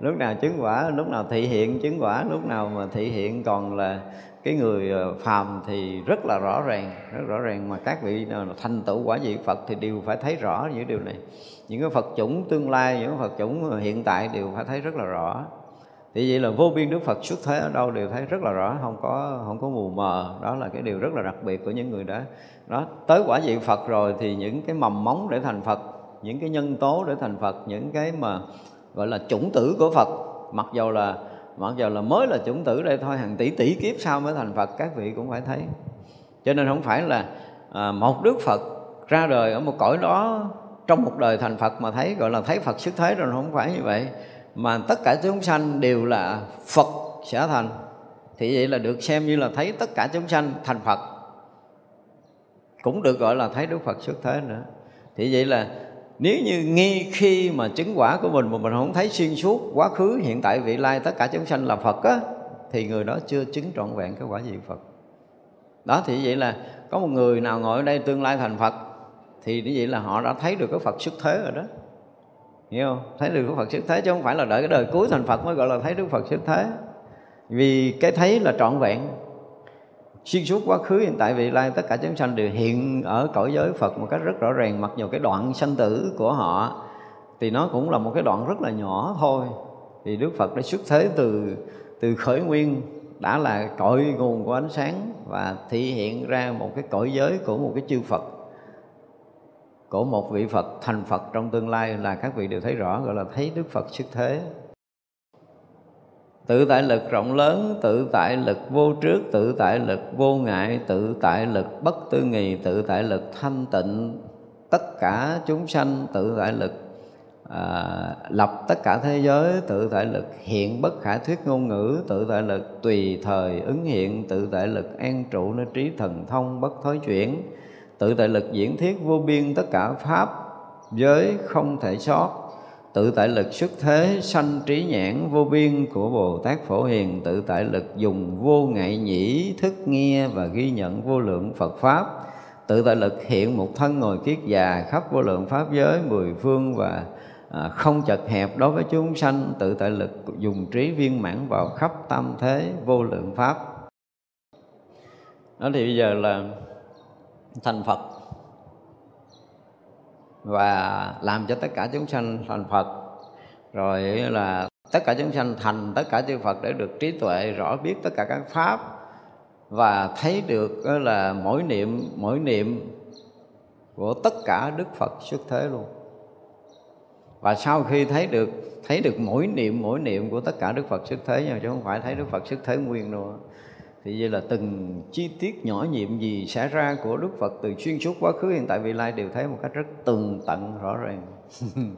Lúc nào chứng quả, lúc nào thị hiện chứng quả, lúc nào mà thị hiện còn là cái người ờ, phàm thì rất là rõ ràng, rất rõ ràng. Mà các vị nào thành tựu quả vị Phật thì đều phải thấy rõ những điều này. Những cái Phật chủng tương lai, những Phật chủng hiện tại đều phải thấy rất là rõ thì vậy là vô biên Đức Phật xuất thế ở đâu đều thấy rất là rõ không có không có mù mờ. Đó là cái điều rất là đặc biệt của những người đã đó tới quả vị Phật rồi thì những cái mầm móng để thành Phật những cái nhân tố để thành Phật những cái mà gọi là chủng tử của Phật mặc dầu là mặc dù là mới là chủng tử đây thôi hàng tỷ tỷ kiếp sau mới thành Phật các vị cũng phải thấy. Cho nên không phải là à, một Đức Phật ra đời ở một cõi đó trong một đời thành Phật mà thấy gọi là thấy Phật xuất thế rồi không phải như vậy mà tất cả chúng sanh đều là Phật sẽ thành. Thì vậy là được xem như là thấy tất cả chúng sanh thành Phật. Cũng được gọi là thấy Đức Phật xuất thế nữa. Thì vậy là nếu như nghi khi mà chứng quả của mình mà mình không thấy xuyên suốt quá khứ, hiện tại, vị lai tất cả chúng sanh là phật á, thì người đó chưa chứng trọn vẹn cái quả vị phật. Đó, thì vậy là có một người nào ngồi ở đây tương lai thành phật, thì như vậy là họ đã thấy được cái phật xuất thế rồi đó hiểu không? Thấy được Đức phật xuất thế chứ không phải là đợi cái đời cuối thành phật mới gọi là thấy đức phật xuất thế. Vì cái thấy là trọn vẹn. Xuyên suốt quá khứ hiện tại vị lai, tất cả chúng sanh đều hiện ở cõi giới Phật một cách rất rõ ràng. Mặc dù cái đoạn sanh tử của họ thì nó cũng là một cái đoạn rất là nhỏ thôi. Thì Đức Phật đã xuất thế từ từ khởi nguyên, đã là cội nguồn của ánh sáng và thể hiện ra một cái cõi giới của một cái chư Phật của một vị Phật thành Phật trong tương lai là các vị đều thấy rõ gọi là thấy Đức Phật xuất thế. Tự tại lực rộng lớn tự tại lực vô trước tự tại lực vô ngại tự tại lực bất tư nghì tự tại lực thanh tịnh. Tất cả chúng sanh tự tại lực à, lập tất cả thế giới tự tại lực hiện bất khả thuyết ngôn ngữ tự tại lực tùy thời ứng hiện tự tại lực an trụ nơi trí thần thông bất thối chuyển tự tại lực diễn thiết vô biên tất cả pháp giới không thể sót. Tự tại lực xuất thế sanh trí nhãn vô biên của Bồ Tát Phổ Hiền. Tự tại lực dùng vô ngại nhĩ, thức nghe và ghi nhận vô lượng Phật Pháp. Tự tại lực hiện một thân ngồi kiết già khắp vô lượng Pháp giới, mười phương và à, không chật hẹp đối với chúng sanh. Tự tại lực dùng trí viên mãn vào khắp tam thế vô lượng Pháp. Đó thì bây giờ là thành Phật. Và làm cho tất cả chúng sanh thành Phật. Rồi là tất cả chúng sanh thành tất cả chư Phật để được trí tuệ, rõ biết tất cả các pháp. Và thấy được là mỗi niệm mỗi niệm của tất cả Đức Phật xuất thế luôn. Và sau khi thấy được thấy được mỗi niệm mỗi niệm của tất cả Đức Phật xuất thế nhưng chứ không phải thấy Đức Phật xuất thế nguyên đâu thì như là từng chi tiết nhỏ nhiệm gì xảy ra của Đức Phật từ xuyên suốt quá khứ, hiện tại, vị lai đều thấy một cách rất tường tận, rõ ràng. *laughs*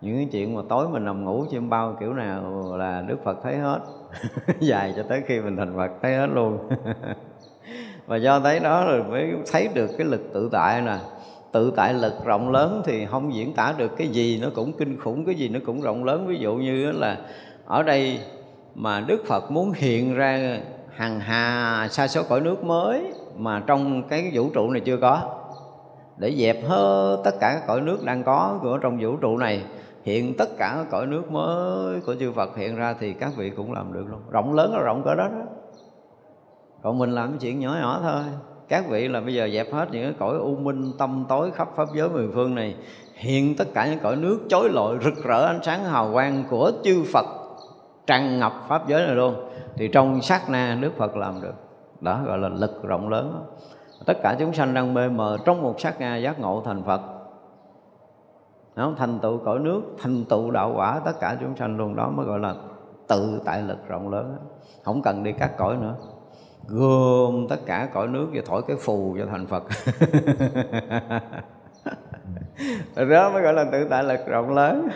Những cái chuyện mà tối mình nằm ngủ chim bao kiểu nào là Đức Phật thấy hết. *laughs* Dài cho tới khi mình thành Phật thấy hết luôn. *laughs* Và do thấy đó rồi mới thấy được cái lực tự tại nè tự tại lực rộng lớn thì không diễn tả được cái gì nó cũng kinh khủng, cái gì nó cũng rộng lớn. Ví dụ như là ở đây mà Đức Phật muốn hiện ra hằng hà sa số cõi nước mới mà trong cái vũ trụ này chưa có. Để dẹp hết tất cả các cõi nước đang có của trong vũ trụ này, hiện tất cả các cõi nước mới của chư Phật hiện ra thì các vị cũng làm được luôn. Rộng lớn là rộng cỡ đó đó. Còn mình làm chuyện nhỏ nhỏ thôi. Các vị là bây giờ dẹp hết những cái cõi u minh, tâm tối khắp pháp giới mười phương này, hiện tất cả những cõi nước chối lọi rực rỡ ánh sáng hào quang của chư Phật tràn ngập pháp giới này luôn thì trong sát na Đức Phật làm được. Đó gọi là lực rộng lớn. Tất cả chúng sanh đang mê mờ trong một sát na giác ngộ thành Phật. Đó, thành tựu cõi nước thành tựu đạo quả tất cả chúng sanh luôn đó mới gọi là tự tại lực rộng lớn. Không cần đi các cõi nữa. Gom tất cả cõi nước và thổi cái phù cho thành Phật. *laughs* đó mới gọi là tự tại lực rộng lớn.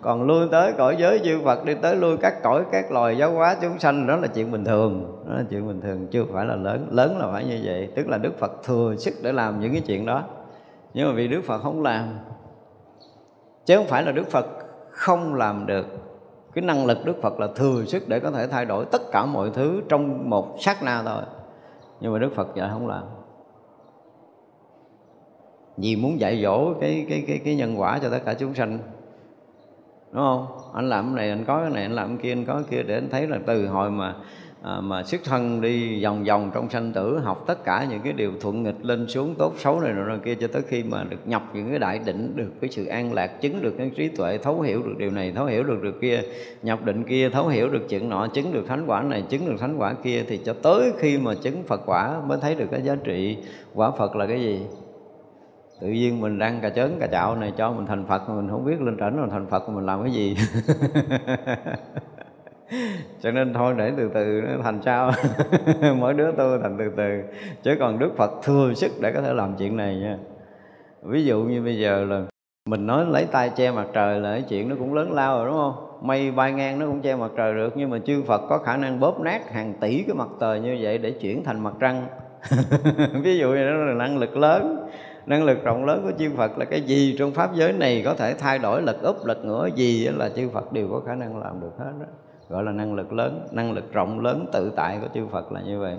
Còn lui tới cõi giới chư Phật, đi tới lui các cõi, các loài giáo hóa chúng sanh, đó là chuyện bình thường. Đó là chuyện bình thường, chưa phải là lớn. Lớn là phải như vậy, tức là Đức Phật thừa sức để làm những cái chuyện đó. Nhưng mà vì Đức Phật không làm, chứ không phải là Đức Phật không làm được, cái năng lực Đức Phật là thừa sức để có thể thay đổi tất cả mọi thứ trong một sát na thôi. Nhưng mà Đức Phật giờ không làm vì muốn dạy dỗ cái cái cái cái nhân quả cho tất cả chúng sanh. Đúng không? Anh làm cái này anh có cái này anh làm cái kia anh có cái kia để anh thấy là từ hồi mà à, mà xuất thân đi vòng vòng trong sanh tử học tất cả những cái điều thuận nghịch lên xuống tốt xấu này rồi kia cho tới khi mà được nhập những cái đại định được cái sự an lạc chứng được cái trí tuệ thấu hiểu được điều này thấu hiểu được điều kia nhập định kia thấu hiểu được chuyện nọ chứng được thánh quả này chứng được thánh quả kia thì cho tới khi mà chứng Phật quả mới thấy được cái giá trị quả Phật là cái gì? Tự nhiên mình đang cà chớn cà chạo này, cho mình thành phật mà mình không biết lên trển rồi thành phật mình làm cái gì. *laughs* Cho nên thôi, để từ từ nó thành sao. *laughs* Mỗi đứa tôi thành từ từ. Chứ còn đức phật thừa sức để có thể làm chuyện này nha. Ví dụ như bây giờ là mình nói lấy tay che mặt trời là cái chuyện nó cũng lớn lao rồi, đúng không? Mây bay ngang nó cũng che mặt trời được, nhưng mà chư phật có khả năng bóp nát hàng tỷ cái mặt trời như vậy để chuyển thành mặt trăng. *laughs* Ví dụ như đó là năng lực lớn năng lực rộng lớn của chư Phật là cái gì? Trong pháp giới này có thể thay đổi lật úp lật ngửa gì là chư Phật đều có khả năng làm được hết đó. Gọi là năng lực lớn năng lực rộng lớn tự tại của chư Phật là như vậy.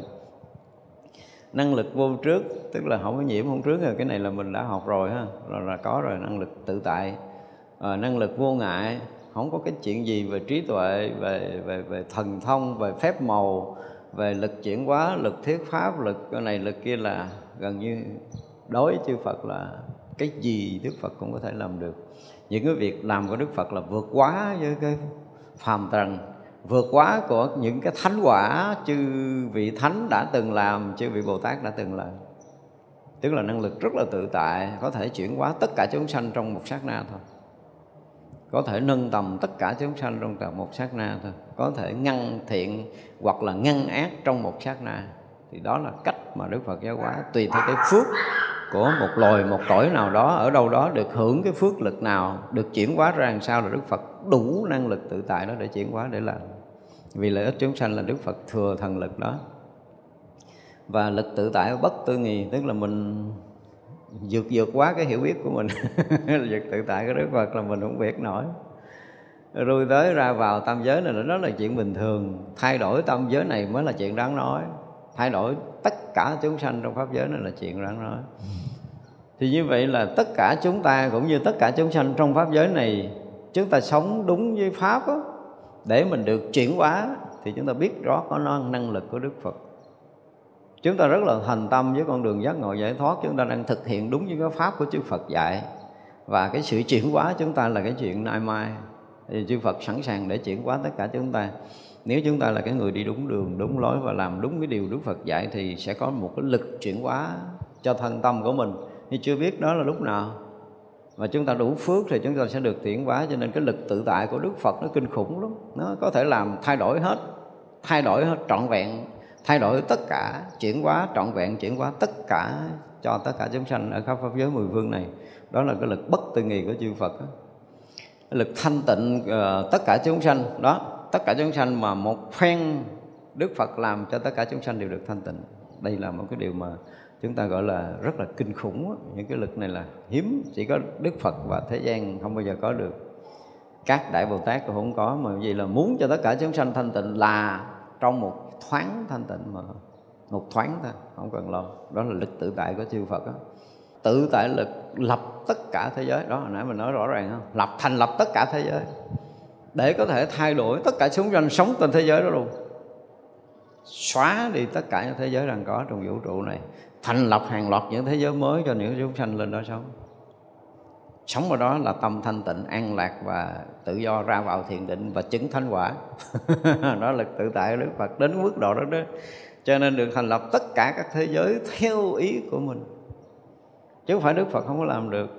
Năng lực vô trước tức là không có nhiễm không trước rồi cái này là mình đã học rồi ha là, là có rồi năng lực tự tại. À, năng lực vô ngại không có cái chuyện gì về trí tuệ về về về thần thông về phép màu về lực chuyển hóa lực thuyết pháp lực cái này lực kia là gần như đối với chư Phật là cái gì Đức Phật cũng có thể làm được. Những cái việc làm của Đức Phật là vượt quá với cái phàm trần, vượt quá của những cái thánh quả chư vị thánh đã từng làm, chư vị Bồ Tát đã từng làm. Tức là năng lực rất là tự tại, có thể chuyển hóa tất cả chúng sanh trong một sát na thôi. Có thể nâng tầm tất cả chúng sanh trong một sát na thôi. Có thể ngăn thiện hoặc là ngăn ác trong một sát na. Thì đó là cách mà Đức Phật giáo hóa, tùy theo cái phước của một loài, một cõi nào đó ở đâu đó được hưởng cái phước lực nào, được chuyển hóa ra làm sao là đức phật đủ năng lực tự tại đó để chuyển hóa để làm. Vì lợi ích chúng sanh là đức phật thừa thần lực đó. Và lực tự tại bất tư nghì tức là mình vượt vượt quá cái hiểu biết của mình. *laughs* Vượt tự tại cái đức phật là mình không biết nổi. Rồi tới ra vào tam giới này nó là chuyện bình thường. Thay đổi tam giới này mới là chuyện đáng nói thay đổi tất cả chúng sanh trong pháp giới này là chuyện đáng nói. Thì như vậy là tất cả chúng ta cũng như tất cả chúng sanh trong pháp giới này chúng ta sống đúng với pháp đó, để mình được chuyển hóa thì chúng ta biết rõ có năng lực của Đức Phật. Chúng ta rất là thành tâm với con đường giác ngộ giải thoát chúng ta đang thực hiện đúng với cái pháp của chư Phật dạy. Và cái sự chuyển hóa chúng ta là cái chuyện nay mai. Thì chư Phật sẵn sàng để chuyển hóa tất cả chúng ta nếu chúng ta là cái người đi đúng đường đúng lối và làm đúng cái điều Đức Phật dạy thì sẽ có một cái lực chuyển hóa cho thân tâm của mình. Nhưng chưa biết đó là lúc nào. Mà chúng ta đủ phước thì chúng ta sẽ được chuyển hóa cho nên cái lực tự tại của Đức Phật nó kinh khủng lắm. Nó có thể làm thay đổi hết thay đổi hết trọn vẹn thay đổi tất cả chuyển hóa trọn vẹn chuyển hóa tất cả cho tất cả chúng sanh ở khắp pháp giới mười phương này. Đó là cái lực bất tư nghị của chư Phật đó. Lực thanh tịnh uh, tất cả chúng sanh. Đó tất cả chúng sanh mà một phen Đức Phật làm cho tất cả chúng sanh đều được thanh tịnh. Đây là một cái điều mà chúng ta gọi là rất là kinh khủng những cái lực này là hiếm, chỉ có Đức Phật và thế gian không bao giờ có được. Các đại Bồ Tát cũng không có, mà vì là muốn cho tất cả chúng sanh thanh tịnh là trong một thoáng thanh tịnh mà, một thoáng thôi, không cần lo. Đó là lực tự tại của chư Phật đó. tự tại lực lập tất cả thế giới. Đó, hồi nãy mình nói rõ ràng không? Lập, thành lập tất cả thế giới để có thể thay đổi tất cả chúng sanh sống trên thế giới đó luôn. Xóa đi tất cả những thế giới đang có trong vũ trụ này. Thành lập hàng loạt những thế giới mới cho những chúng sanh lên đó sống. Sống ở đó là tâm thanh tịnh, an lạc và tự do ra vào thiền định và chứng thánh quả. *laughs* Đó là tự tại đức phật, đến mức độ đó đó. Cho nên được thành lập tất cả các thế giới theo ý của mình. Chứ không phải đức phật không có làm được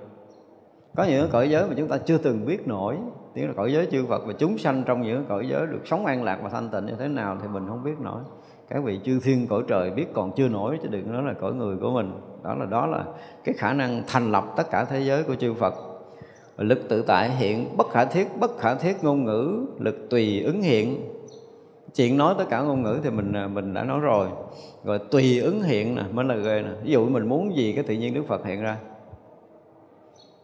có những cõi giới mà chúng ta chưa từng biết nổi. Tiếng là cõi giới chư Phật và chúng sanh trong những cõi giới được sống an lạc và thanh tịnh như thế nào thì mình không biết nổi. Các vị chư thiên cõi trời biết còn chưa nổi chứ đừng nói là cõi người của mình. Đó là đó là cái khả năng thành lập tất cả thế giới của chư Phật. Lực tự tại hiện, bất khả thiết, bất khả thiết ngôn ngữ, lực tùy ứng hiện. Chuyện nói tất cả ngôn ngữ thì mình à, mình đã nói rồi. Rồi tùy ứng hiện nè, mới là ghê nè. Ví dụ mình muốn gì cái tự nhiên đức phật hiện ra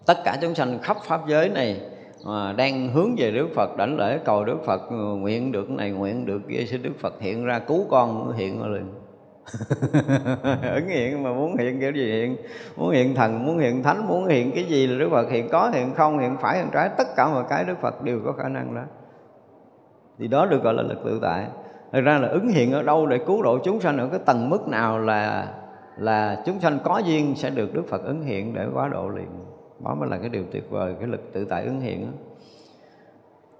tất cả chúng sanh khắp pháp giới này mà đang hướng về Đức Phật, đảnh lễ cầu Đức Phật à, nguyện được này, nguyện được kia, xin Đức Phật hiện ra cứu con hiện ra liền *laughs* ứng hiện mà muốn hiện kiểu gì hiện? Muốn hiện thần, muốn hiện thánh, muốn hiện cái gì là Đức Phật? Hiện có, hiện không, hiện phải, hiện trái, tất cả mọi cái Đức Phật đều có khả năng đó. Thì đó được gọi là lực tự tại. Thực ra là ứng hiện ở đâu để cứu độ chúng sanh ở cái tầng mức nào là là chúng sanh có duyên sẽ được Đức Phật ứng hiện để quá độ liền đó mới là cái điều tuyệt vời, cái lực tự tại ứng hiện đó.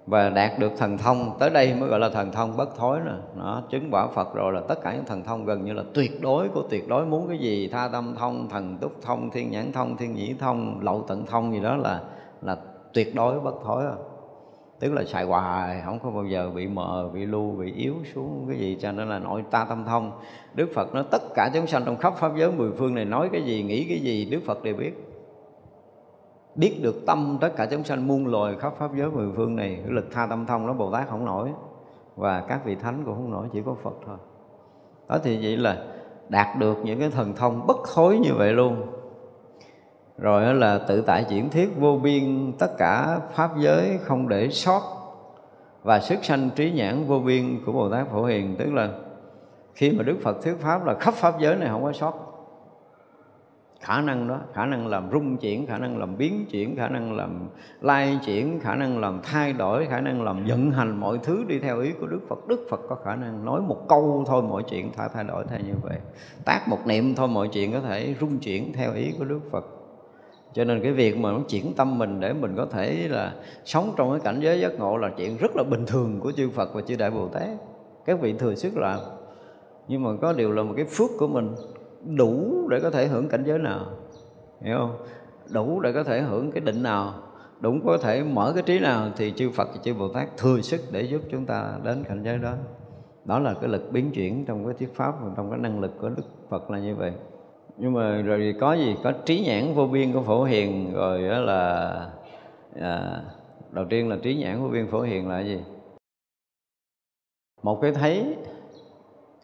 và đạt được thần thông, tới đây mới gọi là thần thông bất thối nè. Nó chứng quả phật rồi là tất cả những thần thông gần như là tuyệt đối của tuyệt đối. Muốn cái gì? Tha tâm thông, thần túc thông, thiên nhãn thông, thiên nhĩ thông, lậu tận thông gì đó là là tuyệt đối bất thối à. tức là xài hoài, không có bao giờ bị mờ, bị lưu bị yếu xuống cái gì. Cho nên là nội ta tâm thông. Đức phật nói tất cả chúng sanh trong khắp pháp giới mười phương này nói cái gì, nghĩ cái gì, đức phật đều biết biết được tâm tất cả chúng sanh muôn loài khắp pháp giới mười phương này, cái lực tha tâm thông đó bồ tát không nổi, và các vị thánh cũng không nổi, chỉ có phật thôi. Đó thì vậy là đạt được những cái thần thông bất thối như vậy luôn. Rồi là tự tại chuyển thiết vô biên tất cả pháp giới không để sót, và sức sanh trí nhãn vô biên của bồ tát phổ hiền. Tức là khi mà đức phật thuyết pháp là khắp pháp giới này không có sót khả năng đó, khả năng làm rung chuyển, khả năng làm biến chuyển, khả năng làm lai chuyển, khả năng làm thay đổi, khả năng làm vận hành mọi thứ đi theo ý của đức phật. Đức phật có khả năng nói một câu thôi mọi chuyện thay thay đổi theo như vậy. Tác một niệm thôi mọi chuyện có thể rung chuyển theo ý của đức phật. Cho nên cái việc mà nó chuyển tâm mình để mình có thể là sống trong cái cảnh giới giác ngộ là chuyện rất là bình thường của chư Phật và chư Đại Bồ Tát. Các vị thừa sức làm. Nhưng mà có điều là một cái phước của mình đủ để có thể hưởng cảnh giới nào. Hiểu không? Đủ để có thể hưởng cái định nào. Đủ có thể mở cái trí nào thì chư Phật và chư Bồ Tát thừa sức để giúp chúng ta đến cảnh giới đó. Đó là cái lực biến chuyển trong cái thuyết pháp và trong cái năng lực của Đức Phật là như vậy. Nhưng mà rồi có gì? Có trí nhãn vô biên của phổ hiền rồi đó là à, đầu tiên là trí nhãn vô biên phổ hiền là gì? Một cái thấy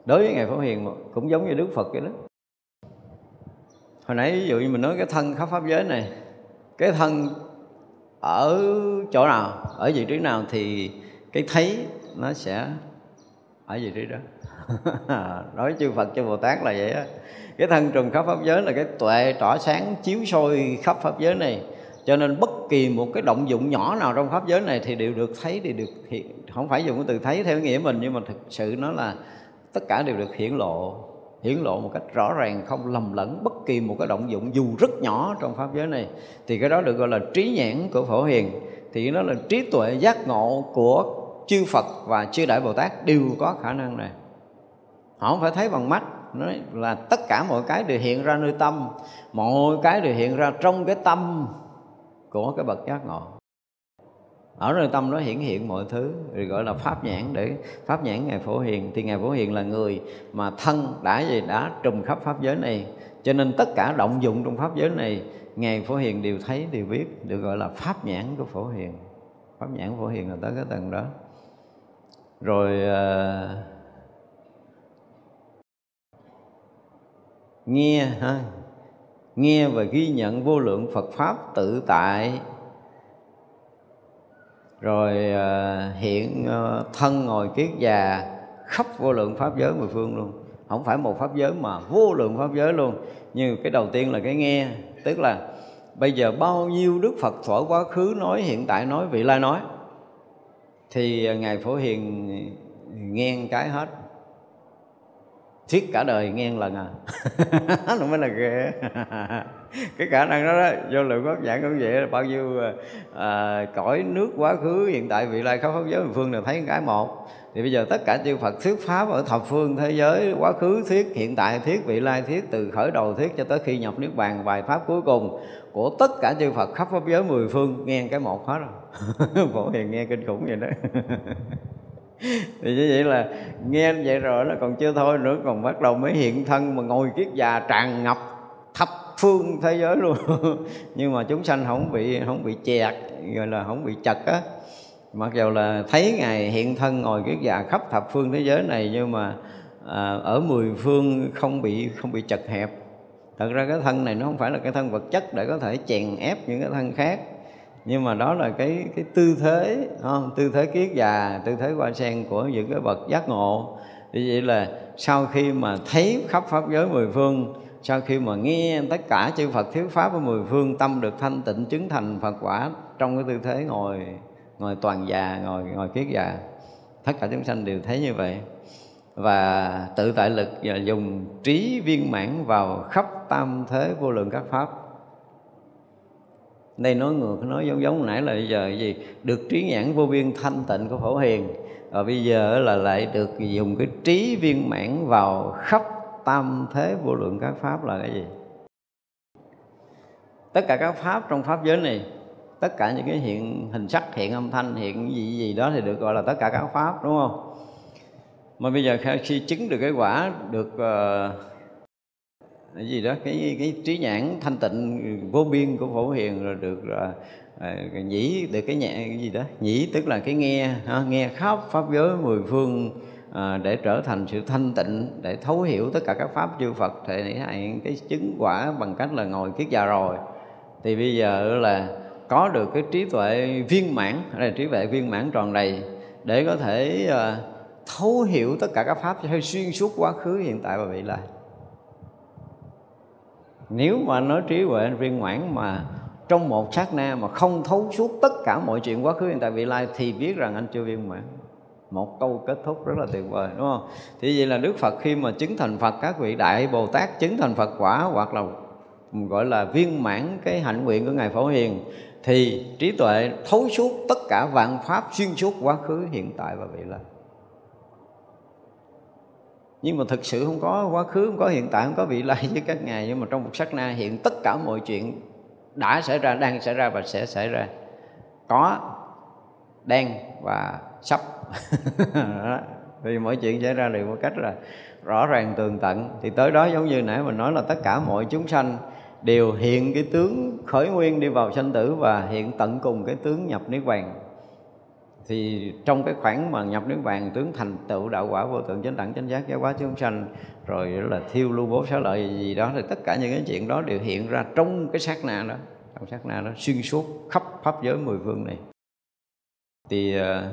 đối với ngài phổ hiền cũng giống như đức phật vậy đó hồi nãy ví dụ như mình nói cái thân khắp pháp giới này, cái thân ở chỗ nào, ở vị trí nào thì cái thấy nó sẽ ở vị trí đó. *laughs* Nói chư Phật cho Bồ Tát là vậy á. Cái thân trùng khắp pháp giới là cái tuệ tỏa sáng chiếu soi khắp pháp giới này. Cho nên bất kỳ một cái động dụng nhỏ nào trong pháp giới này thì đều được thấy thì được hiện, không phải dùng cái từ thấy theo nghĩa mình, nhưng mà thực sự nó là tất cả đều được hiển lộ hiển lộ một cách rõ ràng, không lầm lẫn bất kỳ một cái động dụng dù rất nhỏ trong pháp giới này. Thì cái đó được gọi là trí nhãn của phổ hiền. Thì nó là trí tuệ giác ngộ của chư Phật và chư Đại Bồ Tát đều có khả năng này. Họ không phải thấy bằng mắt nói là tất cả mọi cái đều hiện ra nơi tâm, mọi cái đều hiện ra trong cái tâm của cái bậc giác ngộ ở nơi tâm nó hiển hiện mọi thứ rồi gọi là pháp nhãn để pháp nhãn ngài phổ hiền. Thì ngài phổ hiền là người mà thân đã gì đã trùm khắp pháp giới này. Cho nên tất cả động dụng trong pháp giới này ngài phổ hiền đều thấy đều biết được gọi là pháp nhãn của phổ hiền. Pháp nhãn phổ hiền là tới cái tầng đó. Rồi uh, nghe ha nghe và ghi nhận vô lượng Phật pháp tự tại rồi ờ, hiện ờ, thân ngồi kiết già, khắp vô lượng pháp giới mười phương luôn. Không phải một pháp giới mà vô lượng pháp giới luôn. Như cái đầu tiên là cái nghe, tức là bây giờ bao nhiêu đức phật thuở quá khứ nói, hiện tại nói, vị lai nói, thì ờ, ngài phổ hiền nghe cái hết thiết cả đời nghe lần à nó mới là ghê. *laughs* Cái khả năng đó đó vô lượng pháp giảng cũng vậy bao nhiêu à, à, cõi nước quá khứ hiện tại vị lai khắp pháp giới phương đều thấy cái một. Thì bây giờ tất cả chư Phật thuyết pháp ở thập phương thế giới quá khứ thuyết hiện tại thuyết vị lai thuyết từ khởi đầu thuyết cho tới khi nhập niết bàn bài pháp cuối cùng của tất cả chư Phật khắp pháp giới mười phương nghe cái một hết rồi. *laughs* Phổ hiền nghe kinh khủng vậy đó. *laughs* thì như vậy là nghe vậy rồi nó còn chưa thôi nữa còn bắt đầu mới hiện thân mà ngồi kiết già tràn ngập thập phương thế giới luôn. *laughs* Nhưng mà chúng sanh không bị không bị chẹt gọi là không bị chật á. Mặc dù là thấy ngài hiện thân ngồi kiết già khắp thập phương thế giới này nhưng mà à, ở mười phương không bị không bị chật hẹp. Thật ra cái thân này nó không phải là cái thân vật chất để có thể chèn ép những cái thân khác nhưng mà đó là cái cái tư thế không? tư thế kiết già, tư thế hoa sen của những cái bậc giác ngộ. Thì vậy là sau khi mà thấy khắp pháp giới mười phương, sau khi mà nghe tất cả chư Phật thuyết pháp ở mười phương, tâm được thanh tịnh, chứng thành Phật quả trong cái tư thế ngồi ngồi toàn già, ngồi ngồi kiết già, tất cả chúng sanh đều thấy như vậy. Và tự tại lực và dùng trí viên mãn vào khắp tam thế vô lượng các pháp đây nói ngược nói giống giống nãy là bây giờ gì? Được trí nhãn vô biên thanh tịnh của phổ hiền. Và bây giờ là lại được dùng cái trí viên mãn vào khắp tam thế vô lượng các pháp là cái gì? Tất cả các pháp trong pháp giới này tất cả những cái hiện hình sắc hiện âm thanh hiện gì gì đó thì được gọi là tất cả các pháp đúng không? Mà bây giờ khi chứng được cái quả được uh, cái gì đó cái cái trí nhãn thanh tịnh vô biên của phổ hiền rồi được à, à, nhĩ được cái nhẹ cái gì đó. Nhĩ tức là cái nghe ha, nghe khắp pháp giới mười phương à, để trở thành sự thanh tịnh để thấu hiểu tất cả các pháp chư Phật. Thể hiện cái chứng quả bằng cách là ngồi kiết già rồi. Thì bây giờ là có được cái trí tuệ viên mãn là trí tuệ viên mãn tròn đầy để có thể à, thấu hiểu tất cả các pháp. Hơi xuyên suốt quá khứ hiện tại và vị lai nếu mà nói trí huệ viên mãn mà trong một sát na mà không thấu suốt tất cả mọi chuyện quá khứ hiện tại vị lai thì biết rằng anh chưa viên mãn. Một câu kết thúc rất là tuyệt vời, đúng không? Thì vậy là đức phật khi mà chứng thành phật, các vị đại bồ tát chứng thành phật quả hoặc là, gọi là viên mãn cái hạnh nguyện của ngài phổ hiền, thì trí tuệ thấu suốt tất cả vạn pháp xuyên suốt quá khứ, hiện tại và vị lai nhưng mà thực sự không có, quá khứ không có, hiện tại không có vị lai với các ngài. Nhưng mà trong một sát na hiện, tất cả mọi chuyện đã xảy ra, đang xảy ra và sẽ xảy ra. Có, đang và sắp. *laughs* Vì mọi chuyện xảy ra đều một cách là rõ ràng tường tận. Thì tới đó giống như nãy mình nói là tất cả mọi chúng sanh đều hiện cái tướng khởi nguyên đi vào sanh tử và hiện tận cùng cái tướng nhập niết bàn thì trong cái khoảng mà nhập niết bàn, tướng thành tựu đạo quả vô thượng chánh đẳng, chánh giác, giáo hóa chúng sanh, rồi là thiêu lưu bố xá lợi gì đó, thì tất cả những cái chuyện đó đều hiện ra trong cái sát na đó. Trong sát na đó, xuyên suốt khắp pháp giới mười phương này. Thì ờ,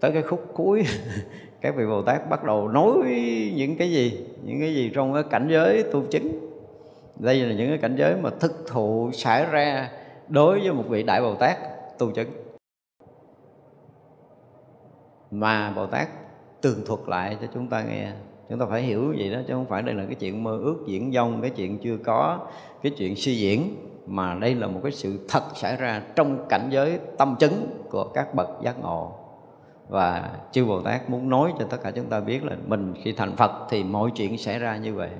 tới cái khúc cuối, *laughs* các vị bồ tát bắt đầu nói những cái gì? Những cái gì trong cái cảnh giới tu chứng? Đây là những cái cảnh giới mà thực thụ, xảy ra đối với một vị đại bồ tát tu chứng mà bồ tát tường thuật lại cho chúng ta nghe. Chúng ta phải hiểu vậy đó, chứ không phải đây là cái chuyện mơ ước diễn dông, cái chuyện chưa có, cái chuyện suy diễn, mà đây là một cái sự thật xảy ra trong cảnh giới tâm chứng của các bậc giác ngộ. Và chư Bồ Tát muốn nói cho tất cả chúng ta biết là mình khi thành Phật thì mọi chuyện xảy ra như vậy.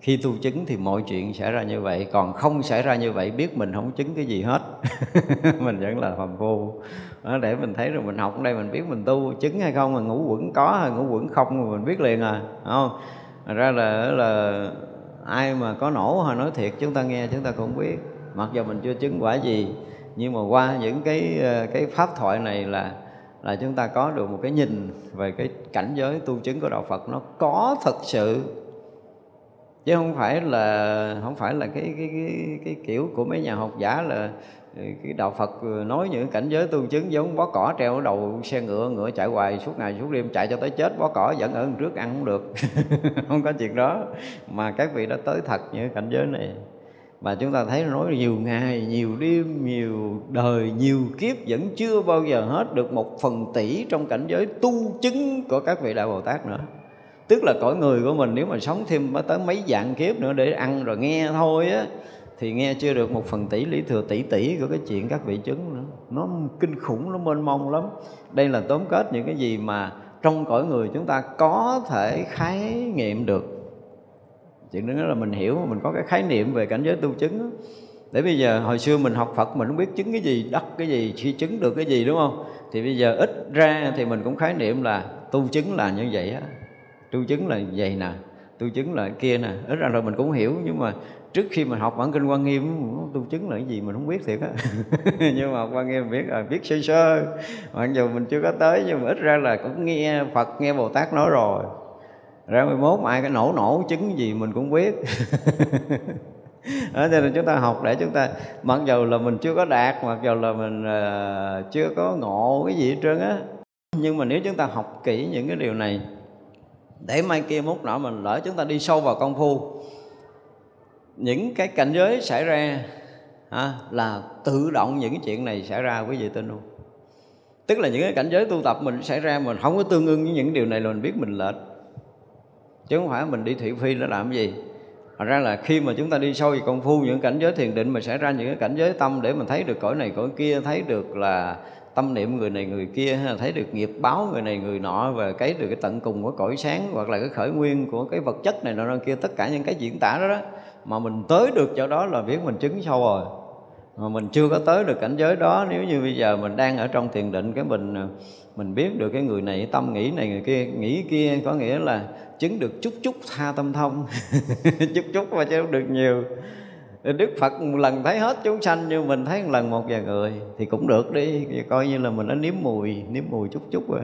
Khi tu chứng thì mọi chuyện xảy ra như vậy. Còn không xảy ra như vậy, biết mình không chứng cái gì hết. *laughs* Mình vẫn là phàm phu. Ờ, để mình thấy rồi mình học ở đây mình biết mình tu chứng hay không mà ngủ quẩn có hay ngủ quẩn không mà mình biết liền à không? Thật ra là là ai mà có nổ hay nói thiệt chúng ta nghe chúng ta cũng biết. Mặc dù mình chưa chứng quả gì nhưng mà qua những cái ờ, cái pháp thoại này là là chúng ta có được một cái nhìn về cái cảnh giới tu chứng của đạo Phật nó có thật sự. Chứ không phải là không phải là cái cái cái, cái kiểu của mấy nhà học giả là cái đạo Phật ừ, nói những cảnh giới tu chứng giống bó cỏ treo ở đầu xe ngựa ngựa chạy hoài suốt ngày suốt đêm, chạy cho tới chết, bó cỏ vẫn ở trước ăn không được. *laughs* Không có chuyện đó. Mà các vị đã tới thật những cảnh giới này. Mà chúng ta thấy nói nhiều ngày, nhiều đêm, nhiều đời, nhiều kiếp vẫn chưa bao giờ hết được một phần tỷ trong cảnh giới tu chứng của các vị đại bồ tát nữa. Tức là cõi người của mình nếu mà sống thêm tới mấy dạng kiếp nữa để ăn rồi nghe thôi á thì nghe chưa được một phần tỷ, lý thừa tỷ tỷ của cái chuyện các vị chứng nữa. Nó kinh khủng, nó mênh mông lắm. Đây là tóm kết những cái gì mà trong cõi người chúng ta có thể khái nghiệm được. Chuyện đó là mình hiểu, mình có cái khái niệm về cảnh giới tu chứng đó. để bây giờ, hồi xưa mình học Phật, mình không biết chứng cái gì, đắc cái gì, chi chứng được cái gì, đúng không? Thì bây giờ ít ra thì mình cũng khái niệm là tu chứng là như vậy á. Tu chứng là vậy nè, tu chứng là kia nè. Ít ra rồi mình cũng hiểu, nhưng mà trước khi mình học bản kinh quan nghiêm tu chứng là cái gì mình không biết thiệt á. *laughs* Nhưng mà quan nghiêm biết là biết sơ sơ. Mặc dù mình chưa có tới nhưng mà ít ra là cũng nghe phật nghe bồ tát nói rồi. Ra 11 ai cái nổ nổ chứng gì mình cũng biết. *laughs* Đó cho nên chúng ta học để chúng ta mặc dù là mình chưa có đạt mặc dù là mình uh, chưa có ngộ cái gì hết trơn á. Nhưng mà nếu chúng ta học kỹ những cái điều này để mai kia mốt nọ mình lỡ chúng ta đi sâu vào công phu những cái cảnh giới xảy ra à, là tự động những cái chuyện này xảy ra quý vị tin không? Tức là những cái cảnh giới tu tập mình xảy ra mình không có tương ưng với những điều này là mình biết mình lệch. Chứ không phải mình đi thị phi nó làm cái gì. Thật ra là khi mà chúng ta đi sâu về công phu những cảnh giới thiền định mà xảy ra những cái cảnh giới tâm để mình thấy được cõi này cõi kia thấy được là tâm niệm người này người kia hay là thấy được nghiệp báo người này người nọ và cái được cái tận cùng của cõi sáng hoặc là cái khởi nguyên của cái vật chất này nọ kia tất cả những cái diễn tả đó, đó mà mình tới được chỗ đó là biết mình chứng sâu rồi. Mà mình chưa có tới được cảnh giới đó, nếu như bây giờ mình đang ở trong thiền định, cái mình à, mình biết được cái người này tâm nghĩ này, người kia, nghĩ kia, có nghĩa là chứng được chút chút tha tâm thông. *laughs* Chút chút mà chứ không được nhiều. Đức Phật một lần thấy hết chúng sanh như mình thấy một lần một vài người thì cũng được đi. Coi như là mình đã nếm mùi nếm mùi chút chút rồi.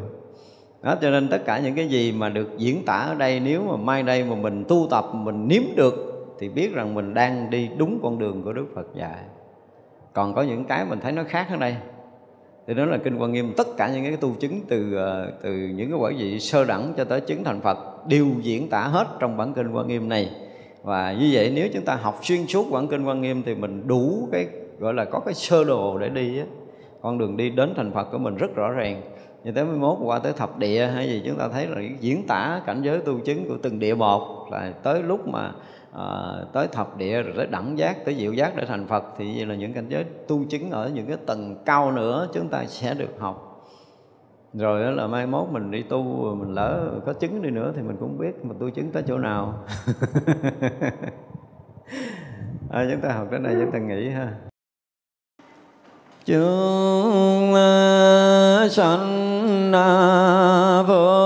Đó, cho nên tất cả những cái gì mà được diễn tả ở đây, nếu mà mai đây mà mình tu tập, mình nếm được thì biết rằng mình đang đi đúng con đường của Đức Phật dạy. Còn có những cái mình thấy nó khác ở đây. Thì đó là kinh quan nghiêm, tất cả những cái tu chứng từ ờ, từ những cái quả vị sơ đẳng cho tới chứng thành Phật đều diễn tả hết trong bản kinh quan nghiêm này. Và như vậy nếu chúng ta học xuyên suốt bản kinh quan nghiêm thì mình đủ cái, gọi là có cái sơ đồ để đi á. Con đường đi đến thành Phật của mình rất rõ ràng. Như tới 11 qua tới thập địa hay gì chúng ta thấy là diễn tả cảnh giới tu chứng của từng địa một. Là tới lúc mà à, tới thập địa rồi tới đẳng giác tới diệu giác để thành Phật thì vậy là những cảnh giới tu chứng ở những cái tầng cao nữa chúng ta sẽ được học. Rồi đó là mai mốt mình đi tu mình lỡ có chứng đi nữa thì mình cũng biết mà tu chứng tới chỗ nào. À, *laughs* chúng ta học đến đây chúng ta nghĩ ha. Chúng ờ, sanh à, vô